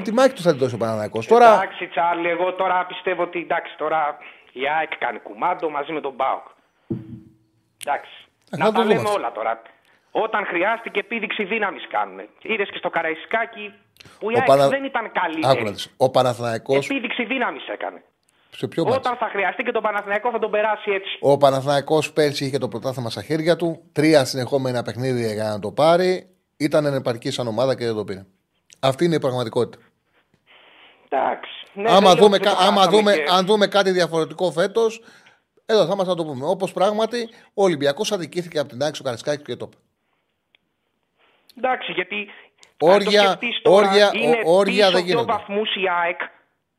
Τη μάχη τους θα την δώσει ο Παναθηναϊκός. Τώρα Εντάξει, Τσάρλι, εγώ τώρα πιστεύω ότι εντάξει, τώρα η ΑΕΚ κάνει κουμάντο μαζί με τον Μπάουκ. Εντάξει. Ε, να θα το τα δούμε λέμε αυτό. όλα τώρα. Όταν χρειάστηκε επίδειξη δύναμης κάνουν. Είδες και στο Καραϊσκάκι που η Ο ΑΕΚ Πανα- δεν ήταν άκου να καλύτερη. δεις. Ο Παναθηναϊκός Επίδειξη δύναμης έκανε. σε ποιο μάτς; Όταν θα χρειαστεί και τον Παναθηναϊκό θα τον περάσει έτσι. Ο Παναθηναϊκός πέρσι είχε το πρωτάθλημα στα χέρια του. Τρία συνεχόμενα παιχνίδια για να το πάρει. Ήταν ενεπαρκή σαν ομάδα και δεν το πήρε. Αυτή είναι η πραγματικότητα. Εντάξει. Ναι, άμα δεν λέω δούμε, ότι δεν κα- το άμα χάσαμε δούμε, και- αν δούμε κάτι διαφορετικό φέτος, εδώ θα μας το πούμε. Όπως πράγματι ο Ολυμπιακός αδικήθηκε από την άκρη του Καρασκάκη και το είπε. Εντάξει, γιατί. Όρια- αν το σκεφτείς τώρα, όρια- είναι όρια πίσω δεν δύο γίνονται. βαθμούς η ΑΕΚ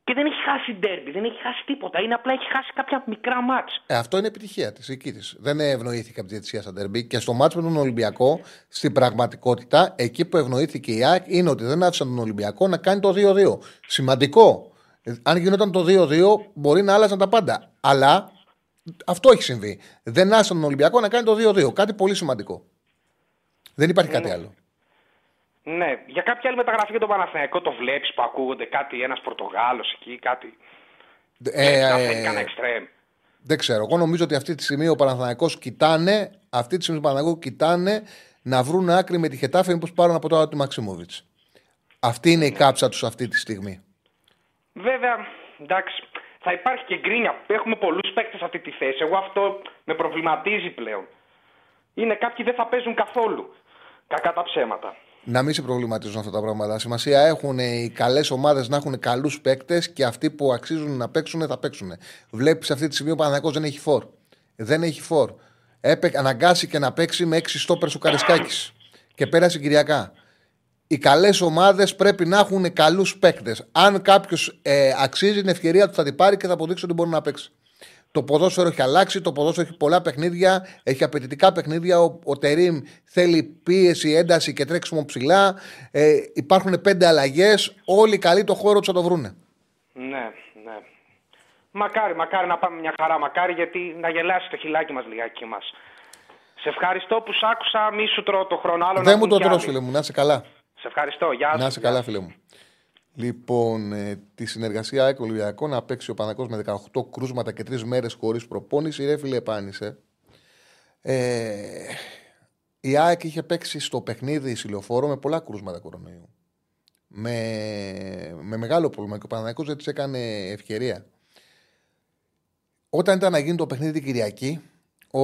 Και δεν έχει χάσει ντέρμπι, δεν έχει χάσει τίποτα. Είναι απλά έχει χάσει κάποια μικρά μάτς. Ε, αυτό είναι επιτυχία της εκεί της. Δεν ευνοήθηκε από τη διετησία στα ντερμπι. Και στο μάτσο με τον Ολυμπιακό, στην πραγματικότητα, εκεί που ευνοήθηκε η ΑΕΚ είναι ότι δεν άφησαν τον Ολυμπιακό να κάνει το 2-2. Σημαντικό. Ε, Αν γινόταν το 2-2, μπορεί να άλλαζαν τα πάντα. Αλλά αυτό έχει συμβεί. Δεν άφησαν τον Ολυμπιακό να κάνει το 2-2. Κάτι πολύ σημαντικό. Δεν υπάρχει κάτι άλλο. Ναι, για κάποια άλλη μεταγραφή για τον Παναθηναϊκό το βλέπεις που ακούγονται κάτι, ένας Πορτογάλος εκεί, κάτι. Ε, να ε, φέρει κανένα εξτρέμ. Δεν ξέρω. Εγώ νομίζω ότι αυτή τη στιγμή ο Παναθηναϊκός κοιτάνε, αυτή τη στιγμή ο Παναθηναϊκός κοιτάνε να βρουν άκρη με τη Χετάφη μήπως πάρουν από το άλλο του Μαξιμόβιτς. Αυτή είναι η κάψα τους αυτή τη στιγμή. Βέβαια, εντάξει, θα υπάρχει και γκρίνια. Έχουμε πολλούς παίκτες σε αυτή τη θέση. Εγώ αυτό με προβληματίζει πλέον. Είναι κάποιοι δεν θα παίζουν καθόλου. Κακά τα ψέματα. Να μην σε προβληματίζουν αυτά τα πράγματα. Σημασία έχουν οι καλές ομάδες να έχουν καλούς παίκτες και αυτοί που αξίζουν να παίξουν θα παίξουν. Βλέπεις αυτή τη στιγμή ο Παναθηναϊκός δεν έχει φόρ. Δεν έχει φόρ. Έπαι, αναγκάσει και να παίξει με έξι στόπερ ο Καρεσκάκη. Και πέρασε Κυριακά. Οι καλές ομάδες πρέπει να έχουν καλούς παίκτες. Αν κάποιος ε, αξίζει την ευκαιρία του, θα την πάρει και θα αποδείξει ότι μπορεί να παίξει. Το ποδόσφαιρο έχει αλλάξει, το ποδόσφαιρο έχει πολλά παιχνίδια, έχει απαιτητικά παιχνίδια. Ο, ο Τερήμ θέλει πίεση, ένταση και τρέξιμο ψηλά. Ε, υπάρχουν πέντε αλλαγές. Όλοι οι καλοί το χώρο τους θα το βρούνε. Ναι, ναι. Μακάρι, μακάρι να πάμε μια χαρά. Μακάρι γιατί να γελάσει το χιλάκι μας λιγάκι μας. Σε ευχαριστώ που σ' άκουσα. Μη σου τρώω το χρόνο. Άλλο να Δεν μου πούν το κι τρώ, άλλοι. φίλε μου, να είσαι καλά. Σε ευχαριστώ. Γεια σου. Να είσαι καλά, φίλε μου. Λοιπόν, ε, τη συνεργασία ΑΕΚ Ολυμπιακό να παίξει ο Πανακό με 18 κρούσματα και 3 μέρες χωρίς προπόνηση. Ρε φίλε, επάνησε. Ε, η ΑΕΚ είχε παίξει στο παιχνίδι Σιλοφόρο με πολλά κρούσματα κορονοϊού. Με, με μεγάλο πρόβλημα και ο Παναγιακός δεν της έκανε ευκαιρία. Όταν ήταν να γίνει το παιχνίδι την Κυριακή, ο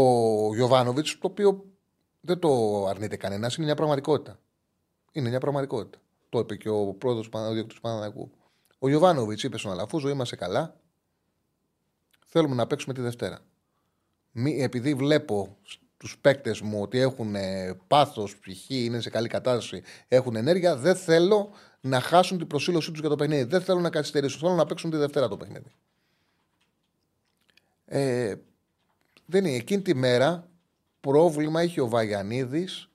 Γιωβάνοβιτς, το οποίο δεν το αρνείται κανένας, είναι μια πραγματικότητα. Είναι μια πραγματικότητα. Το είπε και ο πρόεδρος του Παναναναϊκού. Ο Γιωβάνοβιτς είπε στον Αλαφούζο: Είμαστε καλά. Θέλουμε να παίξουμε τη Δευτέρα. Μη, επειδή βλέπω του παίκτες μου ότι έχουν πάθος, ψυχή, είναι σε καλή κατάσταση, έχουν ενέργεια, δεν θέλω να χάσουν την προσήλωσή τους για το παιχνίδι. Δεν θέλω να καθυστερήσουν. Θέλω να παίξουν τη Δευτέρα το παιχνίδι. Ε, δεν είναι. Εκείνη τη μέρα πρόβλημα είχε ο Βαγιανίδης.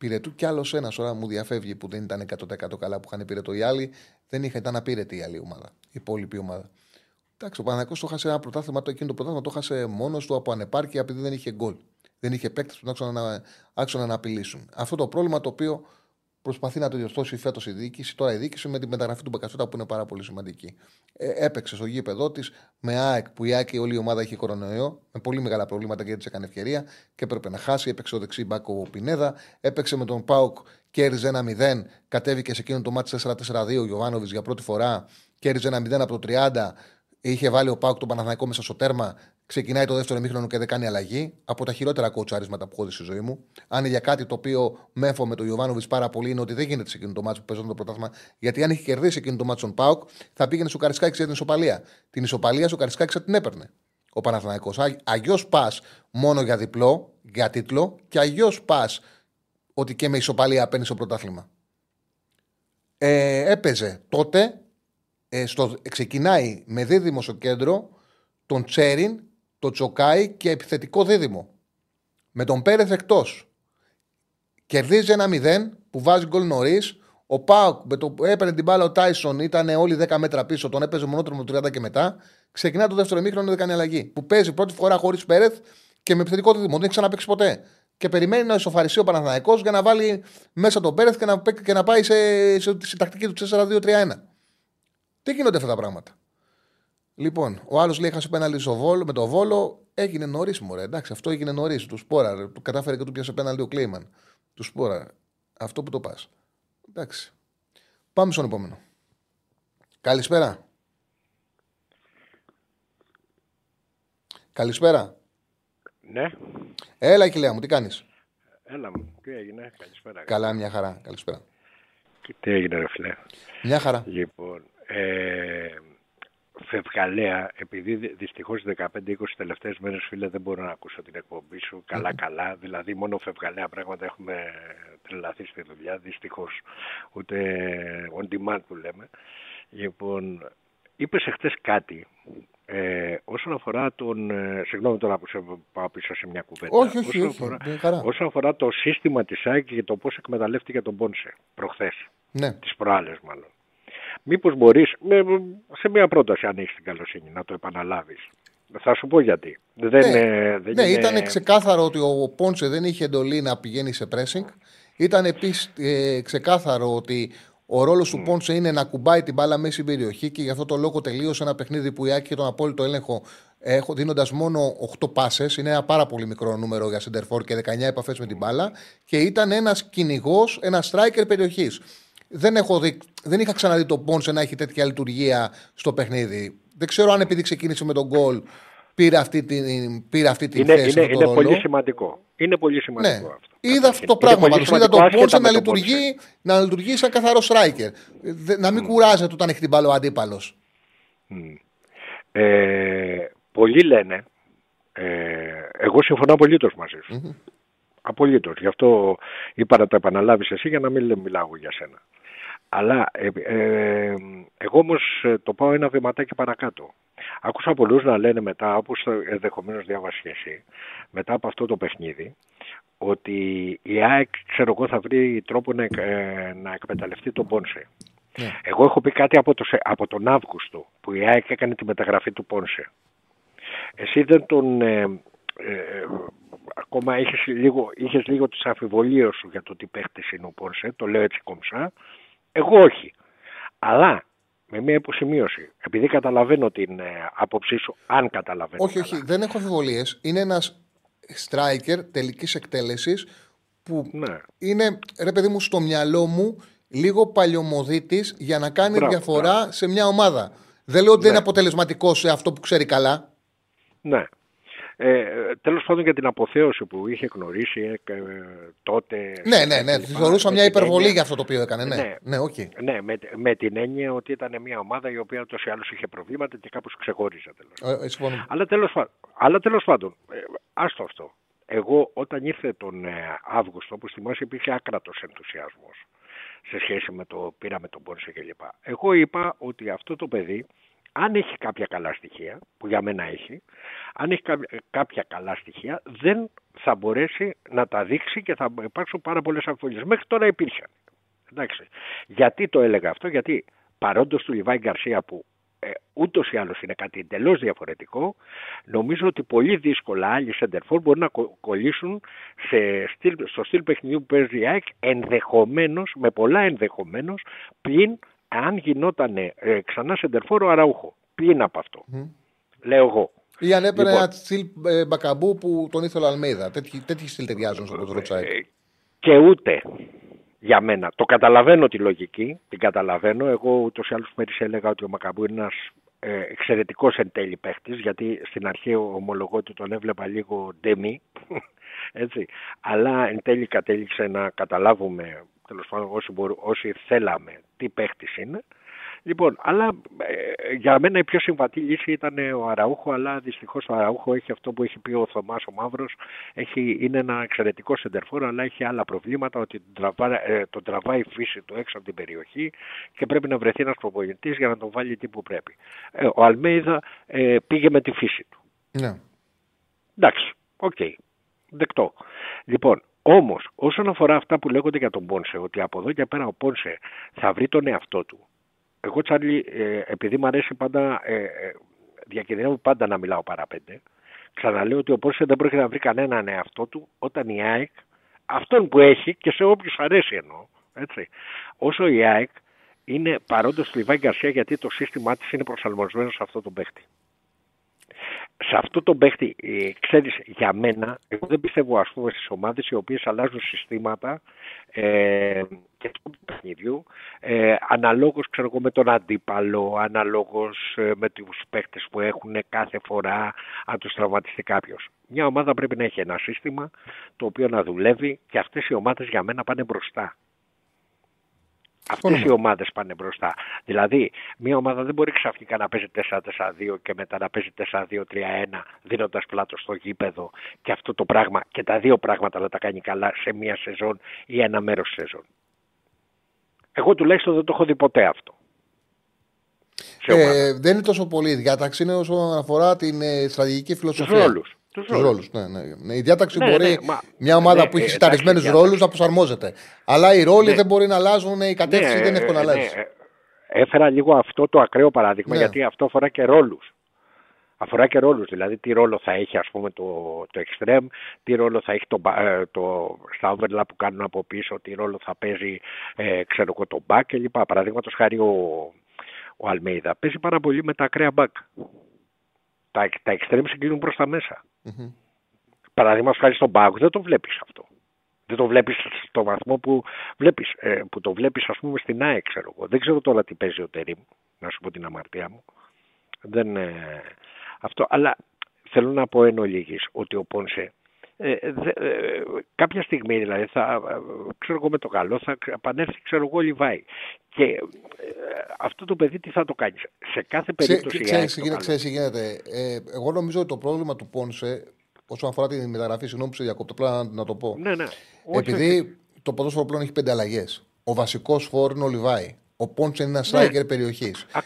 Πυρετού κι άλλος ένας ώρα μου διαφεύγει που δεν ήταν 100% καλά που είχαν πυρετό οι άλλοι. Δεν είχε, ήταν απείρετη η άλλη ομάδα, η υπόλοιπη ομάδα. Εντάξει, ο Παναγιώ το χάσε ένα πρωτάθλημα, το εκείνο το πρωτάθλημα το χάσε μόνος του από ανεπάρκεια επειδή δεν είχε γκολ. Δεν είχε παίκτες που να άξονα να απειλήσουν. Αυτό το πρόβλημα το οποίο προσπαθεί να το διορθώσει φέτος η διοίκηση, τώρα η διοίκηση με τη μεταγραφή του Μπακασέτα που είναι πάρα πολύ σημαντική. Ε, έπαιξε στο γήπεδο της με ΑΕΚ που η ΑΕΚ όλη η ομάδα είχε κορονοϊό, με πολύ μεγάλα προβλήματα και έτσι έκανε ευκαιρία και έπρεπε να χάσει. Έπαιξε ο δεξί μπάκο Πινέδα, έπαιξε με τον Πάουκ, κέρδιζε 1-0, κατέβηκε σε εκείνο το μάτι 4-4-2 ο Γιωβάνοβιτς για πρώτη φορά, κέρδιζε 1-0 από το 30, είχε βάλει ο Πάουκ τον Παναθανικό μέσα στο τέρμα, ξεκινάει το δεύτερο μήχρονο και δεν κάνει αλλαγή. Από τα χειρότερα κοτσάρισματα που έχω δει στη ζωή μου. Αν είναι για κάτι το οποίο με έφω με τον Ιωβάνοβιτς πάρα πολύ, είναι ότι δεν γίνεται σε εκείνο το μάτσο που παίζονταν το πρωτάθλημα. Γιατί αν είχε κερδίσει εκείνο το μάτσο τον Πάουκ, θα πήγαινε στο Καρισκάκη για την ισοπαλία. Την ισοπαλία στο Καρισκάκη θα την έπαιρνε ο Παναθηναϊκός. Αγιώ πας μόνο για διπλό, για τίτλο, και αγιώ πας ότι και με ισοπαλία παίρνει το πρωτάθλημα. Ε, έπαιζε τότε, ε, στο, ξεκινάει με δίδυμο στο κέντρο τον Τσέριν, το Τσοκάι και επιθετικό δίδυμο. Με τον Πέρεθ εκτός. Κερδίζει ένα 0 που βάζει γκολ νωρίς. Ο Πάουκ με το που έπαιρνε την μπάλα ο Τάισον ήταν όλοι 10 μέτρα πίσω, τον έπαιζε μονότρομο 30 και μετά. Ξεκινά το δεύτερο μήχρονο, δεν κάνει αλλαγή. Που παίζει πρώτη φορά χωρίς Πέρεθ και με επιθετικό δίδυμο. Δεν έχει ξαναπέξει ποτέ. Και περιμένει να ισοφαριστεί ο Παναθηναϊκός για να βάλει μέσα τον Πέρεθ και να, και να πάει σε, σε, σε, τακτική του 4-2-3-1. Τι γίνονται αυτά τα πράγματα; Λοιπόν, ο άλλος λέει: Χάσε πέναλτι στο βόλο, με το βόλο. Έγινε νωρίς, μωρέ. Εντάξει, αυτό έγινε νωρίς. Του σπόρα. Του κατάφερε και του πιάσε πέναλτι ο Κλέιμαν. Του σπόρα. Αυτό που το πας. Εντάξει. Πάμε στον επόμενο. Καλησπέρα. Καλησπέρα. Ναι. Έλα, κοιλέα μου, τι κάνεις; Έλα μου, τι έγινε, καλησπέρα. Καλά, μια χαρά. Καλησπέρα. Τι έγινε, ρε φιλέ. Μια χαρά. Λοιπόν, ε, Φευγαλέα, επειδή δυστυχώς 15-20 τελευταίες μέρες, φίλε, δεν μπορώ να ακούσω την εκπομπή σου καλά-καλά. Δηλαδή, μόνο Φευγαλέα πράγματα έχουμε τρελαθεί στη δουλειά, δυστυχώς. Ούτε on demand που λέμε. Λοιπόν, είπες εχθές κάτι ε, όσον αφορά τον. Ε, συγγνώμη τώρα που σε πάω πίσω σε μια κουβέντα. Όχι, όχι, όσον, όχι, αφορά, με χαρά. όσον αφορά το σύστημα της ΑΕΚ και το πώς εκμεταλλεύτηκε τον Πόνσε προχθές. Ναι. Τις προάλλες μάλλον. Μήπως μπορείς, με, σε μια πρόταση αν έχεις την καλοσύνη, να το επαναλάβεις. Θα σου πω γιατί. Δεν, ναι, ε, δεν ναι είναι... ήταν ξεκάθαρο ότι ο Πόνσε δεν είχε εντολή να πηγαίνει σε pressing. Ήταν επίσης ε, ξεκάθαρο ότι ο ρόλος του Πόνσε είναι να κουμπάει την μπάλα μέσα στην περιοχή και γι' αυτό το λόγο τελείωσε ένα παιχνίδι που η Άκη είχε τον απόλυτο έλεγχο δίνοντας μόνο 8 πάσες. Είναι ένα πάρα πολύ μικρό νούμερο για Σεντερφόρ και 19 επαφές με την μπάλα. Και ήταν ένας κυνηγός, ένας striker περιοχής. Δεν, έχω δει, δεν είχα ξαναδεί τον Πόνσε να έχει τέτοια λειτουργία στο παιχνίδι. Δεν ξέρω αν επειδή ξεκίνησε με τον γκολ πήρε αυτή την, πήρε αυτή την είναι, θέση. Είναι, είναι πολύ σημαντικό. Είναι πολύ σημαντικό ναι. αυτό. Είδα αυτό το πράγμα πάντως. Είδα τον Πόνσε να, λειτουργεί, να λειτουργεί σαν καθαρός striker. Να μην mm. κουράζεται όταν έχει την μπάλα ο αντίπαλος. Mm. Ε, πολλοί λένε, ε, εγώ συμφωνώ απολύτως μαζί σου. Mm-hmm. Απολύτως. Γι' αυτό είπα να το επαναλάβεις εσύ για να μην μιλάω για σένα. Αλλά ε, ε, εγώ όμως το πάω ένα βηματάκι παρακάτω. Άκουσα πολλούς να λένε μετά, όπως ενδεχομένως διάβασε εσύ, μετά από αυτό το παιχνίδι, ότι η ΑΕΚ, ξέρω εγώ, θα βρει τρόπο να, ε, να εκμεταλλευτεί τον Πόνσε. Ναι. Εγώ έχω πει κάτι από, το, από τον Αύγουστο, που η ΑΕΚ έκανε τη μεταγραφή του Πόνσε. Εσύ δεν τον... Ε, ε, ακόμα είχες λίγο, είχες λίγο τις αμφιβολίες σου για το τι παίχτης είναι ο Πόνσε, το λέω έτσι κομψά. Εγώ όχι. Αλλά με μια υποσημείωση. Επειδή καταλαβαίνω την ε, άποψή σου, αν καταλαβαίνω. Όχι, όχι, δεν έχω αμφιβολίες. Είναι ένας striker τελικής εκτέλεσης που ναι. είναι, ρε παιδί μου, στο μυαλό μου λίγο παλιωμοδίτης για να κάνει μπράβο, διαφορά μπράβο. σε μια ομάδα. Δεν λέω ότι ναι. δεν είναι αποτελεσματικό σε αυτό που ξέρει καλά. Ναι. Ε, Τέλος πάντων για την αποθέωση που είχε γνωρίσει ε, ε, τότε. Ναι, ναι, ναι. Τη θεωρούσα μια υπερβολή έννοια... για αυτό το οποίο έκανε. Ναι, ναι, ναι, okay. ναι με, με, την έννοια ότι ήταν μια ομάδα η οποία ούτως ή άλλως είχε προβλήματα και κάπως ξεχώριζε. Τέλος. Ε, αλλά τέλος αλλά τέλος πάντων, ε, άστο αυτό. Εγώ όταν ήρθε τον ε, Αύγουστο, όπως θυμάσαι, υπήρχε άκρατος ενθουσιασμός σε σχέση με το πήραμε τον Πόρσε κλπ. Εγώ είπα ότι αυτό το παιδί αν έχει κάποια καλά στοιχεία, που για μένα έχει, αν έχει κάποια καλά στοιχεία, δεν θα μπορέσει να τα δείξει και θα υπάρξουν πάρα πολλές αμφιβολίες. Μέχρι τώρα υπήρχαν. Εντάξει. Γιατί το έλεγα αυτό, γιατί παρόντος του Λιβάη Γκαρσία που ε, ούτως ή άλλως είναι κάτι εντελώς διαφορετικό, νομίζω ότι πολύ δύσκολα άλλοι σεντερφόρ μπορούν να κολλήσουν σε στυλ, στο στυλ παιχνιδιού που παίζει η ΑΕΚ ενδεχομένως, με πολλά ενδεχομένως, πλην αν γινόταν ε, ξανά σεντερφόρο αραούχο. Πλην από αυτό. Mm. Λέω εγώ. Ή αν έπαιρνε λοιπόν, ένα στυλ ε, μπακαμπού που τον ήθελε ο Αλμέιδα. Τέτοιοι, τέτοιοι στυλ ταιριάζουν στο ποδοσφαιρό ε, Και ούτε για μένα. Το καταλαβαίνω τη λογική, την καταλαβαίνω. Εγώ ούτως ή άλλως πέρυσι έλεγα ότι ο Μακαμπού είναι ένας ε, εξαιρετικός εν τέλει παίχτης, γιατί στην αρχή ομολογώ ότι τον έβλεπα λίγο ντεμή. *laughs* Έτσι. Αλλά εν τέλει κατέληξε να καταλάβουμε τέλος πάντων όσοι, όσοι θέλαμε τι παίχτης είναι. Λοιπόν, αλλά ε, για μένα η πιο συμβατή λύση ήταν ο Αραούχο, αλλά δυστυχώς ο Αραούχο έχει αυτό που έχει πει ο Θωμάς ο Μαύρος. Είναι ένα εξαιρετικό σεντερφόρο, αλλά έχει άλλα προβλήματα, ότι τον, τραβά, ε, τον τραβάει η φύση του έξω από την περιοχή και πρέπει να βρεθεί ένας προπονητής για να τον βάλει εκεί που πρέπει. Ε, ο Αλμέιδα ε, πήγε με τη φύση του. Ναι. Εντάξει, ok. Okay. Δεκτό. Λοιπόν, Όμως, όσον αφορά αυτά που λέγονται για τον Πόνσε, ότι από εδώ και πέρα ο Πόνσε θα βρει τον εαυτό του. Εγώ, Τσάρλι, ε, επειδή μου αρέσει πάντα, ε, ε, διακινδυνεύω πάντα να μιλάω παραπέντε, ξαναλέω ότι ο Πόνσε δεν πρόκειται να βρει κανέναν εαυτό του όταν η ΑΕΚ, αυτόν που έχει και σε όποιους αρέσει εννοώ, έτσι. Όσο η ΑΕΚ είναι παρόντος στη Λιβάη Γκαρσία γιατί το σύστημά της είναι προσαρμοσμένο σε αυτό τον παίχτη σε αυτό το παίχτη, ε, ξέρεις, για μένα, εγώ δεν πιστεύω ας πούμε στις ομάδες οι οποίες αλλάζουν συστήματα ε, και του παιχνιδιού, ε, αναλόγως ξέρω εγώ με τον αντίπαλο, αναλόγως ε, με τους παίχτες που έχουν κάθε φορά αν τους τραυματιστεί κάποιος. Μια ομάδα πρέπει να έχει ένα σύστημα το οποίο να δουλεύει και αυτές οι ομάδες για μένα πάνε μπροστά. Αυτές οι ομάδες πάνε μπροστά. Δηλαδή, μια ομάδα δεν μπορεί ξαφνικά να παίζει 4-4-2 και μετά να παίζει 4-2-3-1 δίνοντας πλάτο στο γήπεδο και αυτό το πράγμα και τα δύο πράγματα να τα κάνει καλά σε μια σεζόν ή ένα μέρος σεζόν. Εγώ τουλάχιστον δεν το έχω δει ποτέ αυτό. σε ομάδα. Ε, δεν είναι τόσο πολύ η διάταξη, είναι όσον αφορά την ε, στρατηγική φιλοσοφία. ρόλους. Τους Τους ρόλους, ναι, ναι, ναι. Η διάταξη Ναι, μπορεί ναι, μα- μια ομάδα ναι, που έχει ε, συνταρισμένους εντάξει, ρόλους διάταξη. να προσαρμόζεται. Αλλά οι ρόλοι Ναι. δεν μπορεί να αλλάζουν, η κατεύθυνση Ναι, δεν είναι εύκολο να ε, αλλάζει. ναι, ε, Έφερα λίγο αυτό το ακραίο παράδειγμα Ναι. γιατί αυτό αφορά και ρόλους. Αφορά και ρόλους, δηλαδή τι ρόλο θα έχει ας πούμε το, το extreme, τι ρόλο θα έχει το, ba- ε, το, στα overlap που κάνουν από πίσω, τι ρόλο θα παίζει ε, ξέρω εγώ το back κλπ. Παραδείγματος χάρη ο, ο Αλμέιδα παίζει πάρα πολύ με τα ακραία back. Τα, τα extreme συγκλίνουν προς τα μέσα. Μμμ. Παραδείγματο χάρη στον Πάοκ δεν το βλέπεις αυτό. Δεν το βλέπεις στο βαθμό που, βλέπεις, ε, που το βλέπεις, ας πούμε, στην ΑΕΚ, ξέρω εγώ. Δεν ξέρω τώρα τι παίζει ο Τερήμ, να σου πω την αμαρτία μου. Δεν, ε, αυτό, αλλά θέλω να πω εν ολίγης ότι ο Πόνσε ε, δε- ε, κάποια στιγμή δηλαδή θα, ε, ξέρω εγώ με το καλό θα επανέλθει ξέρω εγώ ο Λιβάη και ε, αυτό το παιδί τι θα το κάνει; Σε κάθε περίπτωση η ΑΕΚ Ξέρεις το τι γίνεται, καλό. ξέρεις τι γίνεται. Ε, εγώ νομίζω ότι το πρόβλημα του Πόνσε, όσον αφορά τη μεταγραφή, συγγνώμη που σε διακόπτω, απλά να, να το πω. ναι, ναι. Όχι, Επειδή το ποδόσφαιρο πλέον έχει πέντε αλλαγές. Ο βασικός φόρ είναι ο Λιβάη. Ο Πόνσε είναι ένα Ναι. striker περιοχής. Α-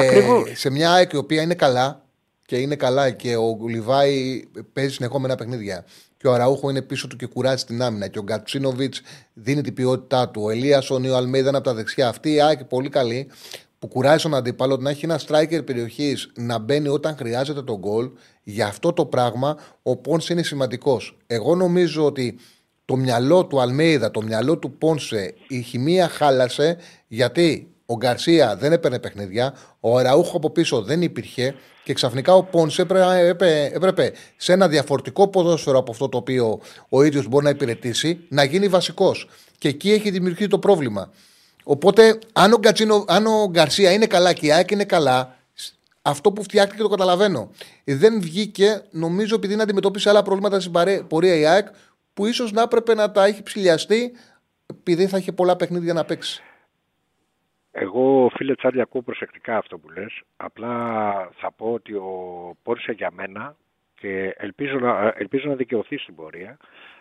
ακριβώς. σε μια ΑΕΚ η οποία είναι καλά και είναι καλά και ο Λιβάη παίζει συνεχόμενα παιχνίδια και ο Αραούχο είναι πίσω του και κουράζει την άμυνα και ο Γκατσίνοβιτς δίνει την ποιότητά του. Ο Ελίασον ή ο Αλμέιδα είναι από τα δεξιά. Αυτή η ΑΕΚ πολύ καλή που κουράζει τον αντίπαλο να έχει ένα striker περιοχής να μπαίνει όταν χρειάζεται τον γκολ. Γι' αυτό το πράγμα ο Πόνσε είναι σημαντικός. Εγώ νομίζω ότι το μυαλό του Αλμέιδα, το μυαλό του Πόνσε, η χημεία χάλασε γιατί ο Γκαρσία δεν έπαιρνε παιχνίδια, ο Αραούχο από πίσω δεν υπήρχε και ξαφνικά ο Πόνσε έπρεπε, έπρεπε, έπρεπε σε ένα διαφορετικό ποδόσφαιρο από αυτό το οποίο ο ίδιος μπορεί να υπηρετήσει να γίνει βασικός. Και εκεί έχει δημιουργηθεί το πρόβλημα. Οπότε, αν ο, Γκατσίνο, αν ο Γκαρσία είναι καλά και η ΑΕΚ είναι καλά, αυτό που φτιάχτηκε το καταλαβαίνω. Ε, Δεν βγήκε, νομίζω, επειδή να αντιμετώπισε άλλα προβλήματα στην παρέ- πορεία η ΑΕΚ, που ίσως να έπρεπε να τα έχει ψηλιαστεί, επειδή θα είχε πολλά παιχνίδια να παίξει. Εγώ, φίλε Τσάρλι, ακούω προσεκτικά αυτό που λες. Απλά θα πω ότι ο Πόρσε για μένα και ελπίζω να, ελπίζω να δικαιωθεί στην πορεία,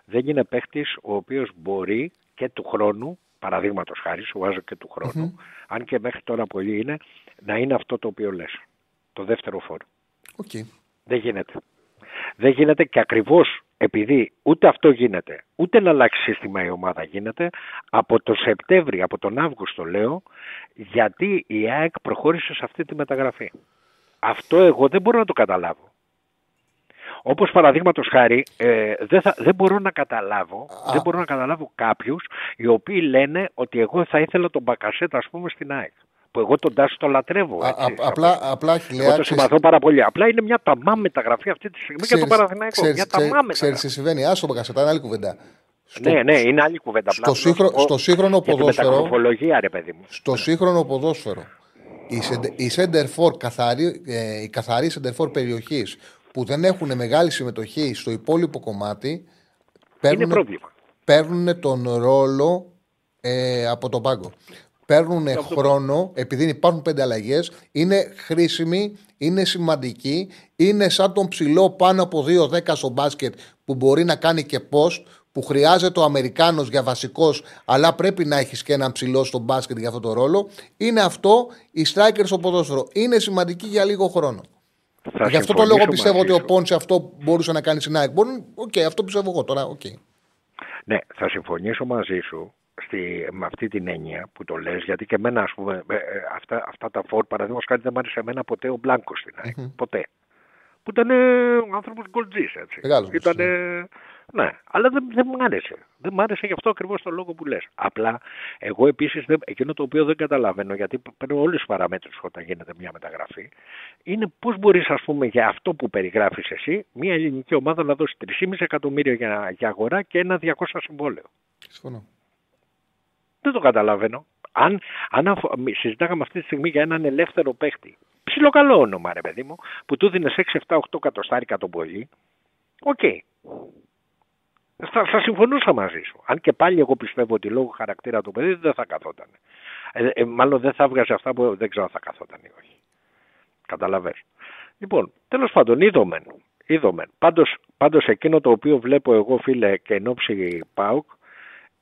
δεν είναι παίχτης ο οποίος μπορεί και του χρόνου, παραδείγματος χάρη, σου βάζω και του χρόνου, αν και μέχρι τώρα πολύ είναι, να είναι αυτό το οποίο λες. Το δεύτερο φόρο. Οκ. Δεν γίνεται. Δεν γίνεται και ακριβώς επειδή ούτε αυτό γίνεται, ούτε να αλλάξει σύστημα η ομάδα γίνεται, από το Σεπτέμβρη, από τον Αύγουστο λέω, γιατί η ΑΕΚ προχώρησε σε αυτή τη μεταγραφή. Αυτό εγώ δεν μπορώ να το καταλάβω. Όπως παραδείγματος χάρη, ε, δεν, θα, δεν μπορώ να καταλάβω, δεν μπορώ να καταλάβω κάποιους οι οποίοι λένε ότι εγώ θα ήθελα τον Μπακασέτα ας πούμε στην ΑΕΚ. Που εγώ τον Τάσο το λατρεύω. Α- έτσι, α- σαν απλά, παίκτη. απλά Εγώ χιλιά. το συμπαθώ πάρα πολύ. Απλά είναι μια ταμά μεταγραφή αυτή τη στιγμή για τον Παναθηναϊκό. Μια ταμά Ξέρεις τι μεταγραφή. συμβαίνει. Άσο Μπαγκασετά, είναι άλλη κουβέντα. Ναι, ναι, είναι άλλη κουβέντα. στο Απλά σύγχρονο- θέλω να σου πω στο σύγχρονο για τη ποδόσφαιρο- μεταμορφολογία, ρε παιδί μου. Στο σύγχρονο ποδόσφαιρο, οι, σεντε- οι center for καθαροί, ε, οι καθαροί center for περιοχής που δεν έχουν μεγάλη συμμετοχή στο υπόλοιπο κομμάτι Είναι παίρνουν, πρόβλημα. παίρνουν τον ρόλο ε, από τον πάγκο. Παίρνουν χρόνο, επειδή υπάρχουν πέντε αλλαγές, είναι χρήσιμοι, είναι σημαντικοί, είναι σαν τον ψηλό πάνω από 2-10 στο μπάσκετ που μπορεί να κάνει και post, που χρειάζεται ο Αμερικάνος για βασικός, αλλά πρέπει να έχεις και έναν ψηλό στο μπάσκετ για αυτό το ρόλο. Είναι αυτό οι strikers στο ποδόσφαιρο. Είναι σημαντικοί για λίγο χρόνο. Θα Γι' αυτό το συμφωνήσω λόγο πιστεύω μαζί ότι ο σου. Πόνσε αυτό μπορούσε να κάνει στην ΑΕΚ. Μπορεί, οκ, αυτό πιστεύω εγώ τώρα. οκ. Ναι, θα συμφωνήσω μαζί σου στη, με αυτή την έννοια που το λες, γιατί και εμένα, ας πούμε, ε, ε, αυτά, αυτά τα φόρ, παραδείγματος κάτι δεν μ' άρεσε εμένα ποτέ ο Μπλάνκος στην ΑΕΚ. Ποτέ. Που ήταν ο άνθρωπος γκολτζής, έτσι. Μεγάλος Ήτανε, ναι, αλλά δεν, δεν μ' άρεσε. Δεν μ' άρεσε γι' αυτό ακριβώς το λόγο που λες. Απλά, εγώ επίσης, δεν, εκείνο το οποίο δεν καταλαβαίνω, γιατί παίρνω όλες τις παραμέτρους όταν γίνεται μια μεταγραφή, είναι πώς μπορείς, ας πούμε, για αυτό που περιγράφεις εσύ, μια ελληνική ομάδα να δώσει 3,5 εκατομμύρια για, για αγορά και ένα 200 συμβόλαιο. Συμφωνώ. Δεν το καταλαβαίνω. Αν, αν αφο- μη- συζητάγαμε αυτή τη στιγμή για έναν ελεύθερο παίχτη, ψιλοκαλό όνομα ρε παιδί μου, που του δίνει 6, 7, 8 κατοστάρικα τον πολύ, οκ. Θα, θα συμφωνούσα μαζί σου. Αν και πάλι εγώ πιστεύω ότι λόγω χαρακτήρα του παιδί δεν θα καθόταν. Ε, ε, μάλλον δεν θα βγάζει αυτά που δεν ξέρω αν θα καθόταν ή όχι. Καταλαβες. Λοιπόν, τέλος πάντων, είδομεν. είδομεν. Πάντως, πάντως εκείνο το οποίο βλέπω εγώ φίλε και εν ώψη ΠΑΟΚ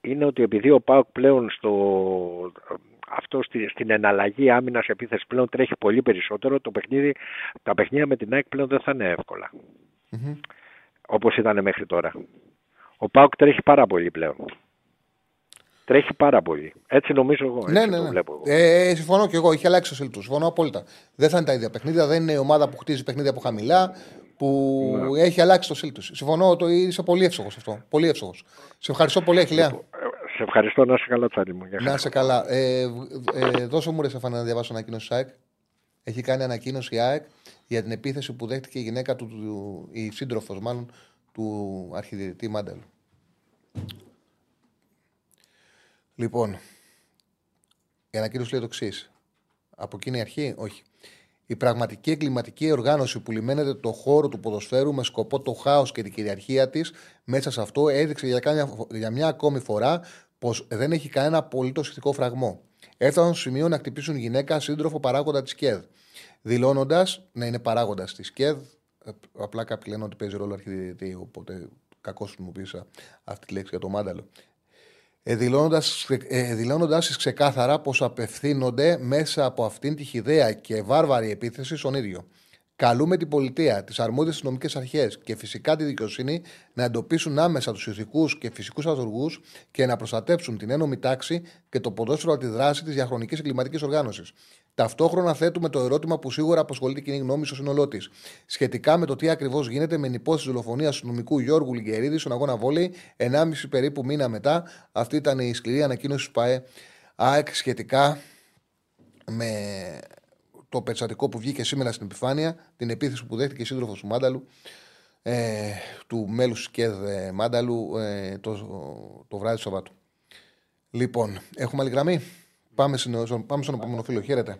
είναι ότι επειδή ο ΠΑΟΚ πλέον στο, αυτό στη, στην εναλλαγή άμυνας επίθεσης πλέον τρέχει πολύ περισσότερο. Το παιχνίδι, τα παιχνίδια με την ΑΕΚ πλέον δεν θα είναι εύκολα. Μμμ. Όπως ήταν μέχρι τώρα. Ο Πάουκ τρέχει πάρα πολύ πλέον. Τρέχει πάρα πολύ. Έτσι νομίζω εγώ. Έτσι Ναι, ναι, το ναι. βλέπω εγώ. Ε, συμφωνώ και εγώ. Είχε αλλάξει το στυλ του. Συμφωνώ απόλυτα. Δεν θα είναι τα ίδια παιχνίδια. Δεν είναι η ομάδα που χτίζει παιχνίδια από χαμηλά. Που Ναι. έχει αλλάξει το στυλ τους. Συμφωνώ. Το, είσαι πολύ εύσοχος αυτό. Πολύ εύσοχος. Σε ευχαριστώ πολύ, Αχιλέα. Σε ευχαριστώ να είσαι καλά, Τσάρλι μου. Για Να χαρά. είσαι καλά. Ε, ε, δώσε μου ρε Στεφανέ να διαβάσω ανακοίνωση ΑΕΚ. Έχει κάνει ανακοίνωση η ΑΕΚ για την επίθεση που δέχτηκε η γυναίκα του, του η σύντροφος μάλλον του αρχιδιετή Μάντελ. Λοιπόν, η ανακοίνωση λέει το εξής. Από εκείνη η αρχή, όχι. Η πραγματική εγκληματική οργάνωση που λιμένεται το χώρο του ποδοσφαίρου με σκοπό το χάος και την κυριαρχία της μέσα σε αυτό έδειξε για, κάμια- για μια ακόμη φορά πως δεν έχει κανένα απολύτως ηθικό φραγμό. Έφταναν στο σημείο να χτυπήσουν γυναίκα σύντροφο παράγοντα της ΚΕΔ. Δηλώνοντας να είναι παράγοντας της ΚΕΔ, ε, απλά κάποιοι λένε ότι παίζει ρόλο αρχιδιετή, οπότε κακώς χρησιμοποίησα αυτή τη λέξη για το μάνταλο ε, δηλώνοντας, ε, δηλώνοντας ξεκάθαρα πως απευθύνονται μέσα από αυτήν τη χιδαία και βάρβαρη επίθεση στον ίδιο. Καλούμε την πολιτεία, τις αρμόδιες αστυνομικές αρχές και φυσικά τη δικαιοσύνη να εντοπίσουν άμεσα τους ηθικούς και φυσικούς αζωργού και να προστατέψουν την ένωμη τάξη και το ποδόσφαιρο από τη δράση της διαχρονικής εγκληματικής οργάνωσης. Ταυτόχρονα θέτουμε το ερώτημα που σίγουρα απασχολεί την κοινή γνώμη στο σύνολό της. Σχετικά με το τι ακριβώς γίνεται με την υπόθεση δολοφονίας του νομικού Γιώργου Λιγκερίδη στον αγώνα βόλεϊ, 1,5 περίπου μήνα μετά. Αυτή ήταν η σκληρή ανακοίνωση του ΠαΕ ΑΕΚ σχετικά με το περιστατικό που βγήκε σήμερα στην επιφάνεια, την επίθεση που δέχτηκε η σύντροφος του Μάνταλου, ε, του μέλους της ΚΕΔ ε, Μάνταλου, ε, το, το βράδυ του Σαββάτου. Λοιπόν, έχουμε άλλη γραμμή; Πάμε, στην, πάμε στον επόμενο φίλο. Χαίρετε.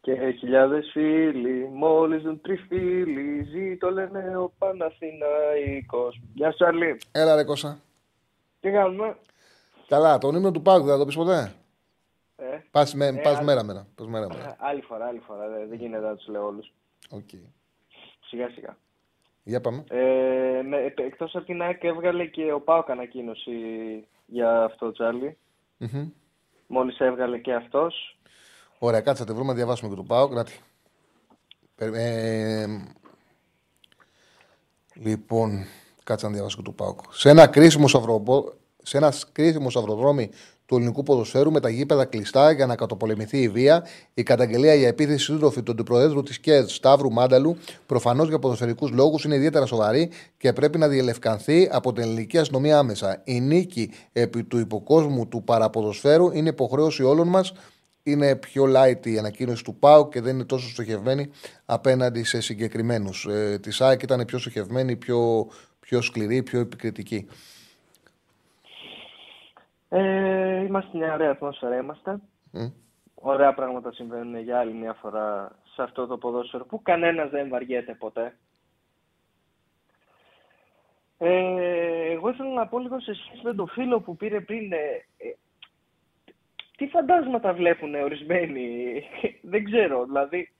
Και χιλιάδες φίλοι, μόλις δουν τριφύλοι, ζήτω λένε ο Παναθηναϊκός. Γεια σου Τσάρλυ. Έλα, ρε Κώστα. Τι κάνουμε; Καλά, τον ύμνο του ΠΑΟΚ δεν θα το πεις ποτέ; Ε, Πας, με, Ε, πας α- μέρα μέρα. Πας μέρα μέρα. άλλη φορά, άλλη φορά. Δεν, δεν γίνεται να τους λέω όλους. Οκ. Σιγά σιγά. Για πάμε. Ε, με, επ- εκτός από την ΑΕΚ έβγαλε και ο Πάοκ ανακοίνωση για αυτό, Τσάρλι. Μμμ. Μόλις έβγαλε και αυτός. Ωραία, κάτσε να τη βρούμε να διαβάσουμε και του Πάουκ. Να τη- Περι- ε, λοιπόν, κάτσε να διαβάσω και του Πάουκ. Σε ένα κρίσιμο, σαυροπο... σε ένα κρίσιμο σαυροδρόμι του ελληνικού ποδοσφαίρου με τα γήπεδα κλειστά για να κατοπολεμηθεί η βία, η καταγγελία για επίθεση σύντροφη του αντιπροέδρου της ΚΕΔ Σταύρου Μάνταλου, προφανώς για ποδοσφαιρικούς λόγους, είναι ιδιαίτερα σοβαρή και πρέπει να διελευκανθεί από την ελληνική αστυνομία άμεσα. Η νίκη επί του υποκόσμου του παραποδοσφαίρου είναι υποχρέωση όλων μας είναι πιο light η ανακοίνωση του ΠΑΟ και δεν είναι τόσο στοχευμένη απέναντι σε συγκεκριμένους. Ε, της ΑΕΚ ήταν πιο στοχευμένη, πιο, πιο σκληρή, πιο επικριτική. Ε, είμαστε μια ωραία ατμόσφαιρα, είμαστε. Μμ. Ωραία πράγματα συμβαίνουν για άλλη μια φορά σε αυτό το ποδόσφαιρο που κανένας δεν βαριέται ποτέ. Ε, εγώ ήθελα να πω λίγο σε σχέση με το φίλο που πήρε πριν. ε, ε, τι φαντάσματα βλέπουν ορισμένοι; *laughs* δεν ξέρω, δηλαδή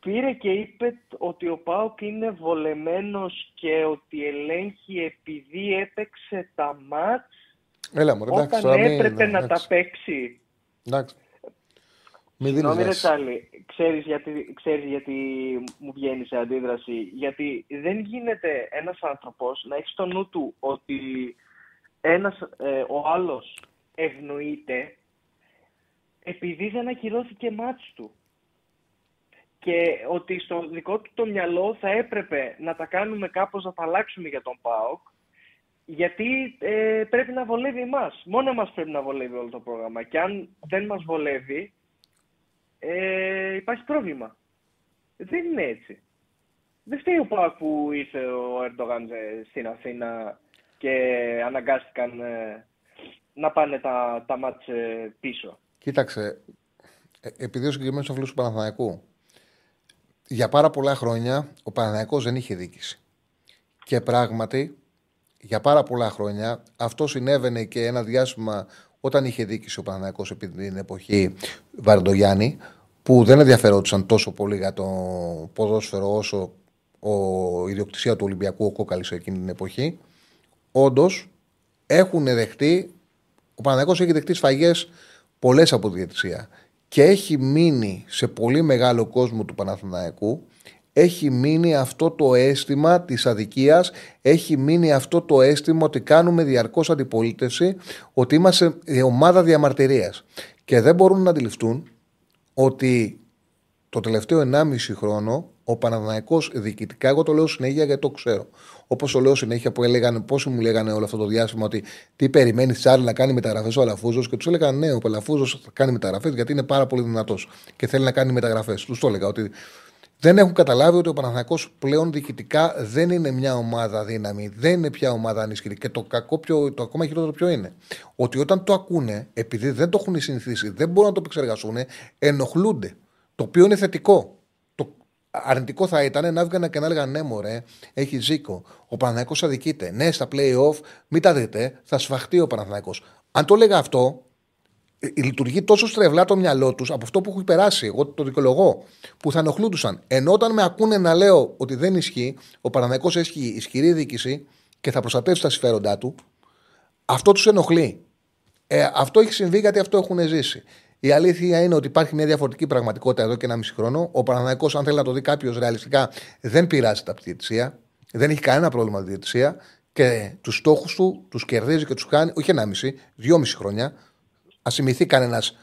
πήρε και είπε ότι ο Πάοκ είναι βολεμένος και ότι ελέγχει επειδή έπαιξε τα μάτς Έλα μου, εντάξει, όταν τώρα μην- έπρεπε να τα εντάξει, παίξει. Εντάξει. Μην δίνεις Συγγνώμη ρε βάση. Τσάρλι, ξέρεις γιατί, ξέρεις γιατί μου βγαίνει σε αντίδραση. Γιατί δεν γίνεται ένας άνθρωπος να έχεις στο νου του ότι ένας, ε, ο άλλος ευνοείται επειδή δεν ακυρώθηκε μάτς του. Και ότι στο δικό του το μυαλό θα έπρεπε να τα κάνουμε κάπως να τα αλλάξουμε για τον ΠΑΟΚ γιατί ε, πρέπει να βολεύει εμάς. Μόνο εμάς πρέπει να βολεύει όλο το πρόγραμμα. Και αν δεν μας βολεύει, ε, υπάρχει πρόβλημα. Δεν είναι έτσι. Δεν φταίει ο ΠΑΟΚ που ήρθε ο Ερντογάν ε, στην Αθήνα και αναγκάστηκαν ε, να πάνε τα, τα μάτς ε, πίσω. Κοίταξε, ε, επειδή ο συγκεκριμένος ο φίλος του Παναθηναϊκού, για πάρα πολλά χρόνια ο Παναθηναϊκός δεν είχε δίκηση. Και πράγματι, για πάρα πολλά χρόνια αυτό συνέβαινε και ένα διάστημα όταν είχε δίκηση ο Παναθηναϊκός επί την εποχή Βαρντογιάννη, που δεν ενδιαφερόντουσαν τόσο πολύ για το ποδόσφαιρο όσο ο η ιδιοκτησία του Ολυμπιακού ο Κόκαλης εκείνη την εποχή. Όντως έχουν δεχτεί Ο Παναθηναϊκός έχει δεχτεί σφαγές πολλές από τη διαιτησία και έχει μείνει σε πολύ μεγάλο κόσμο του Παναθηναϊκού έχει μείνει αυτό το αίσθημα της αδικίας, έχει μείνει αυτό το αίσθημα ότι κάνουμε διαρκώς αντιπολίτευση, ότι είμαστε ομάδα διαμαρτυρίας. Και δεν μπορούν να αντιληφθούν ότι το τελευταίο 1,5 χρόνο ο Παναδημαϊκός διοικητικά, εγώ το λέω συνέχεια γιατί το ξέρω. Όπως το λέω συνέχεια που έλεγαν, πόσοι μου λέγανε όλο αυτό το διάστημα ότι τι περιμένει Τσάρλ να κάνει μεταγραφές ο Αλαφούζος και τους έλεγαν ναι, ο Αλαφούζος θα κάνει μεταγραφές γιατί είναι πάρα πολύ δυνατός και θέλει να κάνει μεταγραφές. Τους το έλεγα ότι δεν έχουν καταλάβει ότι ο Παναθηναϊκός πλέον διοικητικά δεν είναι μια ομάδα δύναμη, δεν είναι πια ομάδα ανισχυρή. Και το, κακό πιο, το ακόμα χειρότερο ποιο είναι; Ότι όταν το ακούνε, επειδή δεν το έχουν συνηθίσει, δεν μπορούν να το επεξεργαστούν, ενοχλούνται. Το οποίο είναι θετικό. Το αρνητικό θα ήταν να έβγαιναν και να έλεγαν ναι, μωρέ, έχει ζήκο. Ο Παναθηναϊκός αδικείται. Ναι, στα playoff, μην τα δείτε, θα σφαχτεί ο Παναθηναϊκός. Αν το έλεγα αυτό, ε, λειτουργεί τόσο στρεβλά το μυαλό τους από αυτό που έχει περάσει. Εγώ το δικαιολογώ. Που θα ενοχλούντουσαν. Ενώ όταν με ακούνε να λέω ότι δεν ισχύει, ο Παναναναϊκό έχει ισχυρή διοίκηση και θα προστατεύσει τα συμφέροντά του, αυτό τους ενοχλεί. Ε, αυτό έχει συμβεί γιατί αυτό έχουν ζήσει. Η αλήθεια είναι ότι υπάρχει μια διαφορετική πραγματικότητα εδώ και ένα μισή χρόνο. Ο Παναναναϊκό, αν θέλει να το δει κάποιος ρεαλιστικά, δεν πειράζει τα διαιτησία. Δεν έχει κανένα πρόβλημα τη διαιτησία και τους στόχους του τους κερδίζει και τους κάνει, όχι ένα μισή, δυόμιση χρόνια. Α θυμηθεί κανένας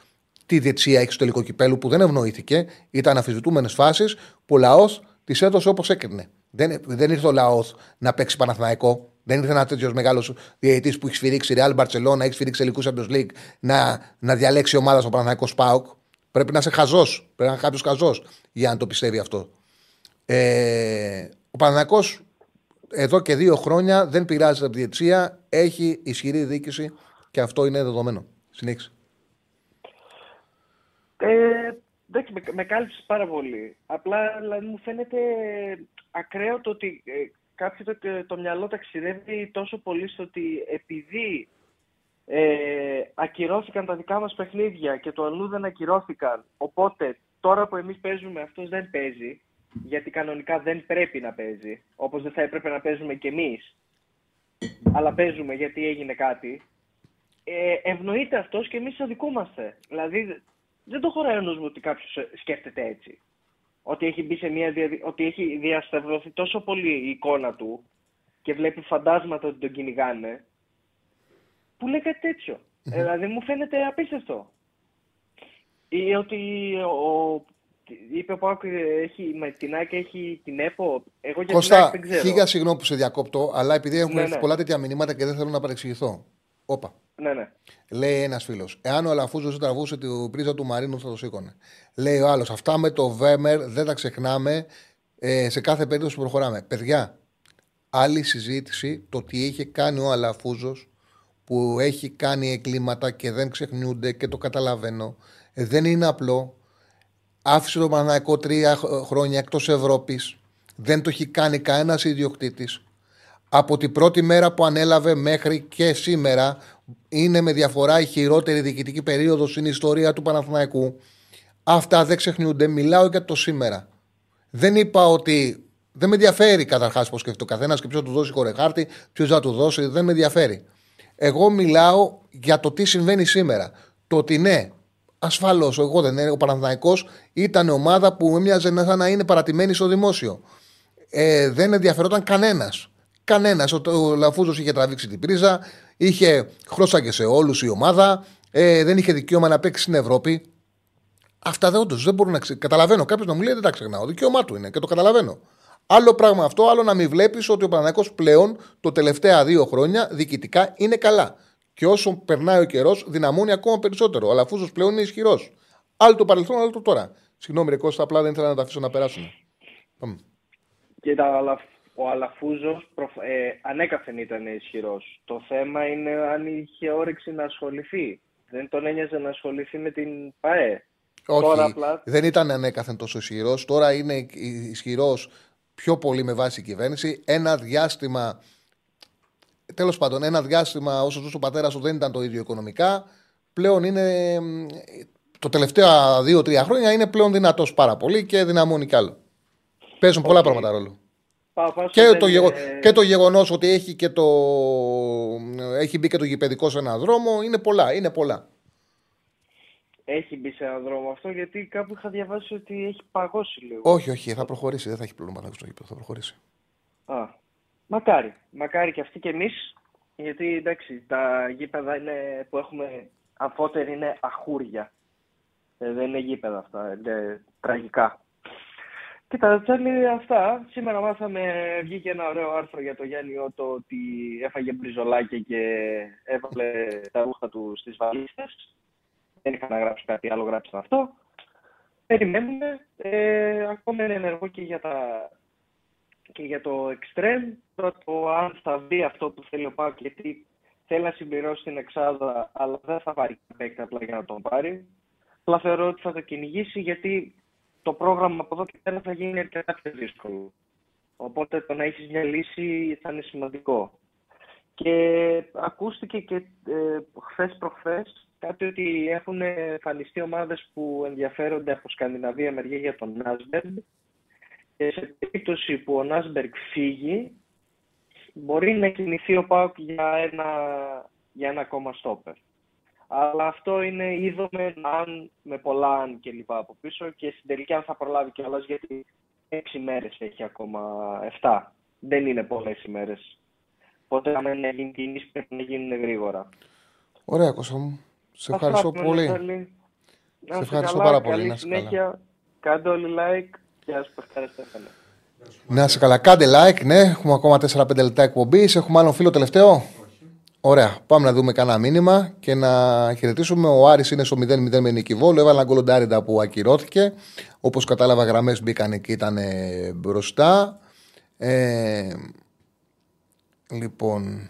τι διετσία έχει στο τελικό κυπέλου που δεν ευνοήθηκε. Ήταν αφισβητούμενες φάσεις που ο λαός τις έδωσε όπως έκρινε. Δεν, δεν ήρθε ο λαός να παίξει Παναθηναϊκό. Δεν ήρθε ένας τέτοιος μεγάλος διαιτητής που έχει σφυρίξει Real Barcelona, έχει σφυρίξει τελικούς Champions League να, να διαλέξει ομάδα στο Παναθηναϊκό Σπάουκ. Πρέπει να είσαι χαζός. Πρέπει να είναι κάποιος χαζός για να το πιστεύει αυτό. Ε, ο Παναθηναϊκός εδώ και δύο χρόνια δεν πειράζει από τη διετσία. Έχει ισχυρή διοίκηση και αυτό είναι δεδομένο. Συνέχισε. Ε, εντάξει, με, με κάλυψες πάρα πολύ. Απλά δηλαδή, μου φαίνεται ακραίο το ότι ε, κάποιοι το, το μυαλό ταξιδεύει τόσο πολύ στο ότι επειδή ε, ακυρώθηκαν τα δικά μας παιχνίδια και το αλλού δεν ακυρώθηκαν, οπότε τώρα που εμείς παίζουμε αυτός δεν παίζει, γιατί κανονικά δεν πρέπει να παίζει, όπως δεν θα έπρεπε να παίζουμε κι εμείς, αλλά παίζουμε γιατί έγινε κάτι, ε, ευνοείται αυτός και εμείς αδικούμαστε. Δηλαδή δεν το χωράει ο νους μου ότι κάποιος σκέφτεται έτσι. Ότι έχει, μπει σε μια ότι έχει διασταυρωθεί τόσο πολύ η εικόνα του και βλέπει φαντάσματα ότι τον κυνηγάνε, που λέει κάτι τέτοιο. Ε, δηλαδή μου φαίνεται απίστευτο. Ή ότι ο, είπε ο Πάουκ έχει, με την Άκη έχει την ΕΠΟ. Εγώ για Κώστα, την δεν ξέρω. χίλια συγγνώμη που σε διακόπτω, αλλά επειδή έχουμε Ναι, έρθει ναι. πολλά τέτοια μηνύματα και δεν θέλω να παρεξηγηθώ. Όπα. Ναι, ναι. Λέει ένας φίλος. Εάν ο Αλαφούζος δεν τραβούσε την πρίζα του Μαρίνου, θα το σήκωνε. Λέει ο άλλος. Αυτά με το Βέμερ δεν τα ξεχνάμε ε, σε κάθε περίπτωση που προχωράμε. Παιδιά, άλλη συζήτηση το τι είχε κάνει ο Αλαφούζος που έχει κάνει εγκλήματα και δεν ξεχνιούνται και το καταλαβαίνω. Ε, δεν είναι απλό. Άφησε το Παναναϊκό τρία χ- χρόνια εκτός Ευρώπης. Δεν το έχει κάνει κανένας ιδιοκτήτης. Από την πρώτη μέρα που ανέλαβε μέχρι και σήμερα είναι με διαφορά η χειρότερη διοικητική περίοδος στην ιστορία του Παναθηναϊκού. Αυτά δεν ξεχνιούνται. Μιλάω για το σήμερα. Δεν είπα ότι. Δεν με ενδιαφέρει καταρχάς πώς σκέφτεται ο καθένας και ποιος θα του δώσει χωρεχάρτη, ποιος θα του δώσει. Δεν με ενδιαφέρει. Εγώ μιλάω για το τι συμβαίνει σήμερα. Το ότι ναι, ασφαλώς, εγώ δεν είναι. Ο Παναθηναϊκός ήταν ομάδα που έμοιαζε να- σαν να είναι παρατημένη στο δημόσιο. Ε, δεν ενδιαφερόταν κανένας. Κανένας. Ο, ο Λαφούζος είχε τραβήξει την πρίζα, είχε χρώσταγε σε όλους η ομάδα, ε, δεν είχε δικαίωμα να παίξει στην Ευρώπη. Αυτά δεν, όντως, δεν μπορούν να ξε... Καταλαβαίνω. Κάποιος να μου λέει δεν τα ξεχνάω. Δικαίωμά του είναι και το καταλαβαίνω. Άλλο πράγμα αυτό, άλλο να μην βλέπεις ότι ο Παναγιακό πλέον το τελευταία δύο χρόνια διοικητικά είναι καλά. Και όσο περνάει ο καιρός, δυναμώνει ακόμα περισσότερο. Ο Αλαφούζο πλέον είναι ισχυρός. Άλλο το παρελθόν, άλλο το τώρα. Συγγνώμη, ρε Κώστα, απλά δεν ήθελα να τα αφήσω να περάσουν. Πάμε. Και τα, Αλαφ- ο Αλαφούζος προφ- ε, ανέκαθεν ήταν ισχυρός. Το θέμα είναι αν είχε όρεξη να ασχοληθεί. Δεν τον ένοιαζε να ασχοληθεί με την ΠΑΕ. Όχι, Τώρα απλά δεν ήταν ανέκαθεν τόσο ισχυρός. Τώρα είναι ισχυρός πιο πολύ με βάση η κυβέρνηση. Ένα διάστημα. Τέλος πάντων, ένα διάστημα όσο ζούσε ο πατέρας του δεν ήταν το ίδιο οικονομικά. Πλέον είναι. μ, Το τελευταία δύο-τρία χρόνια είναι πλέον δυνατός πάρα πολύ και δυναμώνει κι άλλο. Παίζουν πολλά πράγματα ρόλο. Παπάς Και δεν το, γεγο... είναι- και το γεγονός ότι έχει, και το... έχει μπει και το γηπαιδικό σε έναν δρόμο είναι πολλά. Είναι πολλά. Έχει μπει σε έναν δρόμο αυτό, γιατί κάπου είχα διαβάσει ότι έχει παγώσει λίγο. Όχι, όχι, θα προχωρήσει. Δεν θα έχει πρόβλημα στο γήπεδο. Θα προχωρήσει. Α, μακάρι. Μακάρι και αυτοί και εμείς, γιατί εντάξει, τα γήπεδα είναι, που έχουμε αμφότεροι είναι αχούρια. Ε, δεν είναι γήπεδα αυτά, είναι τραγικά. Κοίτα, Τσάρλι, αυτά. Σήμερα μάθαμε, βγήκε ένα ωραίο άρθρο για το Γιάννη Ότο ότι έφαγε μπριζολάκια και έβαλε τα ρούχα του στις βαλίτσες. Δεν είχα να γράψω κάτι άλλο, γράψαν αυτό. Περιμένουμε. Ε, ακόμα είναι ενεργό και για, τα, και για το Extreme. Τώρα το αν θα βρει αυτό που θέλει ο Πάκ, γιατί θέλει να συμπληρώσει την εξάδα, αλλά δεν θα πάρει παίκτη απλά για να τον πάρει. Απλά θεωρώ ότι θα το κυνηγήσει γιατί το πρόγραμμα από εδώ και πέρα θα γίνει αρκετά πιο δύσκολο. Οπότε το να έχεις μια λύση θα είναι σημαντικό. Και ακούστηκε και ε, χθες προχθές κάτι ότι έχουν εμφανιστεί ομάδες που ενδιαφέρονται από Σκανδιναβία μεριά για τον Νάσμπεργκ και σε περίπτωση που ο Νάσμπεργκ φύγει μπορεί να κινηθεί ο Πάουκ για ένα, για ένα ακόμα στόπερ. Αλλά αυτό είναι είδομε αν με πολλά αν και λοιπά από πίσω και στην τελική αν θα προλάβει κιόλας γιατί έξι μέρες έχει ακόμα, 7. Δεν είναι πολλές ημέρες. Οπότε αν να γίνει κινήσεις πρέπει να γίνουν γρήγορα. Ωραία, Κώστα μου. Σε Αυτά ευχαριστώ από πολύ. μένα, Στέλι. Να Σε είστε ευχαριστώ καλά, πάρα πολύ, Καλή να είστε καλά. συνέχεια. Κάντε όλοι like. Γεια σας, Πασκάρε Στέφανε. Να είσαι καλά. Κάντε like, ναι. Έχουμε ακόμα 4-5 λεπτά εκπομπής. Έχουμε άλλον φίλο τελευταίο. Ωραία. Πάμε να δούμε κανένα μήνυμα και να χαιρετήσουμε. Ο Άρης είναι στο 0-0 με νίκη Βόλου. Έβαλε ένα γκολοντάριντα που ακυρώθηκε. Όπως κατάλαβα, γραμμές μπήκαν και ήταν ε, μπροστά. Ε, λοιπόν.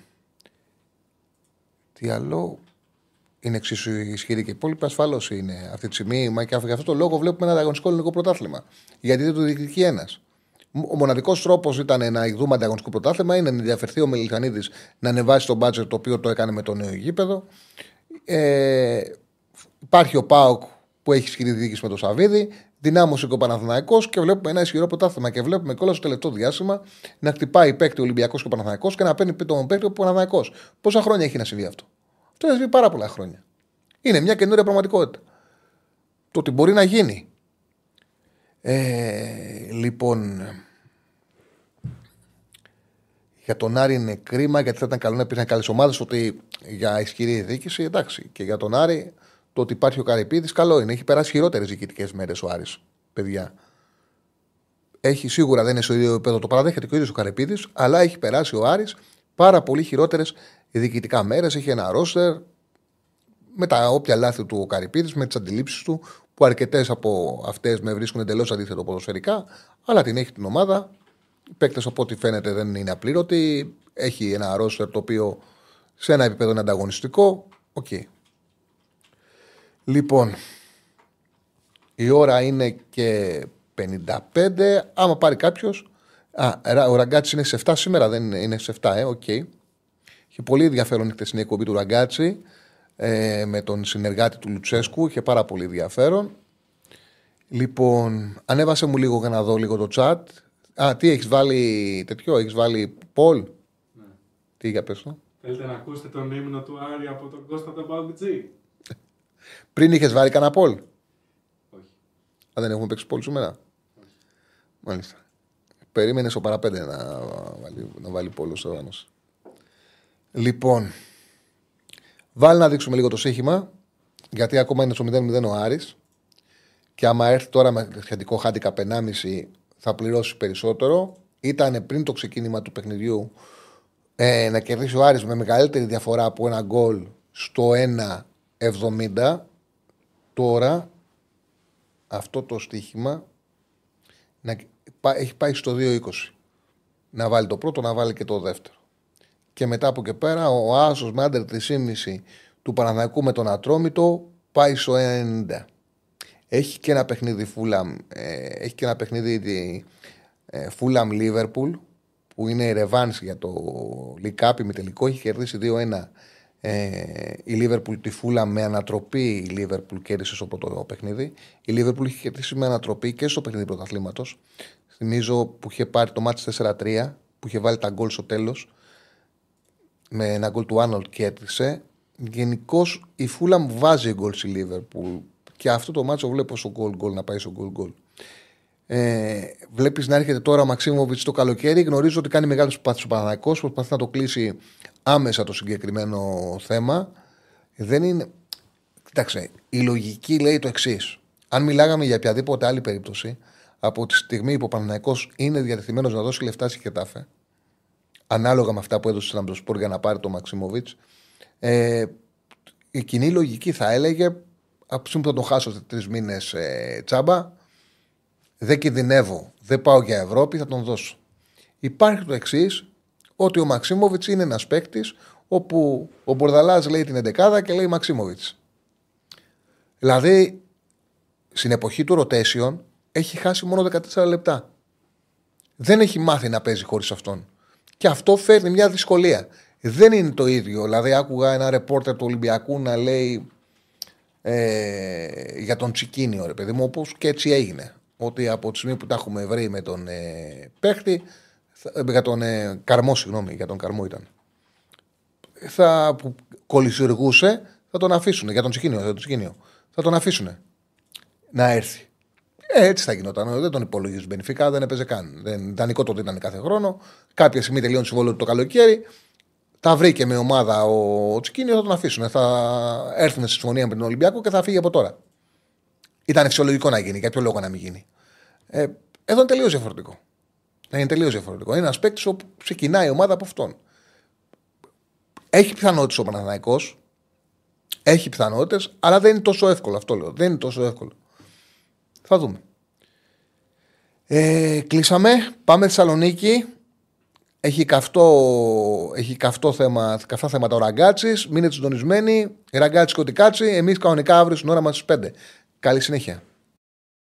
Τι άλλο; Είναι εξίσου ισχυρή και η υπόλοιπη. Ασφαλώς είναι αυτή τη στιγμή. Μα και γι' αυτό το λόγο βλέπουμε ένα ανταγωνιστικό ελληνικό πρωτάθλημα. Γιατί δεν το διεκδικεί ένας. Ο μοναδικός τρόπος ήταν να δούμε ανταγωνιστικό πρωτάθλημα είναι να ενδιαφερθεί ο Μελισανίδη να ανεβάσει το μπάτζετ το οποίο το έκανε με το νέο γήπεδο. Ε, υπάρχει ο Πάοκ που έχει ισχυρή διοίκηση με το Σαββίδι. Δυνάμωσε και ο Παναθηναϊκός και βλέπουμε ένα ισχυρό πρωτάθλημα. Και βλέπουμε κιόλα στο τελευταίο διάστημα να χτυπάει παίκτη ο Ολυμπιακός και ο Παναθηναϊκός και να παίρνει τον παίκτη ο Παναθηναϊκός. Πόσα χρόνια έχει να συμβεί αυτό; Αυτό έχει συμβεί πάρα πολλά χρόνια. Είναι μια καινούρια πραγματικότητα. Το ότι μπορεί να γίνει. Ε, λοιπόν, για τον Άρη είναι κρίμα γιατί θα ήταν καλό να υπήρχαν καλές ομάδες. Ότι για ισχυρή διοίκηση, εντάξει. Και για τον Άρη, το ότι υπάρχει ο Καρυπίδης, καλό είναι. Έχει περάσει χειρότερες διοικητικές μέρες ο Άρης, παιδιά. Έχει σίγουρα δεν είναι στο ίδιο επίπεδο, το παραδέχεται και ο ίδιος ο Καρυπίδης, αλλά έχει περάσει ο Άρης πάρα πολύ χειρότερες διοικητικά μέρες. Έχει ένα ρόστερ με τα όποια λάθη του ο Καρυπίδης, με τις αντιλήψεις του, που αρκετές από αυτές με βρίσκουν εντελώς αντίθετο ποδοσφαιρικά, αλλά την έχει την ομάδα. Οι παίκτες από ό,τι φαίνεται δεν είναι απλήρωτοι. Έχει ένα ρόστερ το οποίο σε ένα επίπεδο είναι ανταγωνιστικό. Οκ. Λοιπόν, η ώρα είναι και 55. Άμα πάρει κάποιος. Α, ο Ραγκάτσι είναι σε 7 σήμερα, δεν είναι, είναι σε 7, ε, οκ. Είχε πολύ ενδιαφέρον η χτεσινή εκπομπή του Ραγκάτσι ε, με τον συνεργάτη του Λουτσέσκου. Είχε πάρα πολύ ενδιαφέρον. Λοιπόν, ανέβασε μου λίγο για να δω λίγο το chat. Α, τι έχεις βάλει τέτοιο, έχεις βάλει Πολ; Τι για πες το. Θέλετε να ακούσετε τον ύμνο του Άρη από τον Κώστα τον Παουτζή. Πριν είχες βάλει κανένα Πολ; Όχι. Α, δεν έχουμε παίξει Πολ σήμερα; Μάλιστα. Περίμενε στο παραπέντε να βάλει, να βάλει Πολ ο Στεβάνος. Λοιπόν, βάλει να δείξουμε λίγο το σύγχυμα, γιατί ακόμα είναι στο 0-0 ο Άρης και άμα έρθει τώρα με σχετικό χάντικα 1,5 θα πληρώσει περισσότερο. Ήταν πριν το ξεκίνημα του παιχνιδιού ε, να κερδίσει ο Άρης με μεγαλύτερη διαφορά από ένα γκολ στο 1,70. Τώρα αυτό το στοίχημα να, έχει πάει στο 2,20. Να βάλει το πρώτο, να βάλει και το δεύτερο. Και μετά από και πέρα ο Άσος με άντερ 3,5 του Παναθηναϊκού με τον Ατρόμητο πάει στο 1,90. Έχει και ένα παιχνίδι Φούλαμ, ε, έχει και ένα παιχνίδι ε, Φούλαμ Λίβερπουλ που είναι ρεβάνς για το Λικάπι με τελικό. Έχει κερδίσει 2-1 ε, η Λίβερπουλ τη Φούλαμ με ανατροπή. Η Λίβερπουλ κέρδισε στο πρώτο παιχνίδι. Η Λίβερπουλ έχει κερδίσει με ανατροπή και στο παιχνίδι πρωταθλήματος. Θυμίζω που είχε πάρει το μάτι 4-3, που είχε βάλει τα γκολ στο τέλος. Με ένα γκολ του Άνολτ και έτρισε. Γενικώς η φούλα μου βάζει γκολ στη Λίβερπουλ. Και αυτό το μάτσο βλέπω στο γκολ γκολ να πάει στο γκολ γκολ. Ε, Βλέπεις να έρχεται τώρα ο Μαξίμοβιτς το καλοκαίρι. Γνωρίζω ότι κάνει μεγάλε προσπάθειε ο Παναναναϊκό. Προσπαθεί να το κλείσει άμεσα το συγκεκριμένο θέμα. Δεν είναι. Κοιτάξτε, η λογική λέει το εξής. Αν μιλάγαμε για οποιαδήποτε άλλη περίπτωση, από τη στιγμή που ο Παναναναϊκό είναι διατεθειμένος να δώσει λεφτά στη Χετάφε, ανάλογα με αυτά που έδωσε στην Αμπροσπόρ για να πάρει το Μαξίμοβιτς, ε, η κοινή λογική θα έλεγε από τη στιγμή που θα τον χάσω σε τρεις μήνες ε, τσάμπα, δεν κινδυνεύω, δεν πάω για Ευρώπη, θα τον δώσω. Υπάρχει το εξής, ότι ο Μαξίμοβιτς είναι ένας παίκτης όπου ο Μπορδαλάς λέει την 11 και λέει Μαξίμοβιτς. Δηλαδή, στην εποχή του rotation έχει χάσει μόνο 14 λεπτά. Δεν έχει μάθει να παίζει χωρίς αυτόν. Και αυτό φέρνει μια δυσκολία. Δεν είναι το ίδιο. Δηλαδή, άκουγα ένα ρεπόρτερ του Ολυμπιακού να λέει ε, για τον Τσικίνιο, ρε παιδί μου, όπως και έτσι έγινε. Ότι από τη στιγμή που τα έχουμε βρει με τον ε, παίχτη, θα, για τον ε, Καρμό, συγγνώμη, για τον Καρμό ήταν. Θα, που κολλησιεργούσε, θα τον αφήσουν. Για τον Τσικίνιο, για τον Τσικίνιο. Θα τον αφήσουν να έρθει. Ε, έτσι θα γινόταν. Δεν τον υπολογίζει Μπενιφικά, δεν έπαιζε καν. Δεν, δανεικό το δίνανε κάθε χρόνο. Κάποια στιγμή τελειώνει συμβόλαιο το καλοκαίρι. Τα βρήκε με ομάδα ο Τσικίνιο, θα τον αφήσουν. Θα έρθουν στη συμφωνία με τον Ολυμπιακό και θα φύγει από τώρα. Ήταν φυσιολογικό να γίνει, για ποιο λόγο να μην γίνει. Ε, εδώ είναι τελείως διαφορετικό. Είναι τελείως διαφορετικό. Είναι ένας παίκτης όπου ξεκινάει η ομάδα από αυτόν. Έχει πιθανότητες ο Παναθανικό. Έχει πιθανότητες, αλλά δεν είναι τόσο εύκολο. Αυτό λέω. Δεν είναι τόσο εύκολο. Θα δούμε. Ε, κλείσαμε. Πάμε Θεσσαλονίκη. Έχει καυτό, έχει καυτό θέμα, καυτά θέματα ο Ραγκάτσης. Μείνετε συντονισμένοι. Ραγκάτση και ό,τι κάτσει. Εμείς κανονικά αύριο στην ώρα μας στις 5. Καλή συνέχεια.